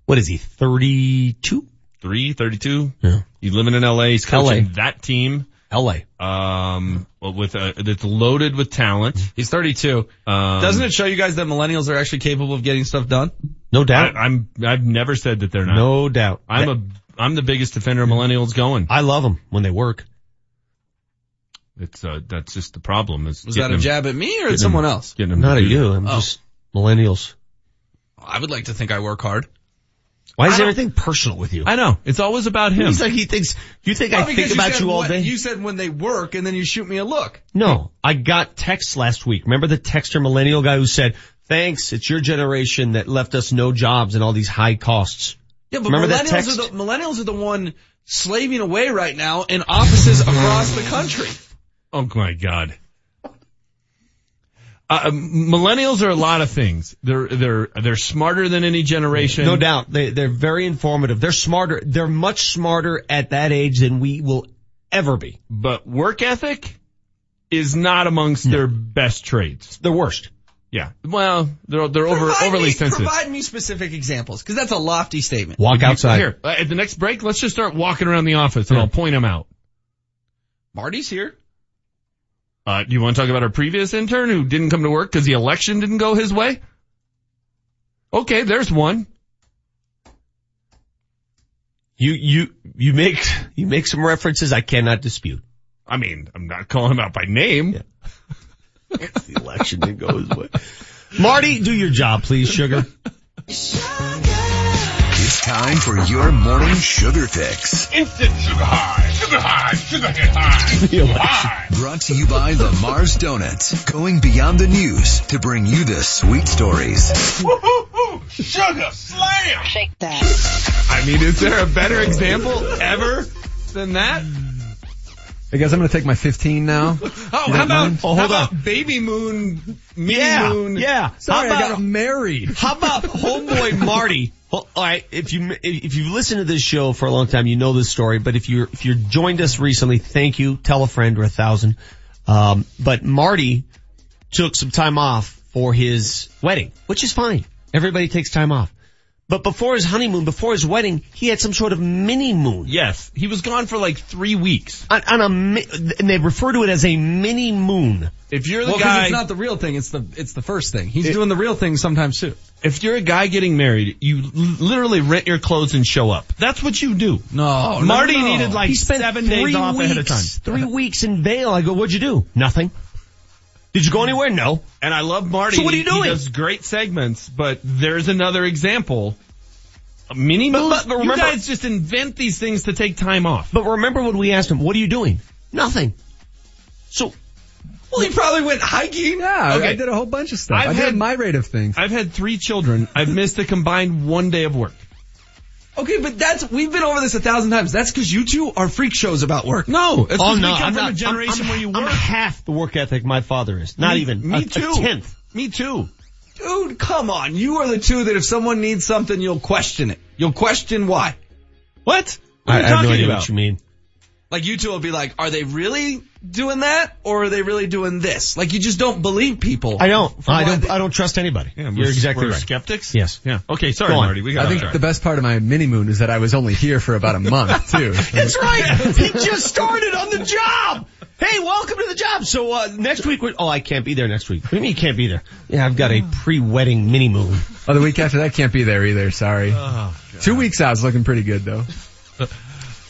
What is he, 32? Three, 32? Yeah. He's living in LA. He's coaching LA. that team. LA. Um, with a, that's loaded with talent. He's 32. Um, Doesn't it show you guys that millennials are actually capable of getting stuff done? No doubt. I, I'm, I've never said that they're not. No doubt. I'm a, I'm the biggest defender of millennials going. I love them when they work. It's, uh, that's just the problem is Was that a them- jab at me or at someone them- else? Getting them Not at you. I'm Oh. just millennials. I would like to think I work hard. Why is everything personal with you? I know. It's always about him. He's like, he thinks, you think I think because about said you all when- day? You said when they work and then you shoot me a look. No, I got texts last week. Remember the texter millennial guy who said, thanks, it's your generation that left us no jobs and all these high costs. Yeah, but Remember millennials that text? are the millennials are the one slaving away right now in offices across the country. Oh my god. Uh, millennials are a lot of things. They're they're they're smarter than any generation. No doubt. They, they're very informative. They're smarter. They're much smarter at that age than we will ever be. But work ethic is not amongst their best traits. The worst. Yeah. Well, they're they're over overly me, sensitive. Provide me specific examples, because that's a lofty statement. Walk outside. Here, uh, at the next break, let's just start walking around the office and I'll point them out. Marty's here. Uh, do you want to talk about our previous intern who didn't come to work because the election didn't go his way? Okay, there's one. You, you, you make, you make some references I cannot dispute. I mean, I'm not calling him out by name. [laughs] the election didn't go his way. Marty, do your job, please, sugar. It's time for your morning sugar fix. Instant sugar high, sugar high, sugar hit high. [laughs] Brought to you by Lamar's Donuts, going beyond the news to bring you the sweet stories. Woo-hoo-hoo! Sugar slam! Shake that. I mean, is there a better example ever than that? I guess I'm going to take my 15 now. [laughs] Oh, how about, Oh, hold how about Baby Moon, Mini Yeah, Moon? yeah. Sorry, how I about, got married. how about [laughs] homeboy Marty? Well, all right, if you if you've listened to this show for a long time, you know this story. But if you're if you're joined us recently, thank you. Tell a friend or a thousand. Um, but Marty took some time off for his wedding, which is fine. Everybody takes time off. But before his honeymoon, before his wedding, he had some sort of mini moon. Yes, he was gone for like three weeks. On, on a, mi- and they refer to it as a mini moon. If you're the Well, 'cause guy, it's not the real thing. It's the it's the first thing. He's doing the real thing sometimes too. if you're a guy getting married, you l- literally rent your clothes and show up. That's what you do. No, Marty no, no. needed like He spent seven three days off weeks, ahead of time. Three weeks in Vail. I go, what'd you do? Nothing. Did you go anywhere? No. And I love Marty. So what are you doing? He does great segments, but there's another example. A Mini moves. but- but you remember- guys just invent these things to take time off. But remember when we asked him, what are you doing? Nothing. So, Well, he probably went hiking. Yeah, Okay. I did a whole bunch of stuff. I've I did had- my rate of things. I've had three children. I've missed a combined one day of work. Okay, but that's we've been over this a thousand times. That's because you two are freak shows about work. No, it's 'cause oh we no, come I'm from not, a generation I'm, where you I'm half the work ethic my father is. Not Me- even. Me a, too. A tenth. Me too. Dude, come on. You are the two that if someone needs something, you'll question it. You'll question why. What? What I, are you I have no talking idea about? what you mean. Like you two will be like, are they really doing that or are they really doing this? Like you just don't believe people. I don't. I don't. they- I don't trust anybody. Yeah, You're we're- exactly we're right. Skeptics? Yes. Yeah. Okay. Sorry, Marty. We got I off think track. the best part of my mini moon is that I was only here for about a month [laughs] too. That's right. [laughs] he just started on the job. Hey, welcome to the job. So uh, next week, we're, oh, I can't be there next week. What do you mean you can't be there? Yeah, I've got a pre-wedding mini moon. Oh, the week after that can't be there either. Sorry. Oh, Two weeks out is looking pretty good though. [laughs]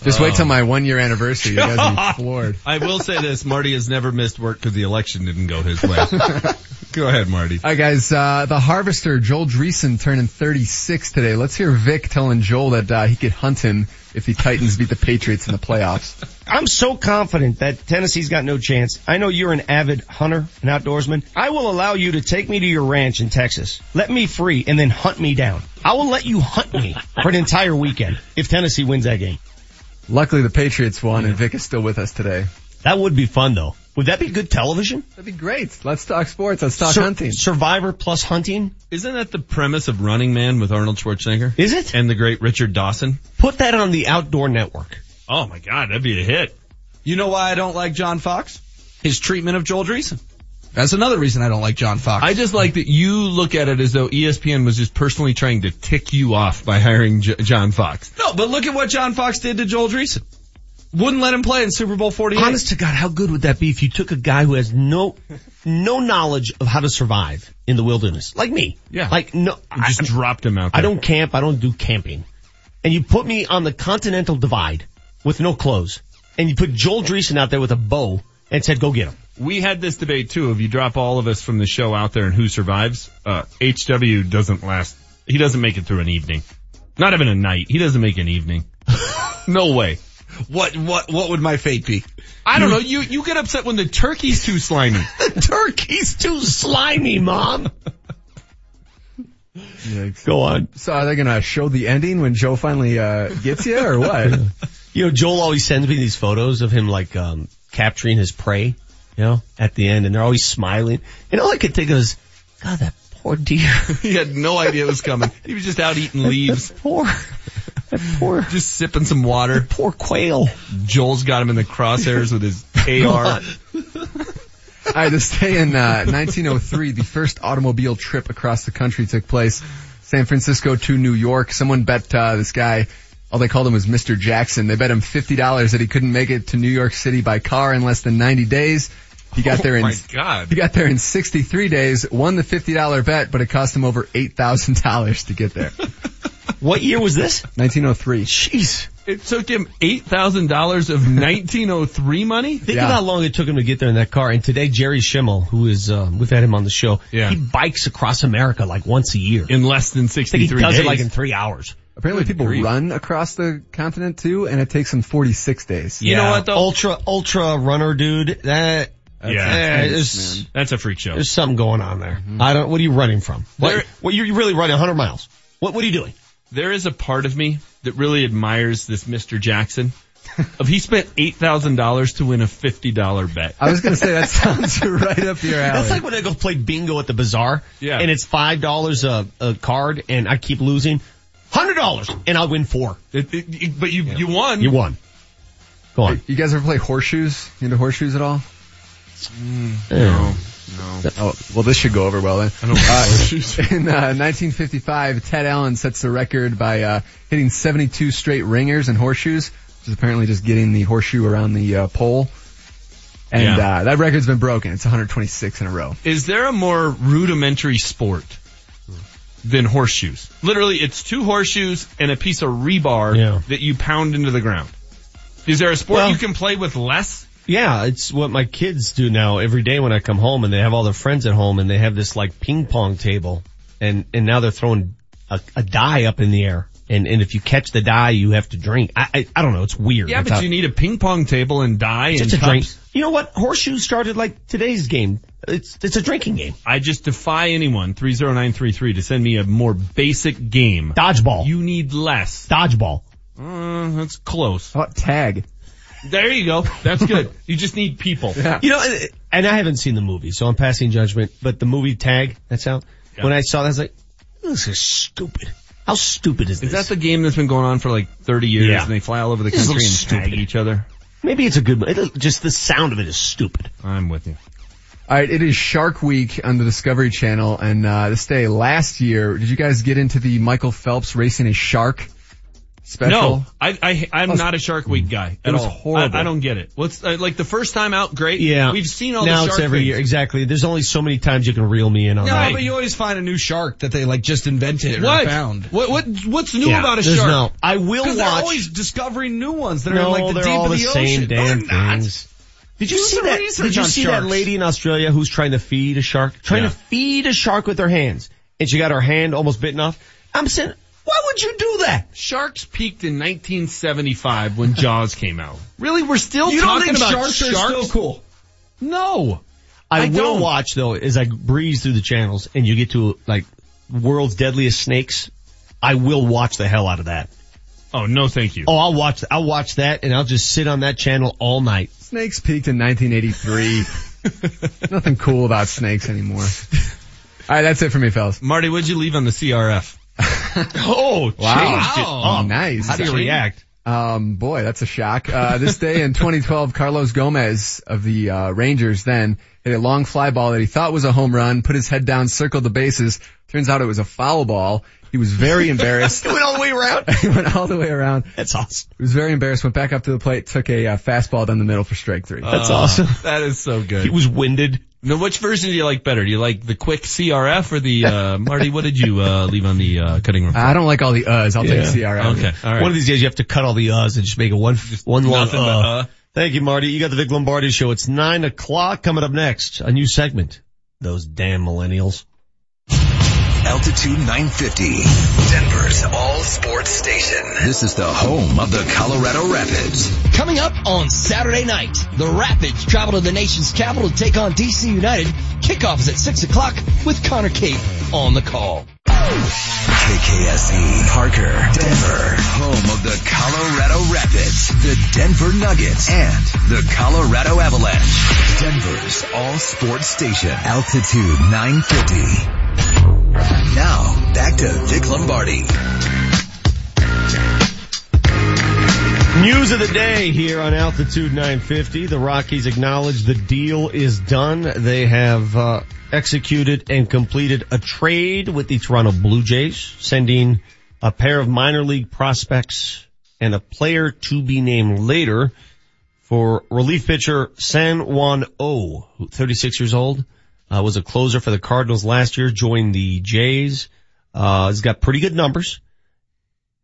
Just wait till my one year anniversary. You guys be [laughs] floored. I will say this: Marty has never missed work because the election didn't go his way. [laughs] go ahead, Marty. All right, guys. Uh, the harvester Joel Dreessen turning 36 today. Let's hear Vic telling Joel that uh, he could hunt him if the Titans beat the Patriots in the playoffs. I'm so confident that Tennessee's got no chance. I know you're an avid hunter, an outdoorsman. I will allow you to take me to your ranch in Texas. Let me free and then hunt me down. I will let you hunt me for an entire weekend if Tennessee wins that game. Luckily, the Patriots won, and Vic is still with us today. That would be fun though. Would that be good television? That'd be great. Let's talk sports. Let's talk Sur- hunting. Survivor plus hunting? Isn't that the premise of Running Man with Arnold Schwarzenegger? Is it? And the great Richard Dawson? Put that on the Outdoor Network. Oh my God, that'd be a hit. You know why I don't like John Fox? His treatment of Joel Dreessen. That's another reason I don't like John Fox. I just like that you look at it as though ESPN was just personally trying to tick you off by hiring J- John Fox. no, but look at what John Fox did to Joel Dreessen. Wouldn't let him play in Super Bowl 48. Honest to God, how good would that be if you took a guy who has no, no knowledge of how to survive in the wilderness, like me? Yeah. Like no, You just I, dropped him out there. I don't camp, I don't do camping. And you put me on the continental divide with no clothes, and you put Joel Dreessen out there with a bow and said, go get him. We had this debate too. If you drop all of us from the show out there and who survives, uh, HW doesn't last. He doesn't make it through an evening. Not even a night. He doesn't make an evening. [laughs] no way. What, what, what would my fate be? I don't know. You, you get upset when the turkey's too slimy. [laughs] The turkey's too slimy, mom. Go on. So are they gonna show the ending when Joe finally uh, gets you, or what? [laughs] You know, Joel always sends me these photos of him like, um, capturing his prey, you know, at the end, and they're always smiling. And all I could think of is, God, that poor deer. [laughs] he had no idea it was coming. He was just out eating leaves. poor, that poor, Just sipping some water. poor quail. Joel's got him in the crosshairs with his AR. right, this day in uh, 1903, the first automobile trip across the country took place. San Francisco to New York. Someone bet uh, this guy, all they called him was Mr. Jackson. They bet him $50 that he couldn't make it to New York City by car in less than 90 days. He got there in Oh my God. he got there in 63 days, won the $50 bet, but it cost him over $8,000 to get there. [laughs] what year was this? 1903. Jeez. It took him $8,000 of 1903 money? Think of how long it took him to get there in that car. And today, Jerry Schimmel, who is, um, we've had him on the show, Yeah. he bikes across America like once a year. In less than I think 63 he does days. it like in three hours. Apparently Good people grief. run across the continent too, and it takes them 46 days. You know what, though? Ultra, ultra runner dude, that, Yeah. yeah, That's there's, nice, man. That's a freak show. there's something going on there. Mm-hmm. I don't, what are you running from? What, There- what you're really running 100 miles. What, what are you doing? There is a part of me that really admires this Mr. Jackson. [laughs] of he spent $8,000 to win a $50 bet. I was gonna say that sounds [laughs] right up your alley. That's like when I go play bingo at the bazaar. Yeah. And it's five dollars a, a card and I keep losing. Hundred dollars and I'll win four. It- it- it- but you, you won. You won. Go on. You guys ever play horseshoes? You into horseshoes at all? No. No. Oh, well, this should go over well then. I don't play [laughs] horseshoes. In uh, 1955, Ted Allen sets the record by uh, hitting 72 straight ringers in horseshoes, which is apparently just getting the horseshoe around the uh, pole. And Yeah. uh, that record's been broken. It's 126 in a row. Is there a more rudimentary sport than horseshoes? Literally, it's two horseshoes and a piece of rebar Yeah. that you pound into the ground. Is there a sport Well- you can play with less? Yeah, it's what my kids do now every day when I come home and they have all their friends at home and they have this like ping pong table and, and now they're throwing a, a die up in the air. And, and if you catch the die, you have to drink. I, I, I don't know. It's weird. Yeah, It's but how- you need a ping pong table and die just and a drink. cups. You know what? Horseshoes started like today's game. It's, it's a drinking game. I just defy anyone, 30933, to send me a more basic game. Dodgeball. You need less. Dodgeball. Uh, that's close. How about tag? There you go. That's good. you just need people. Yeah. You know, and- and I haven't seen the movie, so I'm passing judgment, but the movie Tag, that's out. Yeah. When I saw that, I was like, this is stupid. How stupid is this? Is that the game that's been going on for like 30 years Yeah. and they fly all over the This is a country and little tag stupid. each other? Maybe it's a good, it, just the sound of it is stupid. I'm with you. All right, it is Shark Week on the Discovery Channel, and uh, this day last year, did you guys get into the Michael Phelps racing a shark special? No, I, I, I'm was- not a Shark Week guy at was all. horrible. I, I don't get it. What's uh, like the first time out? Great. Yeah. we've seen all now the Shark it's every things. year. Exactly. There's only so many times you can reel me in on No, that. but you always find a new shark that they like just invented What? or found. What? What? What's new Yeah, about a there's shark? no- I will Because they're always discovering new ones that are no, in like the deep all of the, the, same ocean. damn They're not. things. Did you Do see that? Did you on see that lady in Australia who's trying to feed a shark? Trying Yeah. to feed a shark with her hands, and she got her hand almost bitten off. I'm saying, why would you do that? Sharks peaked in 1975 when [laughs] Jaws came out. Really, we're still You don't talking think about sharks are still cool? No. I, I will don't. watch though as I breeze through the channels and you get to like world's deadliest snakes. I will watch the hell out of that. Oh no, thank you. Oh, I'll watch. I'll watch that and I'll just sit on that channel all night. Snakes peaked in 1983. [laughs] Nothing cool about snakes anymore. All right, that's it for me, fellas. Marty, what'd you leave on the CRF? [laughs] oh, Wow. it up. Nice. How do you react? Um, boy, that's a shock. Uh, this day in [laughs] 2012, Carlos Gomez of the uh, Rangers then hit a long fly ball that he thought was a home run, put his head down, circled the bases. Turns out it was a foul ball. He was very [laughs] embarrassed. It went all the way around. [laughs] he went all the way around. That's awesome. He was very embarrassed, went back up to the plate, took a uh, fastball down the middle for strike three. That's awesome. [laughs] That is so good. He was winded. Now, which version do you like better? Do you like the quick CRF or the uh, Marty? What did you uh, leave on the uh, cutting room? floor? I don't like all the uhs. I'll Yeah. take CRF. Okay, all right. One of these days you have to cut all the uhs and just make it one, one long nothing but uh. uh. Thank you, Marty. You got the Vic Lombardi show. It's nine o'clock coming up next. A new segment. Those damn millennials. Altitude 950, Denver's all sports station. This is the home of the Colorado Rapids. Coming up on Saturday night, the Rapids travel to the nation's capital to take on DC United. Kickoff is at 6 o'clock with Connor Cape on the call. KKSE, Parker, Denver, home of the Colorado Rapids, the Denver Nuggets, and the Colorado Avalanche. Denver's all sports station. Altitude 950. Now, back to Vic Lombardi. News of the day here on Altitude 950. The Rockies acknowledge the deal is done. They have uh, executed and completed a trade with the Toronto Blue Jays, sending a pair of minor league prospects and a player to be named later for relief pitcher San Juan O, 36 years old, uh, was a closer for the Cardinals last year, joined the Jays. Uh, he's got pretty good numbers.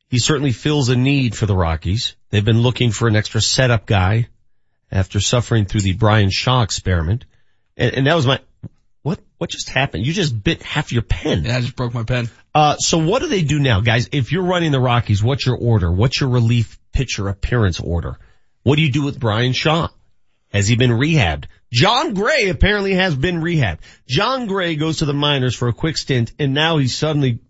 He certainly fills a need for the Rockies. They've been looking for an extra setup guy after suffering through the Bryan Shaw experiment. And, and that was my, what, what just happened? You just bit half your pen. Yeah, I just broke my pen. Uh, so what do they do now, guys? If you're running the Rockies, what's your order? What's your relief pitcher appearance order? What do you do with Bryan Shaw? Has he been rehabbed? Jon Gray apparently has been rehabbed. Jon Gray goes to the minors for a quick stint and now he's suddenly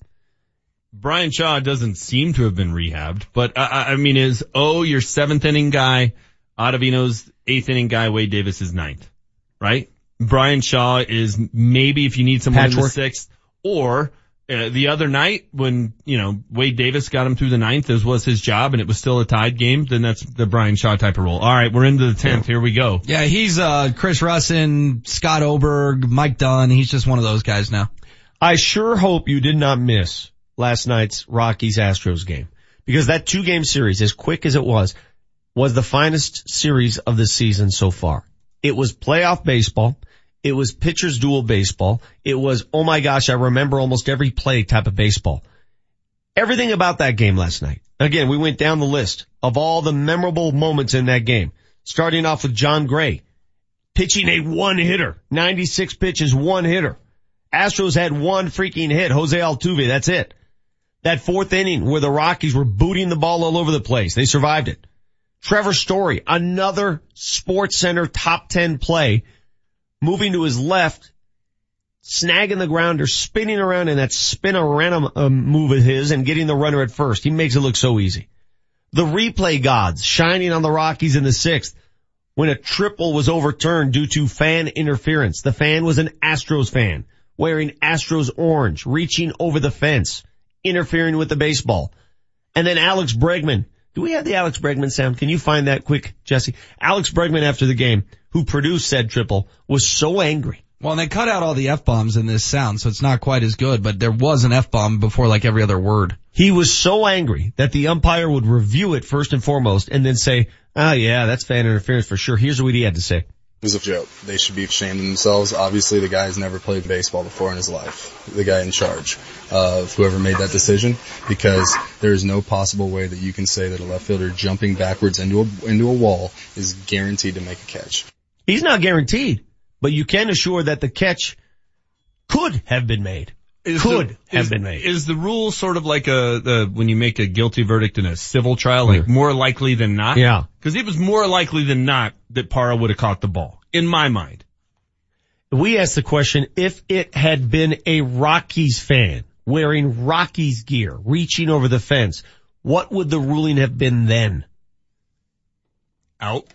Bryan Shaw doesn't seem to have been rehabbed, but uh, I mean, is oh your seventh inning guy, Ottavino's eighth inning guy, Wade Davis is ninth, right? Bryan Shaw is maybe if you need someone in the sixth, or uh, the other night when you know Wade Davis got him through the ninth, as was his job, and it was still a tied game. Then that's the Bryan Shaw type of role. All right, we're into the tenth. Here we go. Yeah, he's uh Chris Rusin, Scott Oberg, Mike Dunn. He's just one of those guys now. I sure hope you did not miss last night's Rockies Astros game because that two game series, as quick as it was, was the finest series of the season so far. It was playoff baseball. It was pitchers duel baseball. It was, oh my gosh, I remember almost every play type of baseball. Everything about that game last night. Again, we went down the list of all the memorable moments in that game, starting off with Jon Gray pitching a one hitter, 96 pitches, one hitter. Astros had one freaking hit, Jose Altuve, that's it. That fourth inning where the Rockies were booting the ball all over the place, they survived it. Trevor Story, another Sports Center top 10 play, moving to his left, snagging the grounder, spinning around in that spin-a-random um, move of his and getting the runner at first. He makes it look so easy. The replay gods shining on the Rockies in the sixth when a triple was overturned due to fan interference. The fan was an Astros fan wearing Astros orange, reaching over the fence, interfering with the baseball. And then Alex Bregman. Do we have the Alex Bregman sound? Can you find that quick, Jesse? Alex Bregman after the game, who produced said triple, was so angry. Well, and they cut out all the F-bombs in this sound, so it's not quite as good, but there was an F-bomb before like every other word. He was so angry that the umpire would review it first and foremost and then say, oh yeah, that's fan interference for sure. Here's what he had to say. It was a joke. They should be ashamed of themselves. Obviously, the guy's never played baseball before in his life. The guy in charge of whoever made that decision, because there is no possible way that you can say that a left fielder jumping backwards into a into a wall is guaranteed to make a catch. He's not guaranteed, but you can assure that the catch could have been made. Is could the, have is, been made. Is the rule sort of like a, the, when you make a guilty verdict in a civil trial, like more likely than not? Yeah. Cause it was more likely than not that Parra would have caught the ball, in my mind. We asked the question, if it had been a Rockies fan wearing Rockies gear, reaching over the fence, what would the ruling have been then? Out.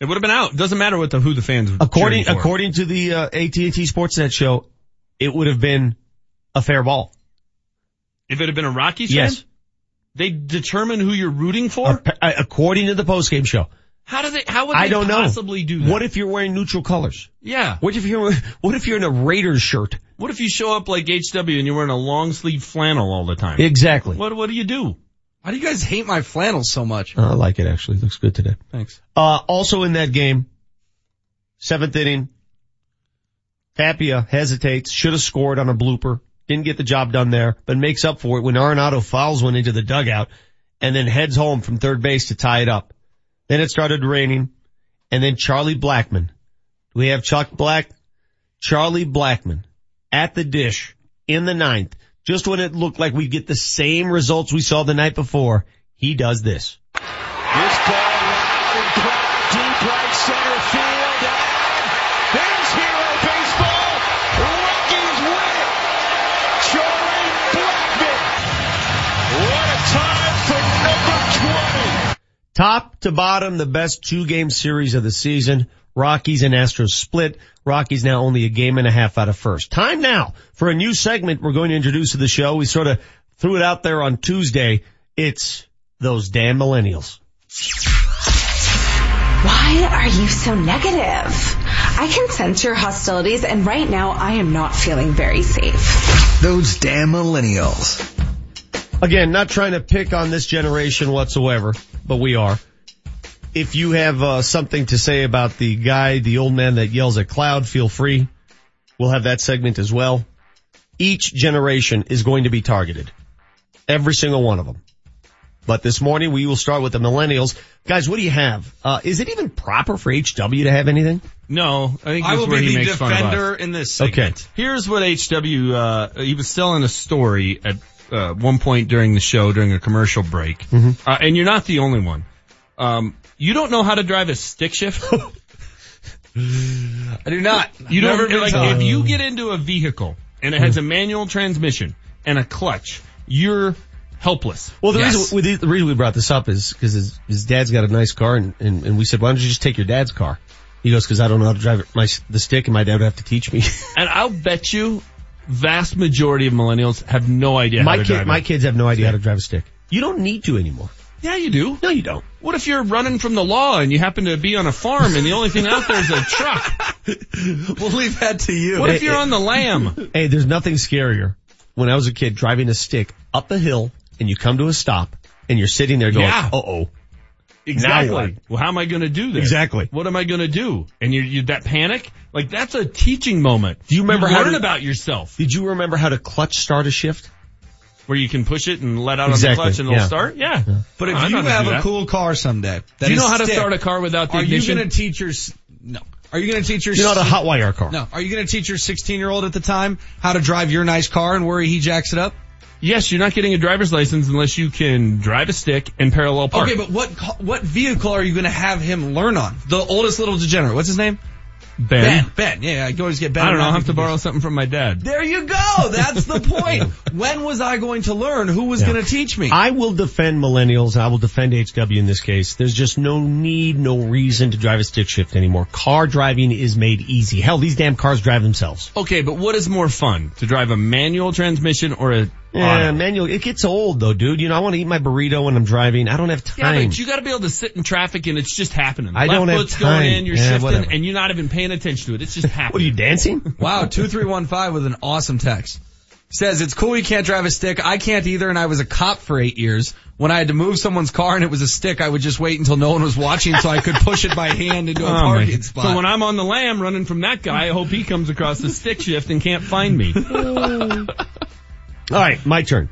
It would have been out. Doesn't matter what the, who the fans According, according to the uh, AT&T Sportsnet show, it would have been a fair ball. If it had been a Rockies Yes. fan? They determine who you're rooting for? According to the postgame show. How do they, how would they I don't possibly know. do that? What if you're wearing neutral colors? Yeah. What if you're, what if you're in a Raiders shirt? What if you show up like HW and you're wearing a long sleeve flannel all the time? Exactly. What, what do you do? Why do you guys hate my flannel so much? I like it actually. It Looks good today. Thanks. Uh, also in that game, seventh inning, Tapia hesitates, should have scored on a blooper, didn't get the job done there, but makes up for it when Arenado fouls one into the dugout and then heads home from third base to tie it up. Then it started raining and then Charlie Blackmon. Do we have Chuck Black? Charlie Blackmon at the dish in the ninth, just when it looked like we'd get the same results we saw the night before, he does this. Top to bottom, the best two game series of the season. Rockies and Astros split. Rockies now only a game and a half out of first. Time now for a new segment we're going to introduce to the show. We sort of threw it out there on Tuesday. It's those damn millennials. Why are you so negative? I can sense your hostilities and right now I am not feeling very safe. Those damn millennials. Again, not trying to pick on this generation whatsoever, but we are. If you have uh, something to say about the guy, the old man that yells at cloud, feel free. We'll have that segment as well. Each generation is going to be targeted. Every single one of them. But this morning we will start with the millennials. Guys, what do you have? Uh, is it even proper for HW to have anything? No, I think I will where be he the makes fun of us. defender in this segment. Okay. Here's what HW, uh, he was telling a story at uh, one point during the show, during a commercial break. Mhm. Uh, and you're not the only one. Um, you don't know how to drive a stick shift? [laughs] I do not. You don't, like, if you get into a vehicle and it has a manual transmission and a clutch, you're helpless. Well, the Yes. reason we, the reason we brought this up is because his, his dad's got a nice car, and, and, and we said, why don't you just take your dad's car? He goes, because I don't know how to drive my the stick, and my dad would have to teach me. [laughs] And I'll bet you vast majority of millennials have no idea how my to kid, drive my kids have no idea how to drive a stick. You don't need to anymore. Yeah, you do. No, you don't. What if you're running from the law and you happen to be on a farm and the only thing out there is a truck? [laughs] We'll leave that to you. What if you're on the lamb? Hey, there's nothing scarier. When I was a kid, driving a stick up a hill, and you come to a stop, and you're sitting there going, Yeah. uh oh. Exactly. Well, how am I going to do this? Exactly. What am I going to do? And you, you that panic, like that's a teaching moment. Do you remember how learn to- about yourself? Did you remember how to clutch start a shift? Where you can push it and let out Exactly, on the clutch and it'll yeah. start? Yeah. But if I you have a that. cool car someday, that Do you is know how to stick, start a car without the Are ignition? you going to teach your, no. Are you going to teach your You know how to s- hotwire a car? No. Are you going to teach your 16 year old at the time how to drive your nice car and worry he jacks it up? Yes, you're not getting a driver's license unless you can drive a stick and parallel park. Okay, but what what vehicle are you going to have him learn on? The oldest little degenerate. What's his name? Ben. Ben. Ben. Yeah, I can always get Ben. I don't know. I'll have to borrow something from my dad. There you go. That's the point. [laughs] when was I going to learn? Who was Yeah. going to teach me? I will defend millennials. I will defend HW in this case. There's just no need, no reason to drive a stick shift anymore. Car driving is made easy. Hell, these damn cars drive themselves. Okay, but what is more fun? To drive a manual transmission or a Yeah, auto? manual. It gets old though, dude. You know, I want to eat my burrito when I'm driving. I don't have time. Yeah, time. but you gotta be able to sit in traffic and it's just happening. I Left don't have foot's time. going in, you're Yeah, shifting, whatever. and you're not even paying attention to it. It's just [laughs] happening. what are you dancing? [laughs] Wow, 2315 with an awesome text. Says, it's cool you can't drive a stick. I can't either and I was a cop for eight years. When I had to move someone's car and it was a stick, I would just wait until no one was watching so I could push it by hand into [laughs] a Oh, my- parking spot. So when I'm on the lam running from that guy, I hope he comes across the stick shift and can't find me. All right, my turn.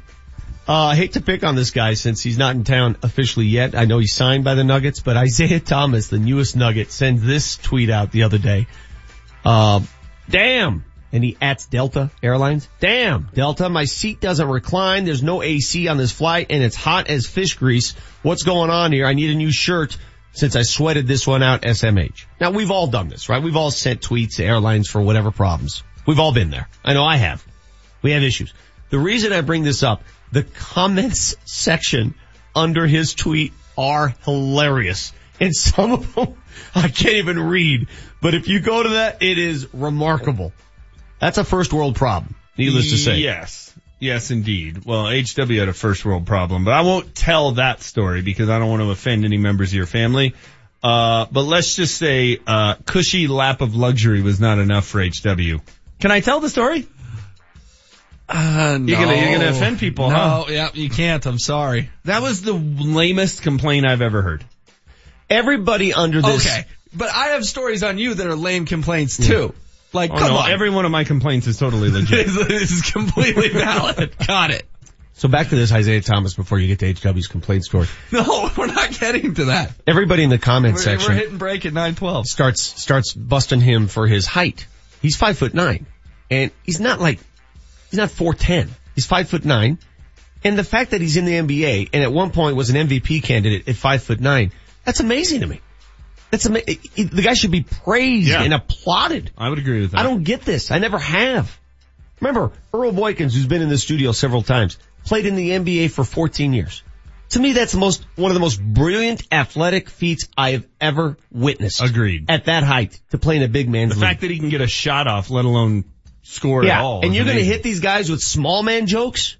Uh, I hate to pick on this guy since he's not in town officially yet. I know he's signed by the Nuggets, but Isaiah Thomas, the newest Nugget, sends this tweet out the other day. Uh, damn. And he ats Delta Airlines. Damn, Delta, my seat doesn't recline. There's no AC on this flight and it's hot as fish grease. What's going on here? I need a new shirt since I sweated this one out SMH. Now we've all done this, right? We've all sent tweets to airlines for whatever problems. We've all been there. I know I have. We have issues. The reason I bring this up, the comments section under his tweet are hilarious. And some of them I can't even read. But if you go to that, it is remarkable. That's a first world problem, needless to say. Yes. Yes, indeed. Well, HW had a first world problem, but I won't tell that story because I don't want to offend any members of your family. Uh, but let's just say, uh, cushy lap of luxury was not enough for HW. Can I tell the story? Uh, You're gonna- you're gonna offend people, no, huh? yeah, you can't. I'm sorry. That was the lamest complaint I've ever heard. Everybody under this. Okay. But I have stories on you that are lame complaints too. Like, Oh, come no, on. every one of my complaints is totally legit. [laughs] this is completely [laughs] valid. Got it. So back to this Isaiah Thomas before you get to HW's complaint story. No, [laughs] we're not getting to that. Everybody in the comment We're, section we're hitting break at 912. starts starts busting him for his height. He's five foot nine, and he's not like he's not four ten. He's five foot nine, and the fact that he's in the NBA and at one point was an MVP candidate at five foot nine, that's amazing to me. That's ama- The guy should be praised Yeah. and applauded. I would agree with that. I don't get this. I never have. Remember Earl Boykins, who's been in the studio several times, played in the NBA for 14 years. To me, that's the most one of the most brilliant athletic feats I have ever witnessed. Agreed. At that height, to play in a big man's The league. fact that he can get a shot off, let alone score yeah, at all. and you're going to hit these guys with small man jokes.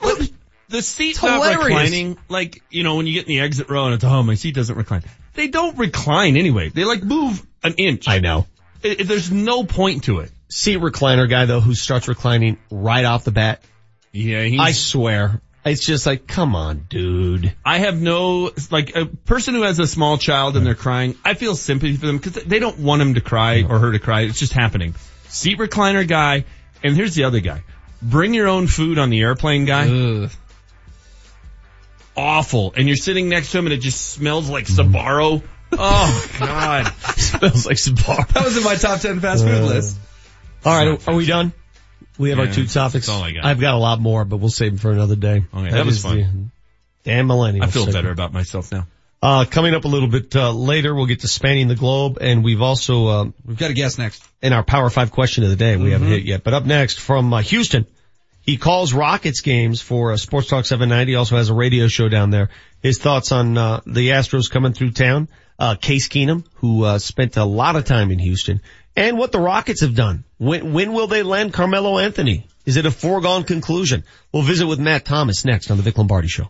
What? The seat It's not hilarious. reclining, like, you know, when you get in the exit row and it's, oh, my seat doesn't recline. They don't recline anyway. They like move an inch. I know. It, it- there's no point to it. Seat recliner guy though who starts reclining right off the bat. Yeah, he's, I swear. It's just like, come on, dude. I have no, like, a person who has a small child and they're crying, I feel sympathy for them because they don't want him to cry or her to cry. It's just happening. Seat recliner guy, and here's the other guy. Bring your own food on the airplane guy. Awful. And you're sitting next to him and it just smells like Sbarro. Oh, [laughs] God. [laughs] Smells like Sbarro. That was in my top 10 fast food Uh, list. All right, are we done? We have our two topics. that's all I got. I've got a lot more, but we'll save them for another day. Okay, that was is fun. the Dan Millennial. I feel segment. better about myself now. Uh, coming up a little bit uh, later, we'll get to spanning the globe, and we've also uh, We've got a guest next. in our Power Five question of the day. We haven't hit yet, but up next from uh, Houston, he calls Rockets games for uh, Sports Talk 790. Also has a radio show down there. His thoughts on uh, the Astros coming through town. Uh, Case Keenum, who uh, spent a lot of time in Houston, and what the Rockets have done. When when will they land Carmelo Anthony? Is it a foregone conclusion? We'll visit with Matt Thomas next on the Vic Lombardi Show.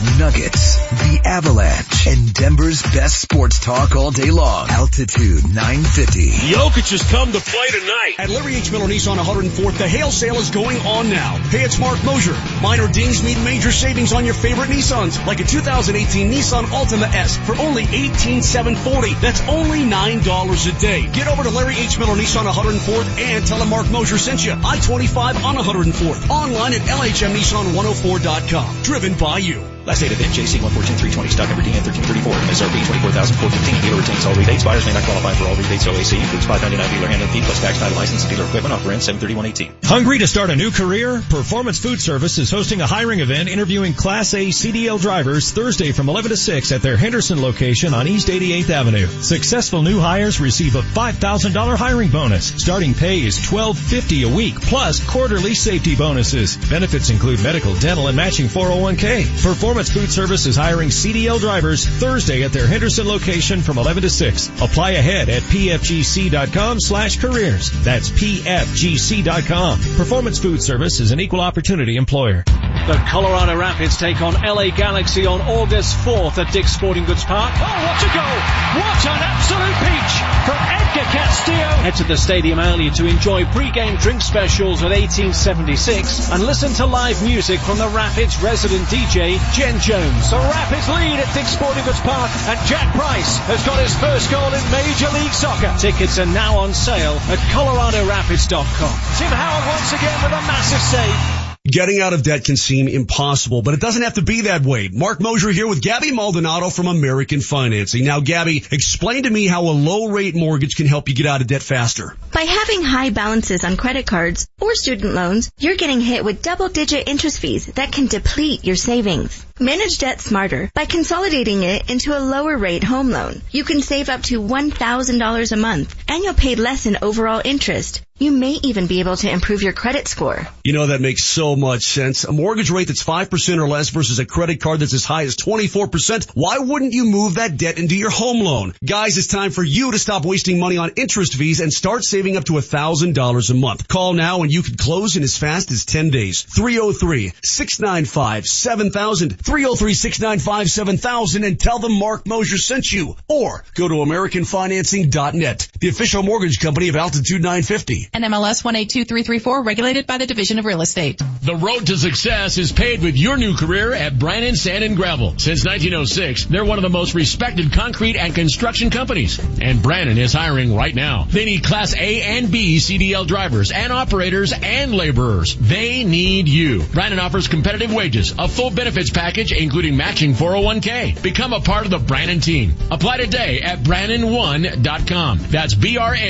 The Nuggets, the Avalanche, and Denver's best sports talk all day long. Altitude 950. Jokic has come to play tonight. At Larry H. Miller Nissan 104th, the hail sale is going on now. Hey, it's Marc Moser. Minor dings mean major savings on your favorite Nissans, like a 2018 Nissan Altima S for only 18,740. That's only $9 a day. Get over to Larry H. Miller Nissan 104th and tell him Marc Moser sent you. I-25 on 104th. Online at LHMNissan104.com. Driven by you. Last date event, JC 114-320, stock number DN 1334, MSRP 24415 Dealer retains all rebates. Buyers may not qualify for all rebates. OAC includes 599 dealer handling fee plus tax title license and dealer equipment. Offer ends 73118. Hungry to start a new career? Performance Food Service is hosting a hiring event interviewing Class A CDL drivers Thursday from 11 to 6 at their Henderson location on East 88th Avenue. Successful new hires receive a $5,000 hiring bonus. Starting pay is $12.50 a week plus quarterly safety bonuses. Benefits include medical, dental, and matching 401k. Performance Food Service is hiring CDL drivers Thursday at their Henderson location from 11 to 6. Apply ahead at pfgc.com slash careers. That's pfgc.com. Performance Food Service is an equal opportunity employer. The Colorado Rapids take on LA Galaxy on August 4th at Dick's Sporting Goods Park. Oh, what a goal! What an absolute peach from Edgar Castillo! Head to the stadium early to enjoy pre-game drink specials at 1876 and listen to live music from the Rapids resident DJ, Jen Jones. The Rapids lead at Dick's Sporting Goods Park and Jack Price has got his first goal in Major League Soccer. Tickets are now on sale at coloradorapids.com. Tim Howard once again with a massive save. Getting out of debt can seem impossible, but it doesn't have to be that way. Marc Moser here with Gabby Maldonado from American Financing. Now, Gabby, explain to me how a low rate mortgage can help you get out of debt faster. By having high balances on credit cards or student loans, you're getting hit with double digit interest fees that can deplete your savings. Manage debt smarter by consolidating it into a lower rate home loan. You can save up to $1,000 a month and you'll pay less in overall interest. You may even be able to improve your credit score. You know, that makes so much sense. A mortgage rate that's 5% or less versus a credit card that's as high as 24%. Why wouldn't you move that debt into your home loan? Guys, it's time for you to stop wasting money on interest fees and start saving up to $1,000 a month. Call now and you can close in as fast as 10 days. 303-695-7000. 303-695-7000 and tell them Marc Moser sent you. Or go to AmericanFinancing.net, the official mortgage company of Altitude 950. NMLS 182334, regulated by the Division of Real Estate. The road to success is paved with your new career at Brannan Sand and Gravel. Since 1906, they're one of the most respected concrete and construction companies. And Brannan is hiring right now. They need Class A and B CDL drivers and operators and laborers. They need you. Brannan offers competitive wages, a full benefits package including matching 401k. Become a part of the Brannan team. Apply today at Brannan1.com. That's B-R-A-N-N-A-N,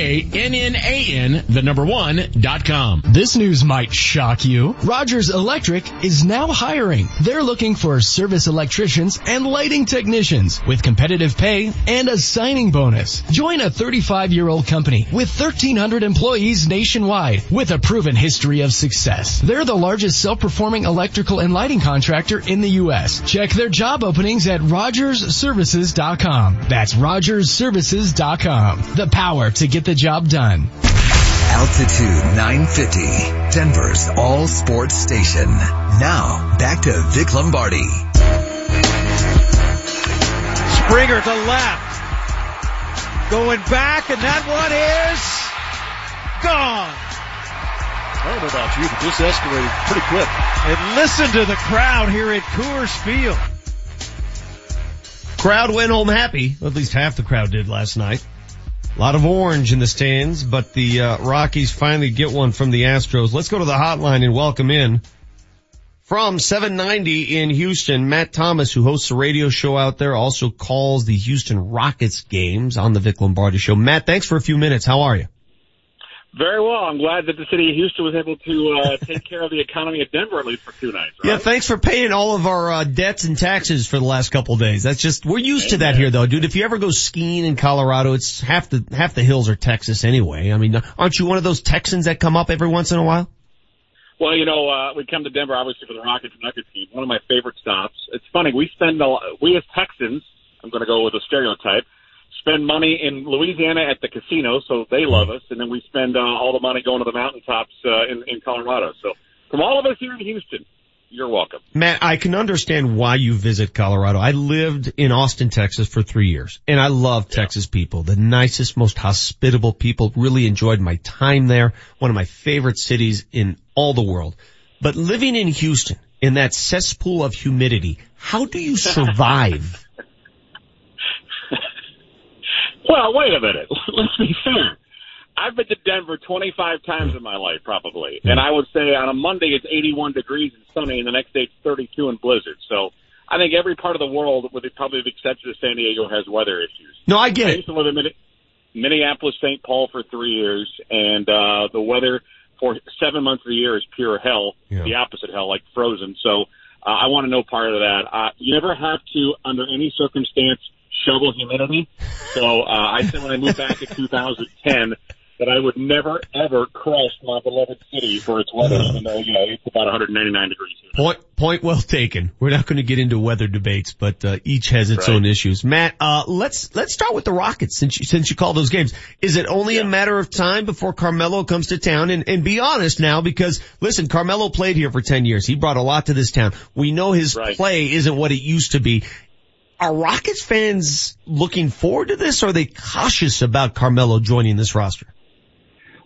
the number one, dot com. This news might shock you. Rogers Electric is now hiring. They're looking for service electricians and lighting technicians with competitive pay and a signing bonus. Join a 35 year old company with 1300 employees nationwide with a proven history of success. They're the largest self-performing electrical and lighting contractor in the U.S. Check their job openings at rogersservices.com. That's rogersservices.com. The power to get the job done. Altitude 950, Denver's all sports station. Now, back to Vic Lombardi. Springer to left. Going back, and that one is gone. I don't know about you, but this escalated pretty quick. And listen to the crowd here at Coors Field. Crowd went home happy. At least half the crowd did last night. A lot of orange in the stands, but the uh, Rockies finally get one from the Astros. Let's go to the hotline and welcome in from 790 in Houston, Matt Thomas, who hosts a radio show out there, also calls the Houston Rockets games on the Vic Lombardi show. Matt, thanks for a few minutes. How are you? Very well. I'm glad that the city of Houston was able to uh, [laughs] take care of the economy of Denver at least for two nights. Right? Yeah, thanks for paying all of our uh, debts and taxes for the last couple of days. That's just we're used to that here, though, dude. If you ever go skiing in Colorado, it's half the half the hills are Texas anyway. I mean, aren't you one of those Texans that come up every once in a while? Well, you know, uh, we come to Denver obviously for the Rockets and Nuggets team. One of my favorite stops. It's funny. We spend a lot, we as Texans. I'm going to go with a stereotype spend money in Louisiana at the casino, so they love us, and then we spend uh, all the money going to the mountaintops uh, in, in Colorado. So from all of us here in Houston, you're welcome. Matt, I can understand why you visit Colorado. I lived in Austin, Texas for three years, and I love yeah. Texas people. The nicest, most hospitable people. Really enjoyed my time there. One of my favorite cities in all the world. But living in Houston, in that cesspool of humidity, how do you [laughs] survive? Well, wait a minute. [laughs] Let's be fair. I've been to Denver 25 times in my life, probably. And I would say on a Monday it's 81 degrees and sunny, and the next day it's 32 and blizzard. So I think every part of the world, with probably the exception of San Diego, has weather issues. No, I get I it. used to live in Minneapolis, St. Paul for three years, and uh, the weather for seven months of the year is pure hell, Yeah. the opposite hell, like frozen. So uh, I want to know part of that. Uh, you never have to, under any circumstance, shovel humidity. So uh, I said when I moved back in 2010 that I would never ever crush my beloved city for its weather, even though you know it's about 199 degrees. Here. Point, point well taken. We're not going to get into weather debates, but uh, each has its Right. own issues. Matt, uh, let's let's start with the Rockets since you, since you call those games. Is it only a matter of time before Carmelo comes to town? And and be honest now, because listen, Carmelo played here for ten years. He brought a lot to this town. We know his play isn't what it used to be. Are Rockets fans looking forward to this? Or are they cautious about Carmelo joining this roster?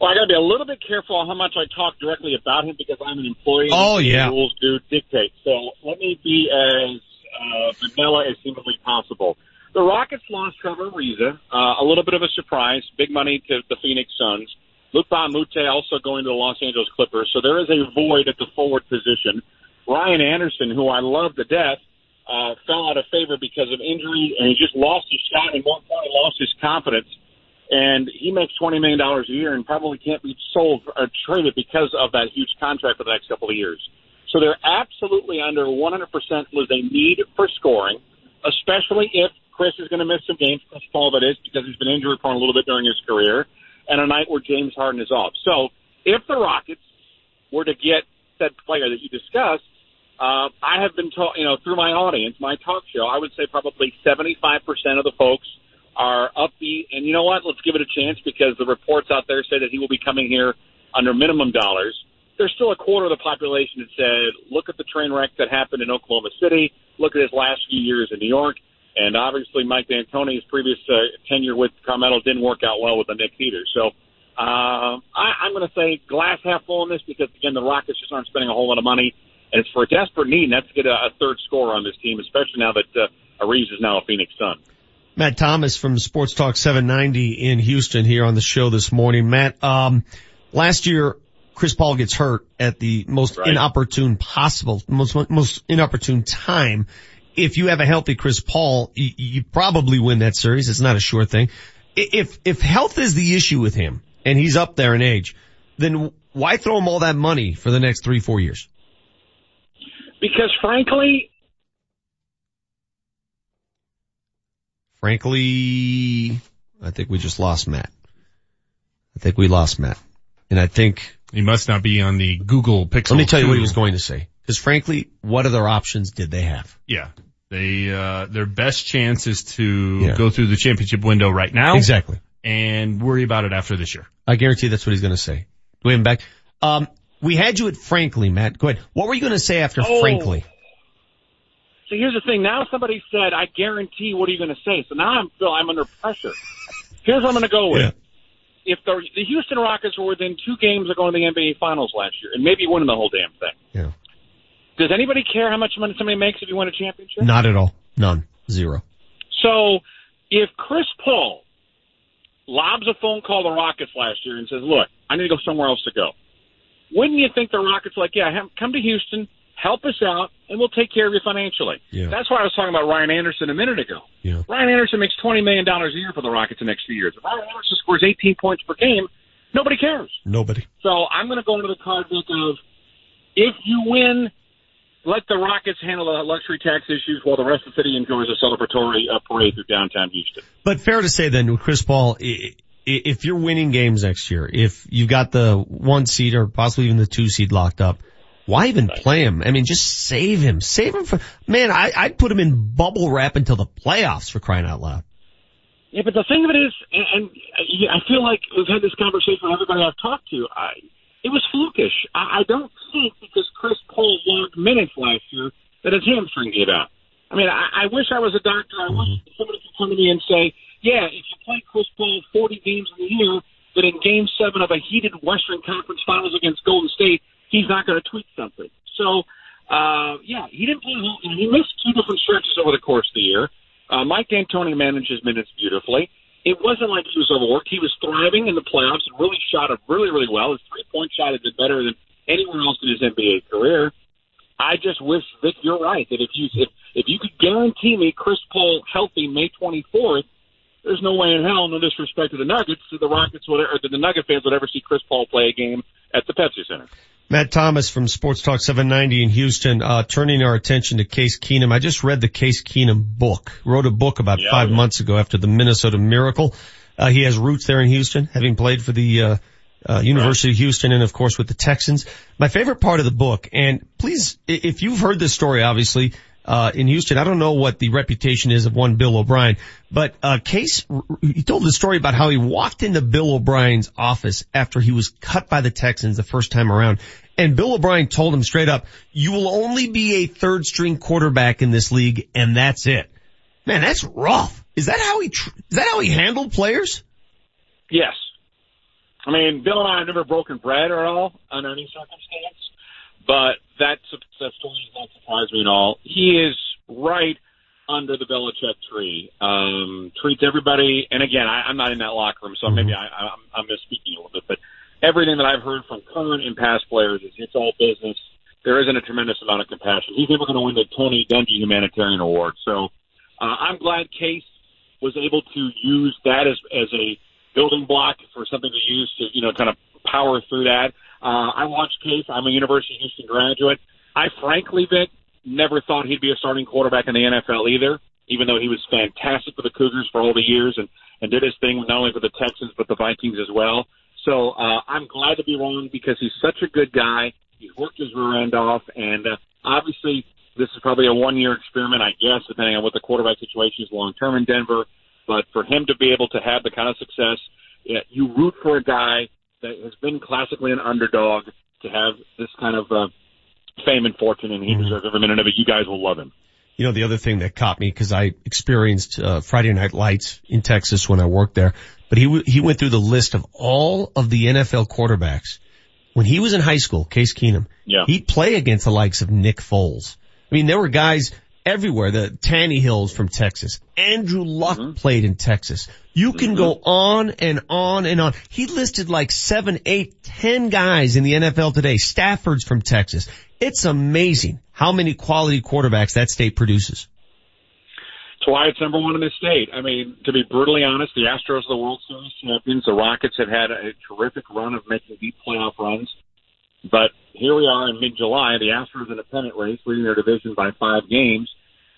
Well, I got to be a little bit careful on how much I talk directly about him because I'm an employee. Oh, and the yeah. rules do dictate. So let me be as uh, vanilla as humanly possible. The Rockets lost Trevor Ariza, uh, a little bit of a surprise, big money to the Phoenix Suns. Luke Mute also going to the Los Angeles Clippers. So there is a void at the forward position. Ryan Anderson, who I love to death, uh, fell out of favor because of injury, and he just lost his shot, and one point lost his confidence. And he makes twenty million dollars a year, and probably can't be sold or traded because of that huge contract for the next couple of years. So they're absolutely under 100% was a need for scoring, especially if Chris is going to miss some games, Chris Paul that is, because he's been injury prone a little bit during his career, and a night where James Harden is off. So if the Rockets were to get said player that you discussed, uh, I have been told, you know, through my audience, my talk show, I would say probably 75% of the folks are upbeat. And you know what? Let's give it a chance because the reports out there say that he will be coming here under minimum dollars. There's still a quarter of the population that said, look at the train wreck that happened in Oklahoma City. Look at his last few years in New York. And obviously Mike D'Antoni's previous uh, tenure with Carmelo didn't work out well with the Knicks either. So, uh, I, I'm going to say glass half full in this because again, the Rockets just aren't spending a whole lot of money. And it's for a desperate need, and that's to get a, a third score on this team, especially now that uh, is now a Phoenix Sun. Matt Thomas from Sports Talk 790 in Houston here on the show this morning. Matt, um, last year Chris Paul gets hurt at the most inopportune possible, most most inopportune time. If you have a healthy Chris Paul, you, you probably win that series. It's not a sure thing. If if health is the issue with him and he's up there in age, then why throw him all that money for the next three four years? Because frankly, Frankly, I think we just lost Matt. I think we lost Matt. And I think he must not be on the Google Pixel. Let me tell you what he was going to say. Because frankly, what other options did they have? Yeah. They, uh, their best chance is to Yeah. go through the championship window right now. Exactly. and worry about it after this year. I guarantee that's what he's going to say. We back. Um, we had you at Frankly, Matt. Go ahead. What were you going to say after Oh. Frankly? So here's the thing. Now somebody said, I guarantee, what are you going to say? So now I'm, Phil, I'm under pressure. Here's what I'm going to go with. If the, the Houston Rockets were within two games of going to the NBA Finals last year and maybe winning the whole damn thing. Yeah. Does anybody care how much money somebody makes if you win a championship? Not at all. None. Zero. So if Chris Paul lobs a phone call to the Rockets last year and says, look, I need to go somewhere else to go, wouldn't you think the Rockets are like, yeah, come to Houston, help us out, and we'll take care of you financially? Yeah. That's why I was talking about Ryan Anderson a minute ago. Yeah. Ryan Anderson makes $20 million a year for the Rockets in the next few years. If Ryan Anderson scores 18 points per game, nobody cares. Nobody. So I'm going to go into the card book of if you win, let the Rockets handle the luxury tax issues while the rest of the city enjoys a celebratory uh, parade through downtown Houston. But fair to say then with Chris Paul, i- i- if you're winning games next year, if you've got the one seed or possibly even the two seed locked up, why even play him? I mean, just save him. Save him for, man, I, I'd put him in bubble wrap until the playoffs for crying out loud. Yeah, but the thing of it is, and, and I feel like we've had this conversation with everybody I've talked to. I, it was flukish. I, I don't think because Chris Paul logged minutes last year that his hamstring gave out. I mean, I, I wish I was a doctor. I wish somebody could come to me and say, yeah, if you play Chris Paul 40 games in a year, that in game seven of a heated Western Conference Finals against Golden State, he's not going to tweak something. So, uh, yeah, he didn't play, and he missed two different stretches over the course of the year. Uh, Mike D'Antoni managed his minutes beautifully. It wasn't like he was overworked. He was thriving in the playoffs and really shot it really, really well. His three point shot had been better than anywhere else in his NBA career. I just wish Vic, you're right that if you if if you could guarantee me Chris Paul healthy May 24th, there's no way in hell, no disrespect to the Nuggets, that the Rockets would or that the Nugget fans would ever see Chris Paul play a game at the Pepsi Center. Matt Thomas from Sports Talk 790 in Houston, uh, turning our attention to Case Keenum. I just read the Case Keenum book, wrote a book about Yeah, five yeah. months ago after the Minnesota Miracle. Uh, he has roots there in Houston, having played for the, uh, uh, University of Houston and of course with the Texans. My favorite part of the book, and please, if you've heard this story, obviously, uh, in Houston, I don't know what the reputation is of one Bill O'Brien, but, uh, Case, he told the story about how he walked into Bill O'Brien's office after he was cut by the Texans the first time around. And Bill O'Brien told him straight up, you will only be a third string quarterback in this league and that's it. Man, that's rough. Is that how he, tr- is that how he handled players? Yes. I mean, Bill and I have never broken bread at all under any circumstance, but that success story does not surprise me at all. He is right under the Belichick tree. Um, treats everybody, and again, I, I'm not in that locker room, so maybe I, I'm, I'm misspeaking a little bit, but everything that I've heard from current and past players is it's all business. There isn't a tremendous amount of compassion. He's never going to win the Tony Dungy Humanitarian Award. So uh, I'm glad Case was able to use that as as a building block for something to use to you know kind of power through that. Uh, I watched Case. I'm a University of Houston graduate. I frankly, Vic, never thought he'd be a starting quarterback in the NFL either. Even though he was fantastic for the Cougars for all the years and and did his thing not only for the Texans but the Vikings as well. So uh, I'm glad to be wrong because he's such a good guy. He's worked his rear end off, and uh, obviously this is probably a one year experiment, I guess, depending on what the quarterback situation is long term in Denver. But for him to be able to have the kind of success, yeah, you root for a guy that has been classically an underdog to have this kind of uh, fame and fortune, and he deserves every minute of it. You guys will love him. You know, the other thing that caught me because I experienced uh, Friday Night Lights in Texas when I worked there, but he w- he went through the list of all of the NFL quarterbacks when he was in high school. Case Keenum, Yeah. he'd play against the likes of Nick Foles. I mean, there were guys everywhere. The Tannehills from Texas, Andrew Luck mm-hmm. played in Texas. You can go mm-hmm. on and on and on. He listed like seven, eight, ten guys in the NFL today. Stafford's from Texas. It's amazing how many quality quarterbacks that state produces. That's why it's number one in the state. I mean, to be brutally honest, the Astros are the World Series champions. The Rockets have had a terrific run of making deep playoff runs. But here we are in mid-July. The Astros in a pennant race, leading their division by five games.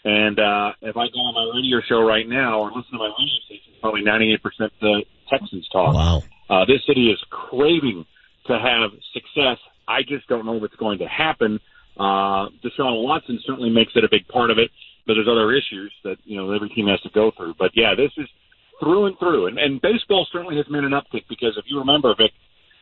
And uh, if I go on my radio show right now or listen to my radio station, probably 98% the Texans talk. Wow. Uh, this city is craving to have success. I just don't know if it's going to happen. Uh, Deshaun Watson certainly makes it a big part of it, but there's other issues that, you know, every team has to go through. But yeah, this is, through and through. And, and baseball certainly has made an uptick because if you remember, Vic,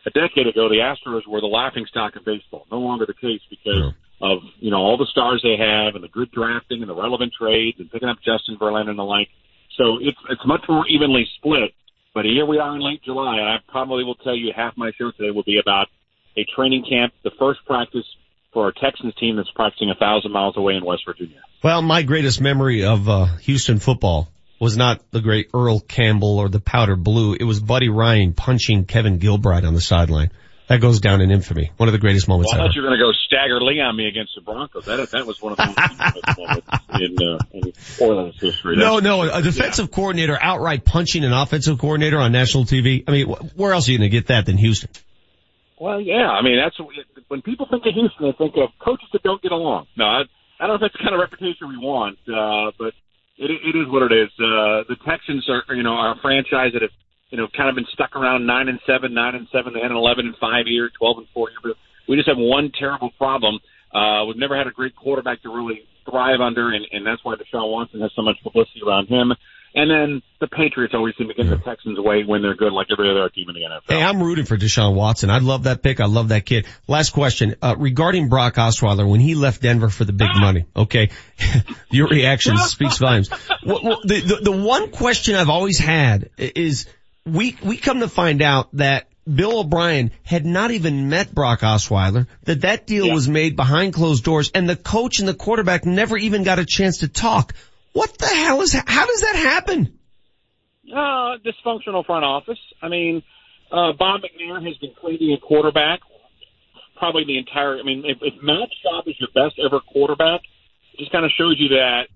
a decade ago, the Astros were the laughing stock of baseball. No longer the case because of, you know, all the stars they have and the good drafting and the relevant trades and picking up Justin Verlander and the like. So it's, it's much more evenly split. But here we are in late July, and I probably will tell you half my show today will be about a training camp, the first practice for our Texans team that's practicing a thousand miles away in West Virginia. Well, my greatest memory of uh, Houston football was not the great Earl Campbell or the powder blue. It was Buddy Ryan punching Kevin Gilbride on the sideline. That goes down in infamy. One of the greatest moments Well, I ever. thought you were going to go stagger Lee on me against the Broncos. That that was one of the most moments in, uh, in Oilers history. No, That's- no, a defensive coordinator outright punching an offensive coordinator on national TV. I mean, wh- where else are you going to get that than Houston? Well, yeah. I mean, that's when people think of Houston, they think of coaches that don't get along. No, I, I don't know if that's the kind of reputation we want, uh, but it, it is what it is. Uh, the Texans are, you know, are a franchise that have, you know, kind of been stuck around nine and seven, nine and seven, and eleven and five year, twelve and four year. We just have one terrible problem. Uh, we've never had a great quarterback to really thrive under, and, and that's why Deshaun Watson has so much publicity around him. And then the Patriots always seem to get the Texans away when they're good, like every other team in the NFL. Hey, I'm rooting for Deshaun Watson. I love that pick. I love that kid. Last question, uh, regarding Brock Osweiler when he left Denver for the big [laughs] money. Okay. [laughs] Your reaction speaks volumes. Well, well, the, the, the one question I've always had is we, we come to find out that Bill O'Brien had not even met Brock Osweiler, that that deal was made behind closed doors and the coach and the quarterback never even got a chance to talk. What the hell is, how does that happen? Uh, dysfunctional front office. I mean, uh, Bob McNair has been cleaning a quarterback probably the entire. I mean, if, if Matt Schaub is your best ever quarterback, it just kind of shows you that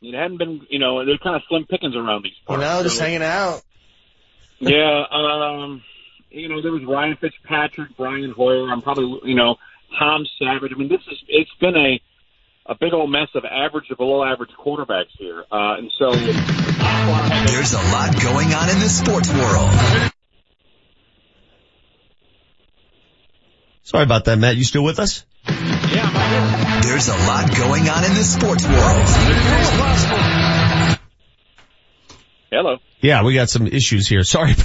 it hadn't been. You know, they're kind of slim pickings around these parts. You parts. know, just So, hanging out. Yeah. Um, you know, there was Ryan Fitzpatrick, Brian Hoyer. I'm probably you know Tom Savage. I mean, this is it's been a a big old mess of average to below average quarterbacks here, uh, and so. There's a lot going on in the sports world. Sorry about that, Matt. You still with us? Yeah, There's a lot going on in the sports world. Hello. Yeah, we got some issues here. Sorry. [laughs]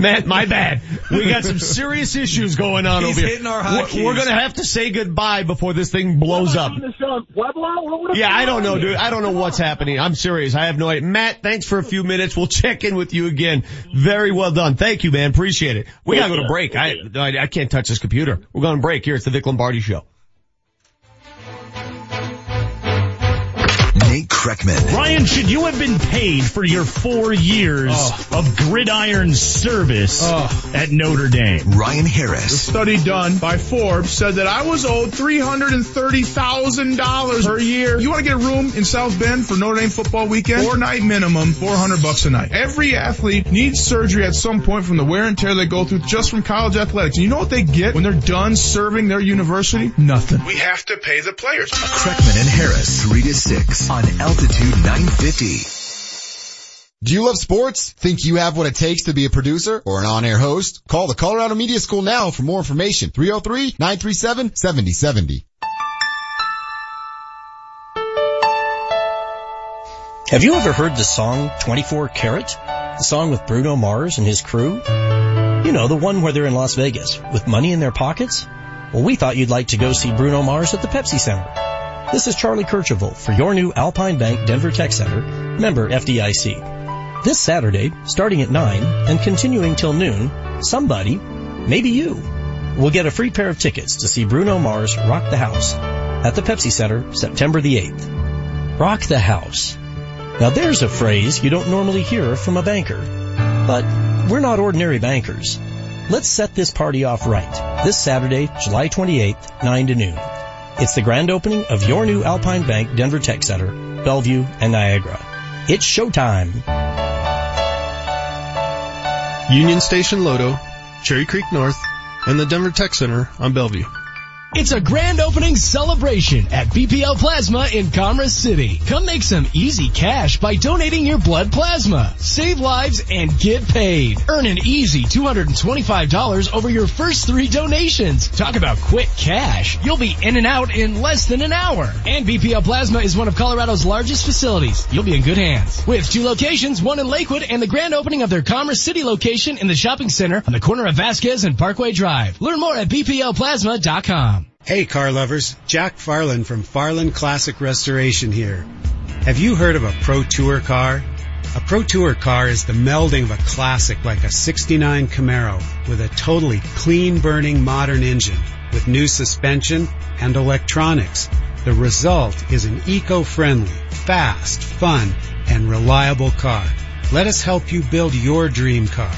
Matt, my bad. We got some serious issues going on He's over here. hitting our We're- hotkeys. We're gonna have to say goodbye before this thing blows up. On the show in What would Yeah, I don't know, dude. I don't know what's happening. I'm serious. I have no idea. Matt, thanks for a few minutes. We'll check in with you again. Very well done. Thank you, man. Appreciate it. We gotta go to break. I, I, I can't touch this computer. We're going to break here. It's the Vic Lombardi Show. Kreckman. Ryan, should you have been paid for your four years oh. of gridiron service oh. at Notre Dame? Ryan The Harris. study done by Forbes said that I was owed $330,000 per year. You want to get a room in South Bend for Notre Dame football weekend? Four night minimum, 400 bucks a night. Every athlete needs surgery at some point from the wear and tear they go through just from college athletics. And you know what they get when they're done serving their university? Nothing. We have to pay the players. Kreckman and Harris, 3 to 6 on Altitude 950. Do you love sports? Think you have what it takes to be a producer or an on-air host? Call the Colorado Media School now for more information. 303-937-7070. Have you ever heard the song 24 Karat? The song with Bruno Mars and his crew? You know, the one where they're in Las Vegas with money in their pockets? Well, we thought you'd like to go see Bruno Mars at the Pepsi Center. This is Charlie Kirchhoff for your new Alpine Bank Denver Tech Center, member FDIC. This Saturday, starting at 9 and continuing till noon, somebody, maybe you, will get a free pair of tickets to see Bruno Mars rock the house at the Pepsi Center September the 8th. Rock the house. Now there's a phrase you don't normally hear from a banker. But we're not ordinary bankers. Let's set this party off right. This Saturday, July 28th, 9 to noon. It's the grand opening of your new Alpine Bank Denver Tech Center, Bellevue, and Niagara. It's showtime. Union Station Lodo, Cherry Creek North, and the Denver Tech Center on Bellevue. It's a grand opening celebration at BPL Plasma in Commerce City. Come make some easy cash by donating your blood plasma. Save lives and get paid. Earn an easy $225 over your first three donations. Talk about quick cash. You'll be in and out in less than an hour. And BPL Plasma is one of Colorado's largest facilities. You'll be in good hands. With two locations, one in Lakewood and the grand opening of their Commerce City location in the shopping center on the corner of Vasquez and Parkway Drive. Learn more at bplplasma.com. Hey car lovers, Jack Farland from Farland Classic Restoration here. Have you heard of a Pro Tour car? A Pro Tour car is the melding of a classic like a 69 Camaro with a totally clean burning modern engine with new suspension and electronics. The result is an eco-friendly, fast, fun, and reliable car. Let us help you build your dream car.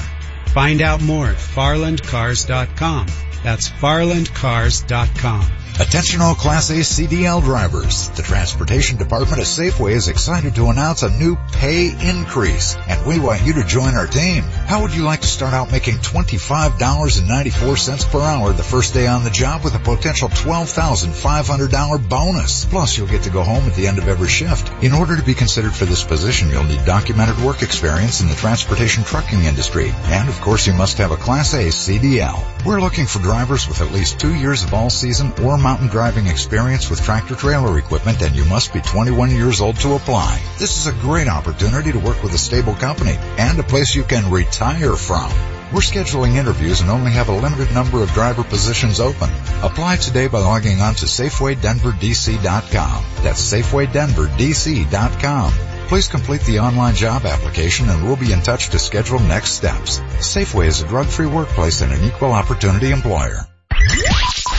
Find out more at farlandcars.com. That's farlandcars.com. Attention all Class A CDL drivers. The Transportation Department of Safeway is excited to announce a new pay increase, and we want you to join our team. How would you like to start out making $25.94 per hour the first day on the job with a potential $12,500 bonus? Plus, you'll get to go home at the end of every shift. In order to be considered for this position, you'll need documented work experience in the transportation trucking industry. And of course, you must have a Class A CDL. We're looking for drivers with at least two years of all-season or mountain driving experience with tractor trailer equipment and you must be 21 years old to apply. This is a great opportunity to work with a stable company and a place you can retire from. We're scheduling interviews and only have a limited number of driver positions open. Apply today by logging on to SafewayDenverDC.com. That's SafewayDenverDC.com. Please complete the online job application and we'll be in touch to schedule next steps. Safeway is a drug-free workplace and an equal opportunity employer.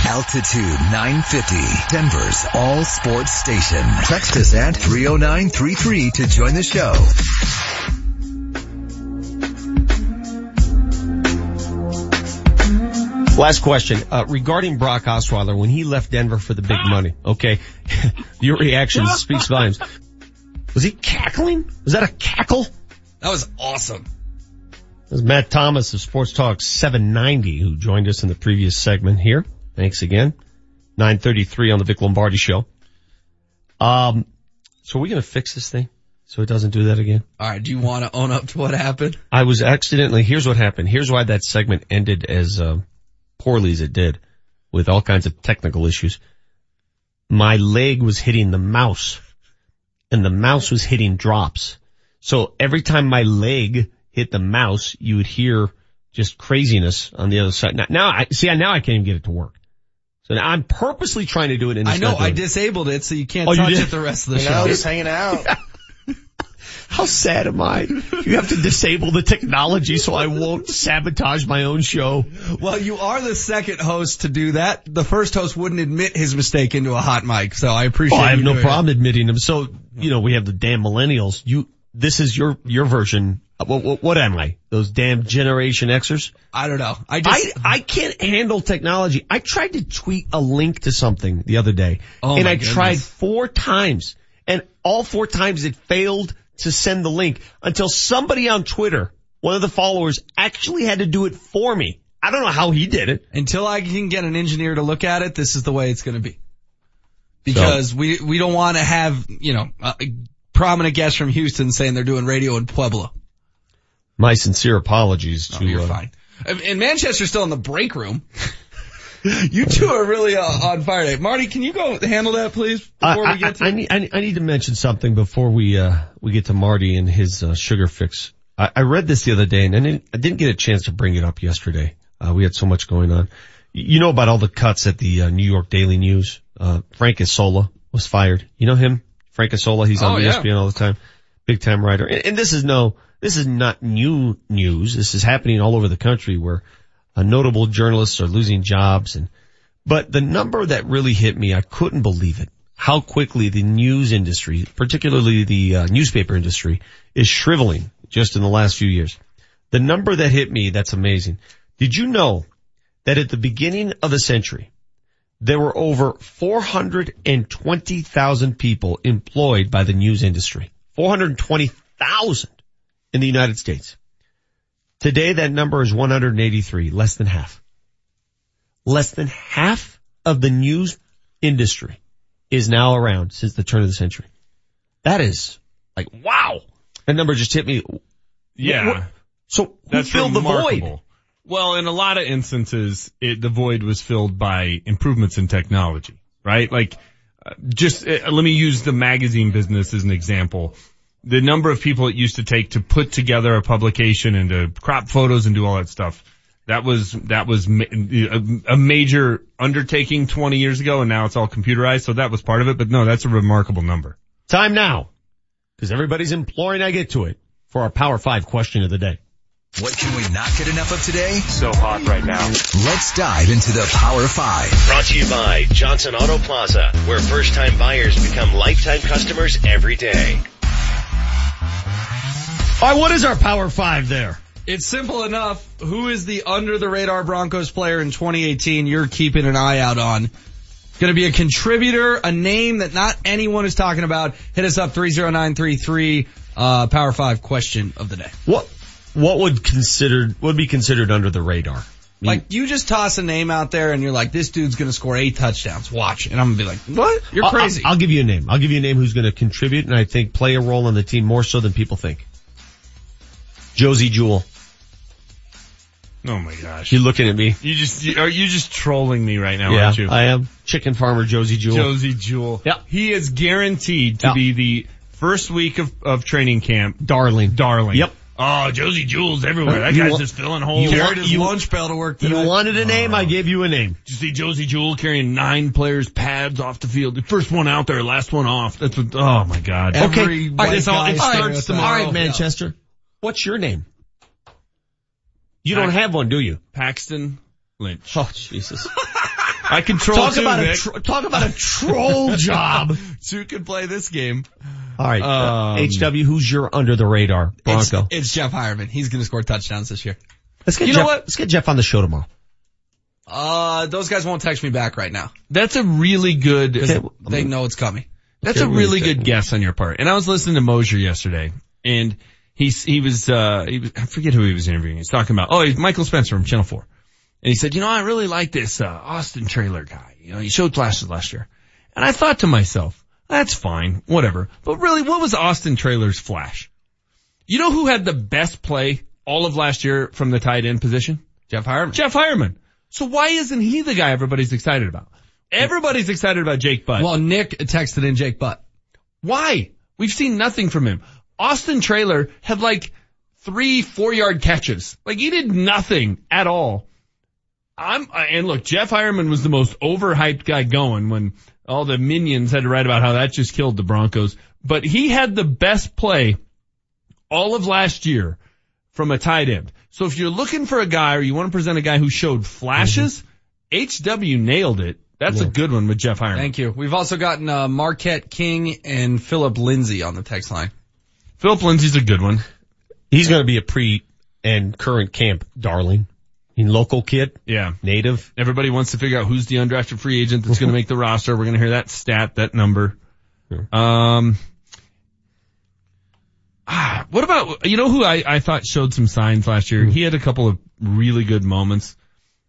Altitude 950, Denver's all sports station. Text us at 30933 to join the show. Last question, uh, regarding Brock Osweiler, when he left Denver for the big money, okay, [laughs] your reaction speaks volumes. Was he cackling? Was that a cackle? That was awesome. This is Matt Thomas of Sports Talk 790 who joined us in the previous segment here. Thanks again. 933 on the Vic Lombardi show. Um, so are we going to fix this thing so it doesn't do that again? All right. Do you want to own up to what happened? I was accidentally, here's what happened. Here's why that segment ended as uh, poorly as it did with all kinds of technical issues. My leg was hitting the mouse and the mouse was hitting drops. So every time my leg hit the mouse, you would hear just craziness on the other side. Now, now I see. Now I can't even get it to work. So now I'm purposely trying to do it. And I know not I disabled it so you can't Oh, you touch did? it the rest of the You show. know, just hanging out. [laughs] How sad am I? You have to disable the technology so I won't sabotage my own show. Well, you are the second host to do that. The first host wouldn't admit his mistake into a hot mic, so I appreciate. Oh, I have you no doing problem admitting them. So, you know, we have the damn millennials. You, this is your, your version. Uh, What, what, what am I? Those damn Generation Xers? I don't know. I just I, I can't handle technology. I tried to tweet a link to something the other day Oh and I tried four times and all four times it failed to send the link until somebody on Twitter, one of the followers actually had to do it for me. I don't know how he did it. until I can get an engineer to look at it. This is the way it's going to be. Because we we don't want to have you know a prominent guests from Houston saying they're doing radio in Pueblo. My sincere apologies to, Oh, you're uh, fine. And Manchester's still in the break room. [laughs] you two are really uh, on fire today. Marty, can you go handle that, please, before I, we get to I, I, need, I, need- to mention something before we uh, we get to Marty and his uh, sugar fix. I, I read this the other day and I didn't, I didn't get a chance to bring it up yesterday. Uh, we had so much going on. You know about all the cuts at the uh, New York Daily News. Uh, Frank Isola was fired. You know him, Frank Isola. He's on Oh, yeah. ESPN all the time, big time writer. And, and this is no, this is not new news. This is happening all over the country where uh, notable journalists are losing jobs and but the number that really hit me, I couldn't believe it. How quickly the news industry, particularly the uh, newspaper industry, is shriveling just in the last few years. The number that hit me, that's amazing. Did you know that at the beginning of the century, there were over 420,000 people employed by the news industry? 420,000 in the United States. Today that number is 183, less than half less than half of the news industry is now around since the turn of the century. That is like, wow. That number just hit me. Yeah. What- so who That's filled the void? Well, in a lot of instances, it, the void was filled by improvements in technology, right? Like, uh, just uh, let me use the magazine business as an example. The number of people it used to take to put together a publication and to crop photos and do all that stuff. That was, that was ma- a, a major undertaking 20 years ago and now it's all computerized. So that was part of it. But no, that's a remarkable number. Time now. Cause everybody's imploring I get to it for our power five question of the day. What can we not get enough of today? So hot right now. Let's dive into the Power 5. Brought to you by Johnson Auto Plaza, where first time buyers become lifetime customers every day. All right, what is our power five there? It's simple enough. Who is the under the radar Broncos player in 2018 you're keeping an eye out on? Going to be a contributor, a name that not anyone is talking about. Hit us up 30933, uh, power five question of the day. What, what would considered, would be considered under the radar? Like you just toss a name out there and you're like, this dude's going to score eight touchdowns. Watch. And I'm going to be like, what? You're I'll- crazy. I'll, I'll give you a name. I'll give you a name who's going to contribute and I think play a role on the team more so than people think. Josey Jewell. Oh my gosh. You're looking at me? You just, you, are you just trolling me right now, yeah, aren't you? I am. Chicken farmer Josey Jewell. Josey Jewell. Yeah. He is guaranteed to Yeah. be the first week of, of training camp. Darling. Darling. Yep. Oh, Josey Jewell's everywhere. Uh, that You guy's wa- just filling holes. you Carried his lunch pail to work You wanted a name, I uh, gave you a name. Did you see Josey Jewell carrying nine players' pads off the field? The first one out there, last one off. That's what, oh my god. Every Okay. white All right, it's all- it starts tomorrow. All right, wall. Manchester. What's your name? You don't have one, do you? Paxton Lynch. Oh, Jesus. [laughs] I control talk two, about a Nick. tr- talk about a troll [laughs] job. Two can play this game. All right, uh, Um, HW, who's your under the radar It's, Bronco? it's Jeff Heuerman. He's going to score touchdowns this year. Let's get You Jeff, know what? Let's get Jeff on the show tomorrow. Uh, those guys won't text me back right now. That's a really good. They know it's coming. That's Okay, a really good guess on your part. And I was listening to Moser yesterday, and he's he was uh he was, I forget who he was interviewing. He's talking about oh he's Michael Spencer from Channel Four, and he said you know I really like this uh Austin Traylor guy. You know he showed flashes last year, and I thought to myself that's fine, whatever. But really, what was Austin Traylor's flash? You know who had the best play all of last year from the tight end position? Jeff Heuerman. Jeff Heuerman. So why isn't he the guy everybody's excited about? Everybody's excited about Jake Butt. Well, Nick texted in Jake Butt. Why? We've seen nothing from him. Austin Traylor had like three four yard catches. Like he did nothing at all. I'm, and look, Jeff Heuerman was the most overhyped guy going when all the minions had to write about how that just killed the Broncos. But he had the best play all of last year from a tight end. So if you're looking for a guy or you want to present a guy who showed flashes, HW nailed it. That's a good one with Jeff Heuerman. Thank you. We've also gotten uh, Marquette King and Philip Lindsay on the text line. Philip Lindsay's a good one. He's going to be a pre and current camp darling. In local kid, Yeah. native. Everybody wants to figure out who's the undrafted free agent that's going to make the [laughs] roster. We're going to hear that stat, that number. Um, ah, what about, you know who I, I thought showed some signs last year? He had a couple of really good moments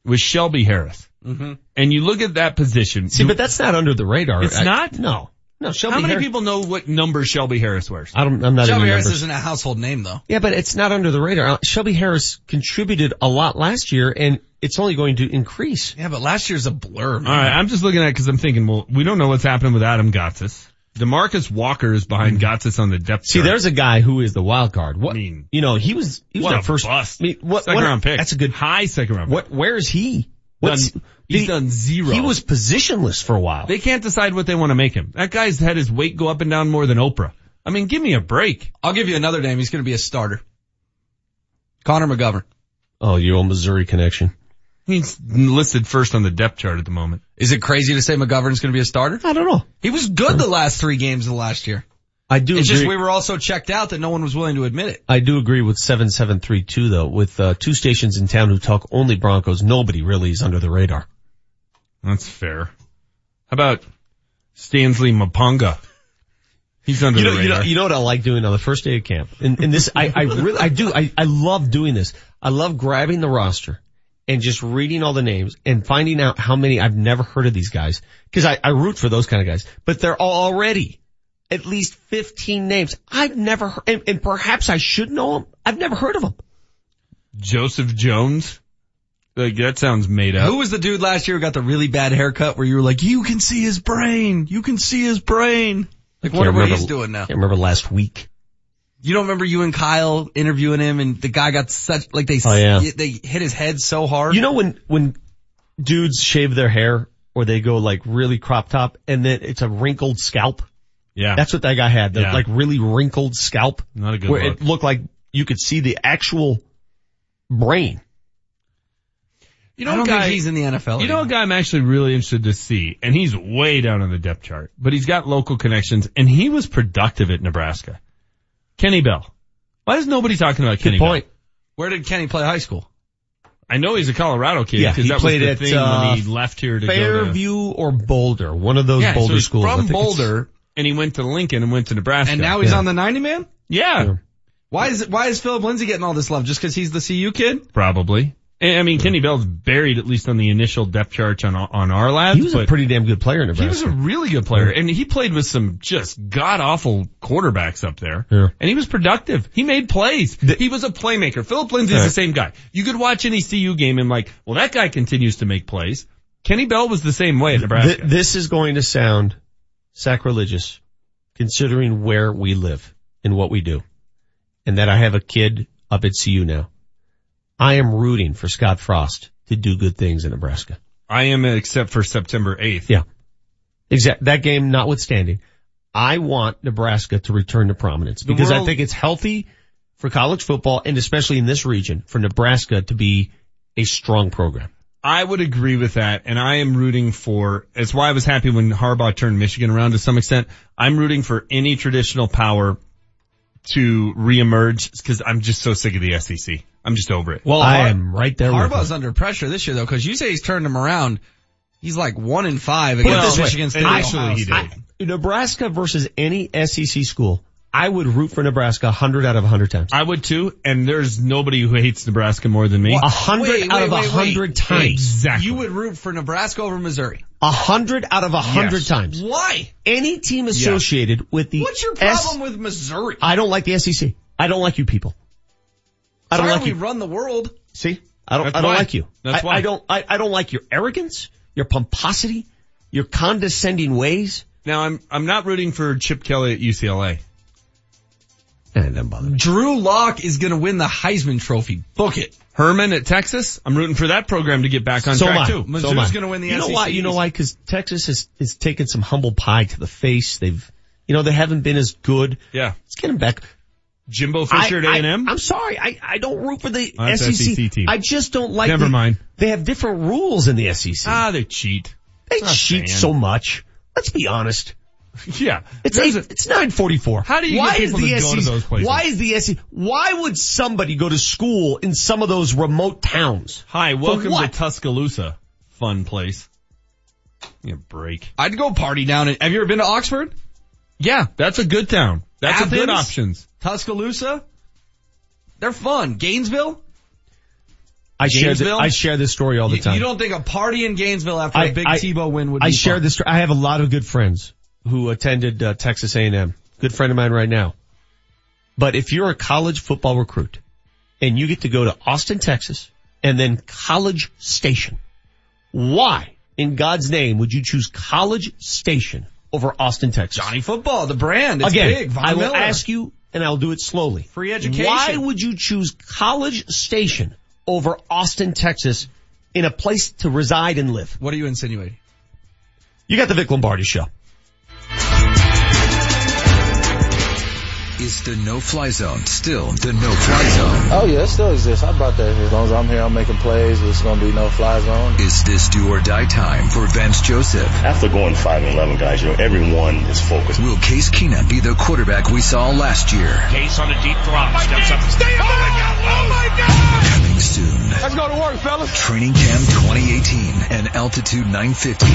was Shelby Harris. Mm-hmm. And you look at that position. See, but that's not under the radar. It's I- not? No. No, Shelby How many Harris- people know what number Shelby Harris wears? I don't, I'm not even Shelby Harris numbers. isn't a household name though. Yeah, but it's not under the radar. Uh, Shelby Harris contributed a lot last year and it's only going to increase. Yeah, but last year's a blur. Man. All right, I'm just looking at it because I'm thinking, well, we don't know what's happening with Adam Gotsis. Demarcus Walker is behind Gotsis on the depth chart. See, chart. there's a guy who is the wild card. What, I mean, you know, he was, he was what a first, bust. I mean, what, second what- round pick. That's a good, high second round. what, where is he? What's, Done- he's he- done zero. He was positionless for a while. They can't decide what they want to make him. That guy's had his weight go up and down more than Oprah. I mean, give me a break. I'll give you another name. He's going to be a starter. Connor McGovern. oh, your old Missouri connection. He's listed first on the depth chart at the moment. Is it crazy to say McGovern's going to be a starter? I don't know. He was good the last three games of the last year. I do It's agree. just we were all so checked out that no one was willing to admit it. I do agree with 7732 though. With uh, two stations in town who talk only Broncos, nobody really is under the radar. That's fair. How about Stanley Mapunga? He's under You know, the you know, radar. you know what I like doing on the first day of camp? And, and this, I, I really, I do, I, I love doing this. I love grabbing the roster and just reading all the names and finding out how many I've never heard of these guys. Cause I, I root for those kind of guys, but they're all already at least 15 names. I've never heard, and, and perhaps I should know them. I've never heard of them. Joseph Jones. Like that sounds made up. Who was the dude last year who got the really bad haircut where you were like, you can see his brain. You can see his brain. Like Can't wonder what remember- he's doing now. Can't remember last week. You don't remember you and Kyle interviewing him and the guy got such, like they, Oh, yeah. they hit his head so hard. You know when, when dudes shave their hair or they go like really crop top and then it's a wrinkled scalp? Yeah. That's what that guy had. The Yeah. like really wrinkled scalp. Not a good Where look. it looked like you could see the actual brain. You know, I don't a guy, think he's in the NFL. You know, a guy I'm actually really interested to see, and he's way down on the depth chart, but he's got local connections, and he was productive at Nebraska. Kenny Bell. Why is nobody talking about Kenny point. Bell? Where did Kenny play high school? I know he's a Colorado kid Yeah, because he that played was the at, thing uh, when he left here to go to. Fairview or Boulder, one of those Yeah, so Boulder he's schools. I from think Boulder, and he went to Lincoln and went to Nebraska. And now he's Yeah. on the 90 man? Yeah, Why is it, why is Philip Lindsay getting all this love? Just cause he's the CU kid? probably. I mean, Kenny Bell's buried at least on the initial depth chart on on Ourlads. He was a pretty damn good player in Nebraska. He was a really good player, and he played with some just god awful quarterbacks up there. Yeah. And he was productive. He made plays. he was a playmaker. Philip Lindsay is Right. the same guy. You could watch any CU game and like, well, that guy continues to make plays. Kenny Bell was the same way at Nebraska. Th- this is going to sound sacrilegious considering where we live and what we do. And that I have a kid up at CU now. I am rooting for Scott Frost to do good things in Nebraska. I am, except for September 8th. Yeah. Exact. That game notwithstanding, I want Nebraska to return to prominence because I think it's healthy for college football and especially in this region for Nebraska to be a strong program. I would agree with that, and I am rooting for. It's why I was happy when Harbaugh turned Michigan around to some extent. I'm rooting for any traditional power to reemerge because I'm just so sick of the SEC. I'm just over it. Well, I Har- am right there with Harbaugh's him. under pressure this year though, cause you say he's turned him around. He's like one in five against this Michigan State. initially Ohio he State. did. Nebraska versus any SEC school, I would root for Nebraska 100 out of 100 times. I would too, and there's nobody who hates Nebraska more than me. A hundred Wait, out wait, of a wait, wait. hundred times. Exactly. You would root for Nebraska over Missouri. A hundred out of a hundred Yes. times. Why? Any team associated with the What's your S- problem with Missouri? I don't like the SEC. I don't like you people. I don't Sorry like we you. run the world. See? I don't, That's I don't why. like you. That's I, why. I don't, I, I don't like your arrogance, your pomposity, your condescending ways. Now I'm I'm not rooting for Chip Kelly at UCLA. And it doesn't bother me. Drew Lock is gonna win the Heisman Trophy. Book it. Herman at Texas. I'm rooting for that program to get back on So track too. So Mizzou's am I. gonna win the You know SEC why? You know why? Cause Texas has, has taken some humble pie to the face. They've, you know, they haven't been as good. Yeah. Let's get them back. Jimbo Fisher at I- A&M. I, am sorry. I, I don't root for the Oh, SEC. SEC team. I just don't like Never the- mind. They have different rules in the SEC. ah, they cheat. they cheat so much. Let's be honest. [laughs] Yeah. It's eight, it's 944. How do you why get people is the to go to SEC, those places? Why is the SEC, why would somebody go to school in some of those remote towns? Hi, welcome to? Tuscaloosa. Fun place. Give me a break. I'd go party down in, have you ever been to Oxford? Yeah, that's a good town. That's a good options. Tuscaloosa? They're fun. Gainesville? I share, the, I share this story all the time. you don't think a party in Gainesville after I- a big I- Tebow win would I be share fun? this. I have a lot of good friends who attended uh, Texas A&M. Good friend of mine right now. But if you're a college football recruit and you get to go to Austin, Texas, and then College Station, why in God's name would you choose College Station over Austin, Texas? Johnny Football, the brand. It's Again, big. Von I will Miller. ask you, and I'll do it slowly. Free education. Why would you choose College Station over Austin, Texas, in a place to reside and live? What are you insinuating? You got the Vic Lombardi show. Is the no-fly zone still the no-fly zone? Oh yeah, it still exists. I brought that here. As long as I'm here, I'm making plays. It's gonna be no fly zone. Is this do or die time for Vance Joseph? After going 5 and 11 guys, you know, everyone is focused. Will Case Keenum be the quarterback we saw last year? Case on a deep drop. Steps up. Stay up. Oh my God. Oh my God. Coming soon. Let's go to work, fellas. Training Camp 2018 and Altitude 950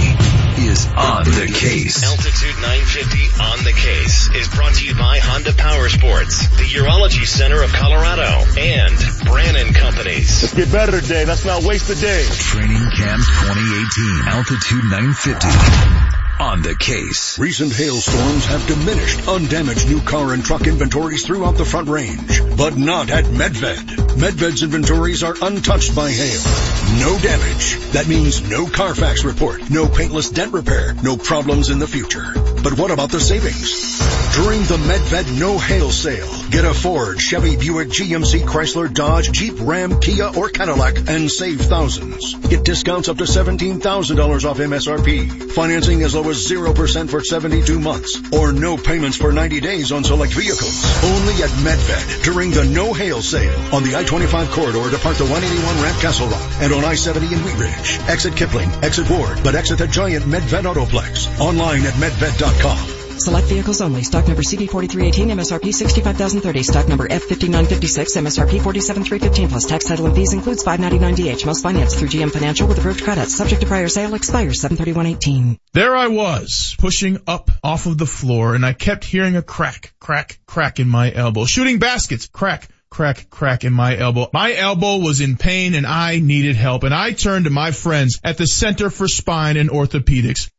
is on the case. Altitude 950 on the case is brought to you by Honda Power Sports, the Urology Center of Colorado, and Brannan Companies. Let's get better today. Let's not waste a day. Training Camp 2018, Altitude 950. On the case. Recent hailstorms have diminished undamaged new car and truck inventories throughout the front range, but not at Medved. Medved's inventories are untouched by hail. No damage. That means no Carfax report, no paintless dent repair, no problems in the future. But what about the savings? During the Medved No Hail Sale, get a Ford, Chevy, Buick, GMC, Chrysler, Dodge, Jeep, Ram, Kia, or Cadillac and save thousands. Get discounts up to $17,000 off MSRP. Financing as low as 0% for 72 months or no payments for 90 days on select vehicles. Only at Medved during the No Hail Sale on the I-25 corridor depart the 181 ramp Castle Rock and on I-70 in Wheat Ridge. Exit Kipling, exit Ward, but exit the giant Medved Autoplex. Online at medved.com. Select vehicles only. Stock number CD4318, MSRP 65030. Stock number F5956, MSRP 47315 plus tax title and fees includes 599DH. Most financed through GM Financial with approved credit. Subject to prior sale expires 73118. There I was, pushing up off of the floor and I kept hearing a crack, crack, crack in my elbow. Shooting baskets, crack, crack, crack in my elbow. My elbow was in pain and I needed help and I turned to my friends at the Center for Spine and Orthopedics.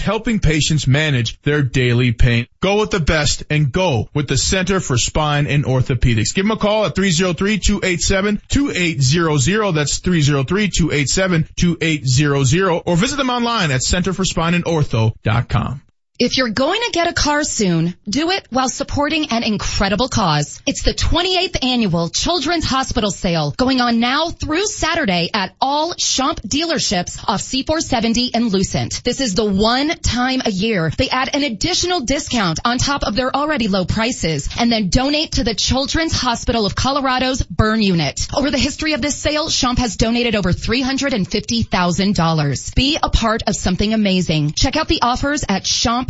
helping patients manage their daily pain. Go with the best and go with the Center for Spine and Orthopedics. Give them a call at 303-287-2800. That's 303-287-2800 or visit them online at centerforspineandortho.com. If you're going to get a car soon, do it while supporting an incredible cause. It's the 28th annual Children's Hospital Sale going on now through Saturday at all Schomp dealerships off C470 and Lucent. This is the one time a year they add an additional discount on top of their already low prices and then donate to the Children's Hospital of Colorado's burn unit. Over the history of this sale, Schomp has donated over $350,000. Be a part of something amazing. Check out the offers at Schomp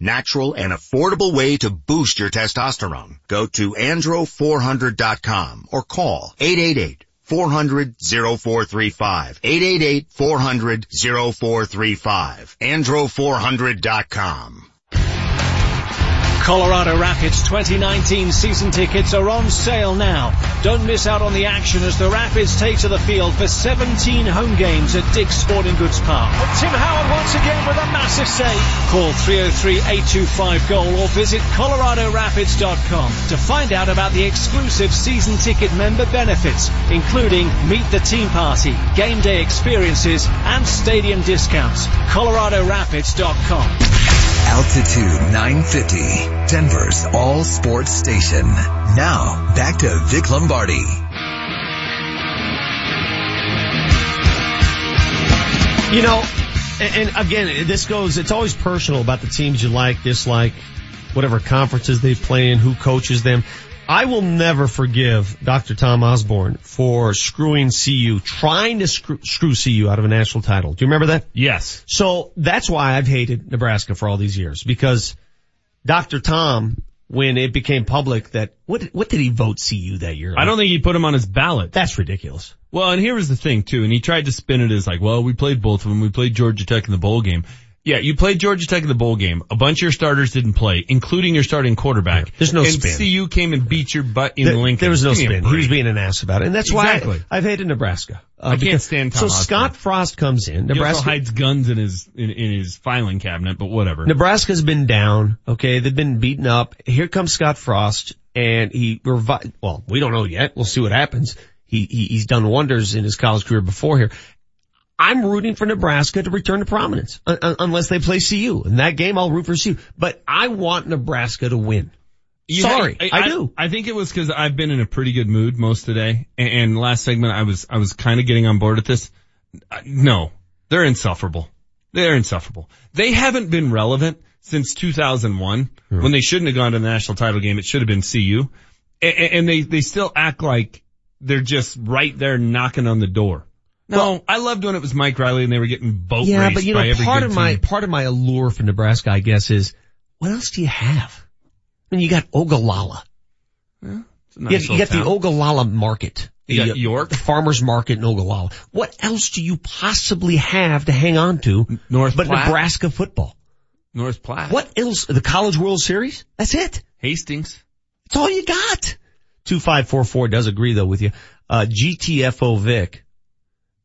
natural, and affordable way to boost your testosterone. Go to andro400.com or call 888 400 0435. 888 400 0435. Andro400.com. Colorado Rapids 2019 season tickets are on sale now. Don't miss out on the action as the Rapids take to the field for 17 home games at Dick's Sporting Goods Park. And Tim Howard once again with a massive save. Call 303-825-GOAL or visit coloradorapids.com to find out about the exclusive season ticket member benefits, including meet the team party, game day experiences, and stadium discounts. coloradorapids.com. Altitude 950. Denver's all sports station. Now, back to Vic Lombardi. You know, and, and again, this goes, it's always personal about the teams you like, dislike, whatever conferences they play in, who coaches them. I will never forgive Dr. Tom Osborne for screwing CU, trying to screw, screw CU out of a national title. Do you remember that? Yes. So that's why I've hated Nebraska for all these years because Dr. Tom, when it became public that, what, what did he vote CU that year? I don't think he put him on his ballot. That's ridiculous. Well, and here was the thing too, and he tried to spin it as like, well, we played both of them. We played Georgia Tech in the bowl game. Yeah, you played Georgia Tech in the bowl game. A bunch of your starters didn't play, including your starting quarterback. There's no and spin. CU came and beat your butt in There, Lincoln. there was no Give me a spin. He was being an ass about it. And that's Exactly. why I, I've hated Nebraska. Uh, I can't stand Tom So. Scott Frost comes in. Nebraska, hides guns in his in, in his filing cabinet, but whatever. Nebraska's been down. Okay. They've been beaten up. Here comes Scott Frost and he revi- well, we don't know yet. We'll see what happens. He, he, he's done wonders in his college career before here. I'm rooting for Nebraska to return to prominence un- un- unless they play CU. In that game, I'll root for CU, but I want Nebraska to win. You- Sorry, I, do. I think it was because I've been in a pretty good mood most today, and, and last segment I was I was kind of getting on board with this. Uh, No, they're insufferable. They're insufferable. They haven't been relevant since 2001 hmm. when they shouldn't have gone to the national title game. It should have been CU, and, and they they still act like they're just right there knocking on the door. No, I loved when it was Mike Riley and they were getting boat Yeah, raced but you by know, every part of my, team. part of my allure for Nebraska, I guess, is what else do you have? I mean, you got Ogallala. It's a You, nice you got the town. Ogallala market. You The, got uh, York. The farmer's market in Ogallala. What else do you possibly have to hang on to North but. Nebraska football? North Platte. What else? The College World Series? That's it. Hastings. That's all you got. 2544 does agree though with you. Uh, GTFO Vic.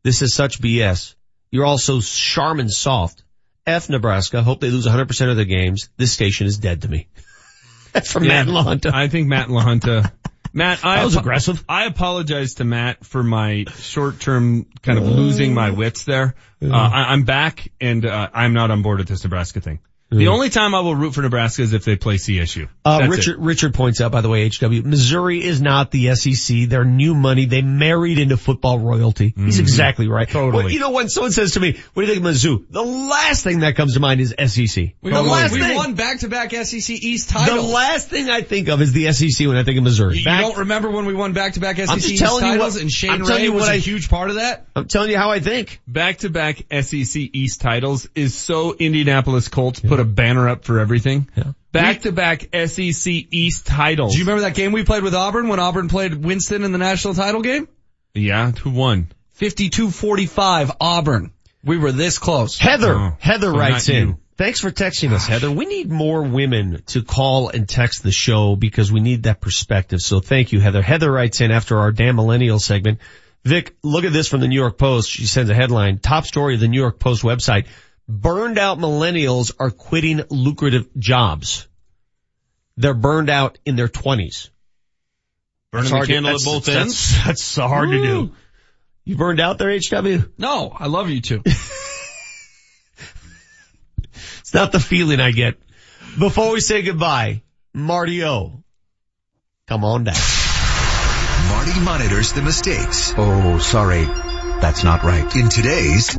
This is such BS. You're also Charmin soft. F Nebraska. Hope they lose 100% of their games. This station is dead to me. [laughs] That's from Matt LaHunta. I think Matt LaHunta. Matt, I That was apo- aggressive. I apologize to Matt for my short-term kind of losing my wits there. Uh, I, I'm back, and uh, I'm not on board with this Nebraska thing. The only time I will root for Nebraska is if they play CSU. Uh, Richard, it. Richard points out, by the way, HW, Missouri is not the SEC. They're new money. They married into football royalty. He's exactly right. Mm-hmm. Totally. Well, you know, when someone says to me, what do you think of Mizzou? The last thing that comes to mind is SEC. We, the last we thing. won back-to-back SEC East titles. The last thing I think of is the SEC when I think of Missouri. you Back- don't remember when we won back-to-back SEC I'm just East telling you titles what- and Shane I'm telling Ray you was what a I- huge part of that? I'm telling you how I think. Back-to-back SEC East titles is so Indianapolis Colts put a banner up for everything. Yeah. Back-to-back SEC East titles. Do you remember that game we played with Auburn when Auburn played Winston in the national title game? Yeah, who won? 52-45 Auburn. We were this close. Heather, Oh, Heather so writes in. you. Thanks for texting us, Heather. We need more women to call and text the show because we need that perspective. So thank you, Heather. Heather writes in after our damn millennial segment. Vic, look at this from the New York Post. She sends a headline. Top story of the New York Post website. Burned out millennials are quitting lucrative jobs. They're burned out in their twenties. Burning That's the hard to- candle at both that's- ends? [laughs] That's so hard to do. You burned out there, HW? No, I love you too. [laughs] It's not the feeling I get. Before we say goodbye, Marty O, come on down. Marty monitors the mistakes Oh, sorry. That's not right. in today's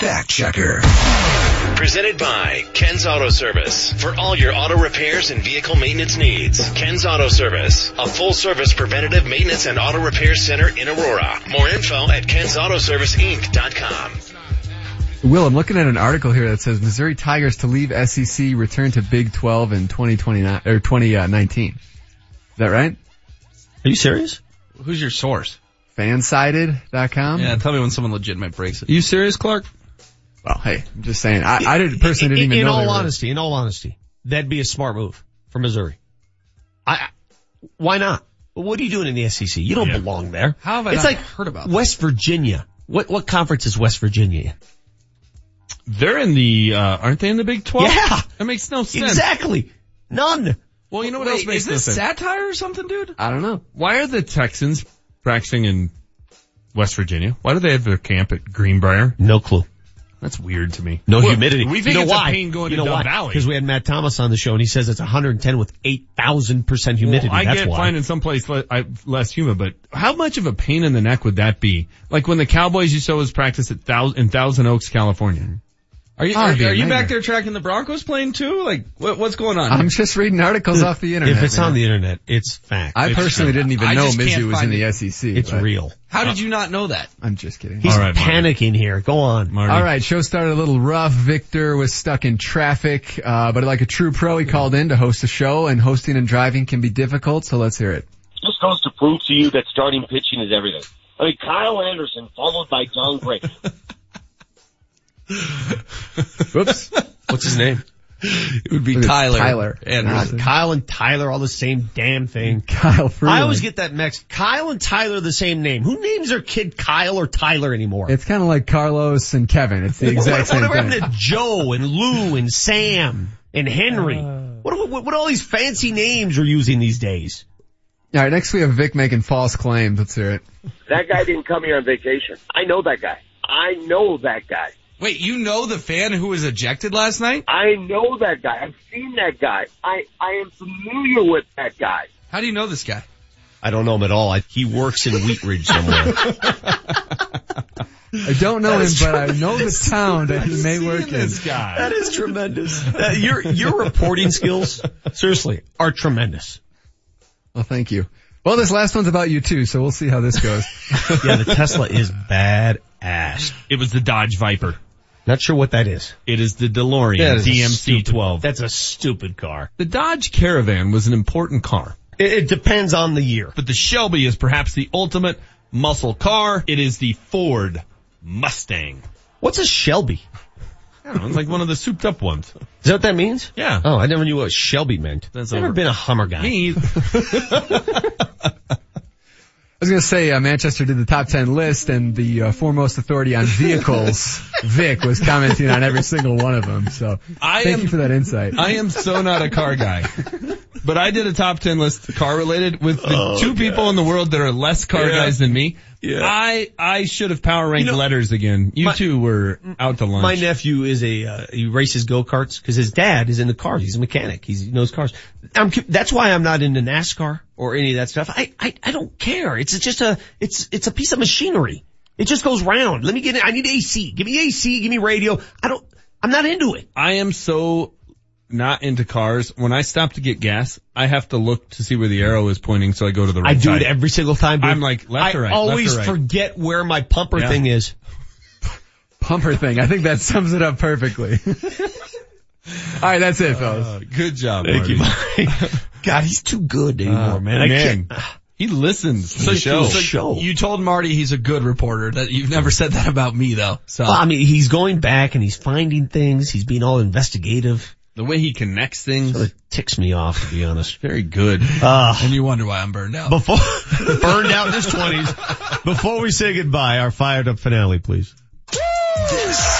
Fact Checker. Presented by Ken's Auto Service. For all your auto repairs and vehicle maintenance needs. Ken's Auto Service. A full service preventative maintenance and auto repair center in Aurora. More info at kensautoserviceinc.com. Will, I'm looking at an article here that says Missouri Tigers to leave SEC return to Big 12 in 2029 or 2019. Uh, Is that right? Are you serious? Who's your source? Fansided.com? Yeah, tell me when someone legitimate breaks it. Are You serious, Clark? Well, hey, I'm just saying. I, I didn't personally didn't in, even in know. all they were- honesty, in all honesty, that'd be a smart move for Missouri. I, I why not? What are you doing in the SEC? You don't Yeah. belong there. How have I it's not like heard about that? West Virginia. What what conference is West Virginia in? They're in the, uh, aren't they in the Big 12? Yeah. That makes no sense. Exactly. None. Well, you know what Wait, else makes is no this sense? satire or something, dude? I don't know. Why are the Texans practicing in West Virginia? Why do they have their camp at Greenbrier? No clue. That's weird to me. No Well, humidity. We think you know it's why? a pain going you to know Dove why? Valley. Because we had Matt Thomas on the show and he says it's 110 with 8,000% humidity. Well, I That's get why. finding someplace le- less humid, but how much of a pain in the neck would that be? Like when the Cowboys used to always practice at Thou- in Thousand Oaks, California. Are you, Oh, are, are you back there tracking the Broncos playing too? Like, what, what's going on? I'm just reading articles off the internet. if it's man. on the internet, it's fact. I It's personally true. didn't even I know just Mizzou was find in it. the SEC. It's but real. How did you not know that? I'm just kidding. He's All right, Marty. panicking here. Go on. Marty. All right, show started a little rough. Victor was stuck in traffic, uh, but like a true pro, he called in to host a show, and hosting and driving can be difficult. So let's hear it. just goes to prove to you that starting pitching is everything. I mean, Kyle Anderson followed by Jon Gray. [laughs] [laughs] Whoops. What's his name? It would be Look, Tyler. Tyler. Anderson. Kyle and Tyler all the same damn thing. [laughs] Kyle Freeland. I always get that mixed. Kyle and Tyler are the same name. Who names their kid Kyle or Tyler anymore? It's kind of like Carlos and Kevin. It's the exact same Whatever thing. happened to Joe and Lou and Sam and Henry? Uh. what, what, what all these fancy names are using these days? All right, next we have Vic making false claims. Let's hear it. That guy didn't come here on vacation. I know that guy. I know that guy. Wait, you know the fan who was ejected last night? I know that guy. I've seen that guy. I, I am familiar with that guy. How do you know this guy? I don't know him at all. I, he works in Wheat Ridge somewhere. [laughs] I don't know him, but I know the town that he may work in. This guy. that is tremendous. Uh, your your reporting skills, seriously, are tremendous. Well, thank you. Well, this last one's about you too, so we'll see how this goes. [laughs] Yeah, the Tesla is bad ass. It was the Dodge Viper. Not sure what that is. It is the DeLorean That is a DMC stupid- 12. That's a stupid car. The Dodge Caravan was an important car, It, it depends on the year. but the Shelby is perhaps the ultimate muscle car. It is the Ford Mustang. What's a Shelby? I don't know, it's like one of the souped up ones. Is that what that means? Yeah. Oh, I never knew what Shelby meant. That's never been a Hummer guy. Me, [laughs] I was gonna say uh, Manchester did the top ten list, and the uh, foremost authority on vehicles, [laughs] Vic, was commenting on every single one of them. So I thank am- you for that insight. I am so not a car guy. But I did a top 10 list car related with the Oh, two people in the world that are less car Yeah. guys than me. Yeah. I, I should have power ranked You know, letters again. You my- two were out to lunch. My nephew is a uh, he races go karts because his dad is in the cars. He's a mechanic. He's, he knows cars. I'm, that's why I'm not into NASCAR or any of that stuff. I, I I don't care. It's just a it's it's a piece of machinery. It just goes round. Let me get it. I need AC. Give me AC. Give me radio. I don't. I'm not into it. I am so not into cars. When I stop to get gas, I have to look to see where the arrow is pointing so I go to the right I do side. it every single time. Dude. I'm like, left I or right, I always right. forget where my pumper Yeah. thing is. [laughs] Pumper thing. I think that sums it up perfectly. [laughs] All right, that's it, fellas. Uh, good job, Thank you, Marty. Mike. [laughs] God, he's too good anymore, Uh, man. I man. can't. He listens to So, the show. so show. you told Marty he's a good reporter. That you've never said that about me though. So Well, I mean, he's going back and he's finding things. He's being all investigative. The way he connects things. It ticks me off, to be honest. Very good. Uh, and you wonder why I'm burned out. before [laughs] burned out in his twenties. Before we say goodbye, our fired up finale, please. This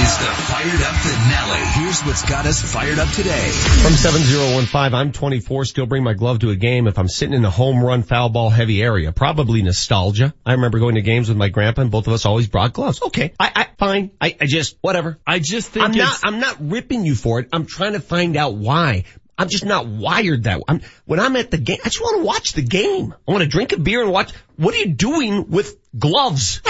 is the Fired Up Finale. Here's what's got us fired up today. From 7015, I'm 24, still bring my glove to a game if I'm sitting in a home run foul ball heavy area. Probably nostalgia. I remember going to games with my grandpa and both of us always brought gloves. Okay. I, I, fine. I, I just, whatever. I just think I'm it's, not, I'm not ripping you for it. I'm trying to find out why. I'm just not wired that way. I'm, when I'm at the game, I just want to watch the game. I want to drink a beer and watch. What are you doing with gloves? [laughs]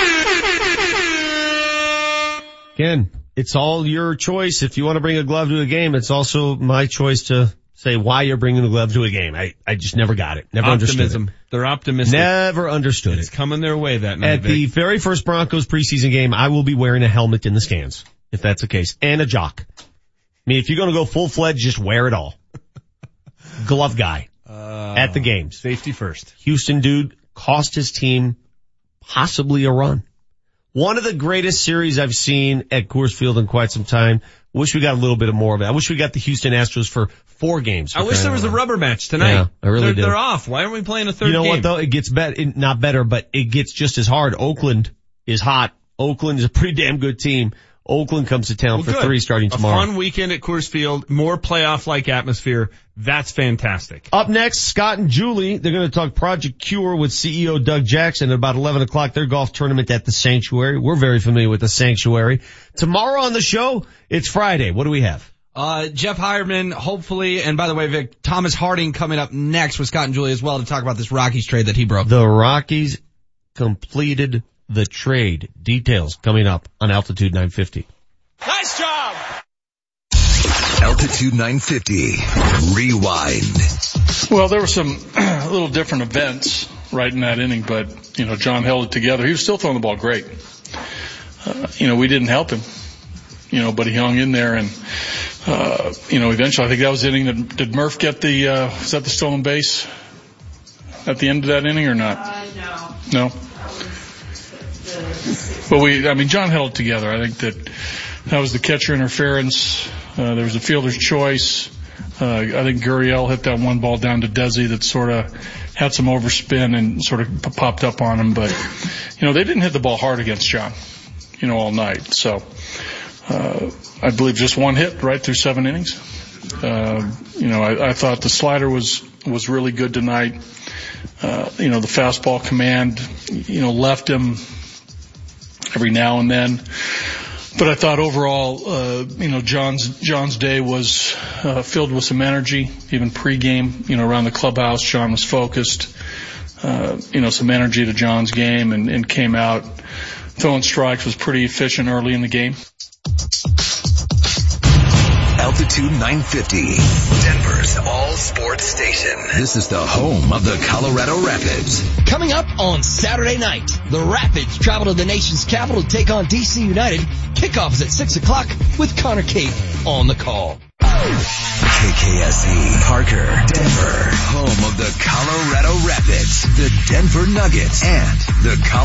Again, it's all your choice. If you want to bring a glove to a game, it's also my choice to say why you're bringing the glove to a game. I, I just never got it. Never understood optimism. They're it. optimistic. Never understood It's it. coming their way that night. At the very first Broncos preseason game, I will be wearing a helmet in the stands, if that's the case, and a jock. I mean, if you're going to go full fledged, just wear it all. Glove guy at the uh, games. Safety first. Houston dude cost his team possibly a run. One of the greatest series I've seen at Coors Field in quite some time. Wish we got a little bit of more of it. I wish we got the Houston Astros for four games. I wish there was a rubber match tonight. Yeah, I really they're, do. They're off. Why aren't we playing a third You know game? what though? It gets better, not better, but it gets just as hard. Oakland is hot. Oakland is a pretty damn good team. Oakland comes to town Well, for good. three starting tomorrow. A tomorrow. fun weekend at Coors Field, more playoff-like atmosphere. That's fantastic. Up next, Scott and Julie, they're going to talk Project Cure with CEO Doug Jackson at about 11 o'clock, their golf tournament at the Sanctuary. We're very familiar with the Sanctuary. Tomorrow on the show, it's Friday. What do we have? Uh, Jeff Heuerman, hopefully, and by the way, Vic, Thomas Harding coming up next with Scott and Julie as well to talk about this Rockies trade that he broke. The Rockies completed the trade. Details coming up on Altitude 950. Nice job! Altitude 950. Rewind. Well, there were some [clears throat] little different events right in that inning, but you know, Jon held it together. He was still throwing the ball great. Uh, you know, we didn't help him. You know, but he hung in there, and uh, you know, eventually, I think that was the inning. That, did Murph get the? Uh, was that the stolen base at the end of that inning or not? Uh, no. No. But we, I mean, Jon held it together. I think that that was the catcher interference. Uh, there was a fielder's choice. Uh, I think Gurriel hit that one ball down to Desi that sort of had some overspin and sort of p- popped up on him. But, you know, they didn't hit the ball hard against Jon, you know, all night. So, uh, I believe just one hit right through seven innings. Uh, you know, I, I thought the slider was, was really good tonight. Uh, you know, the fastball command, you know, left him every now and then. But I thought overall, uh, you know, Jon's Jon's day was uh, filled with some energy. Even pregame, you know, around the clubhouse, Jon was focused. Uh, you know, some energy to Jon's game, and, and came out throwing strikes. Was pretty efficient early in the game. Altitude 950, Denver's all sports station. This is the home of the Colorado Rapids. Coming up on Saturday night, the Rapids travel to the nation's capital to take on DC United. Kickoff is at 6 o'clock with Connor Cape on the call. KKSE, Parker, Denver, home of the Colorado Rapids, the Denver Nuggets, and the Colorado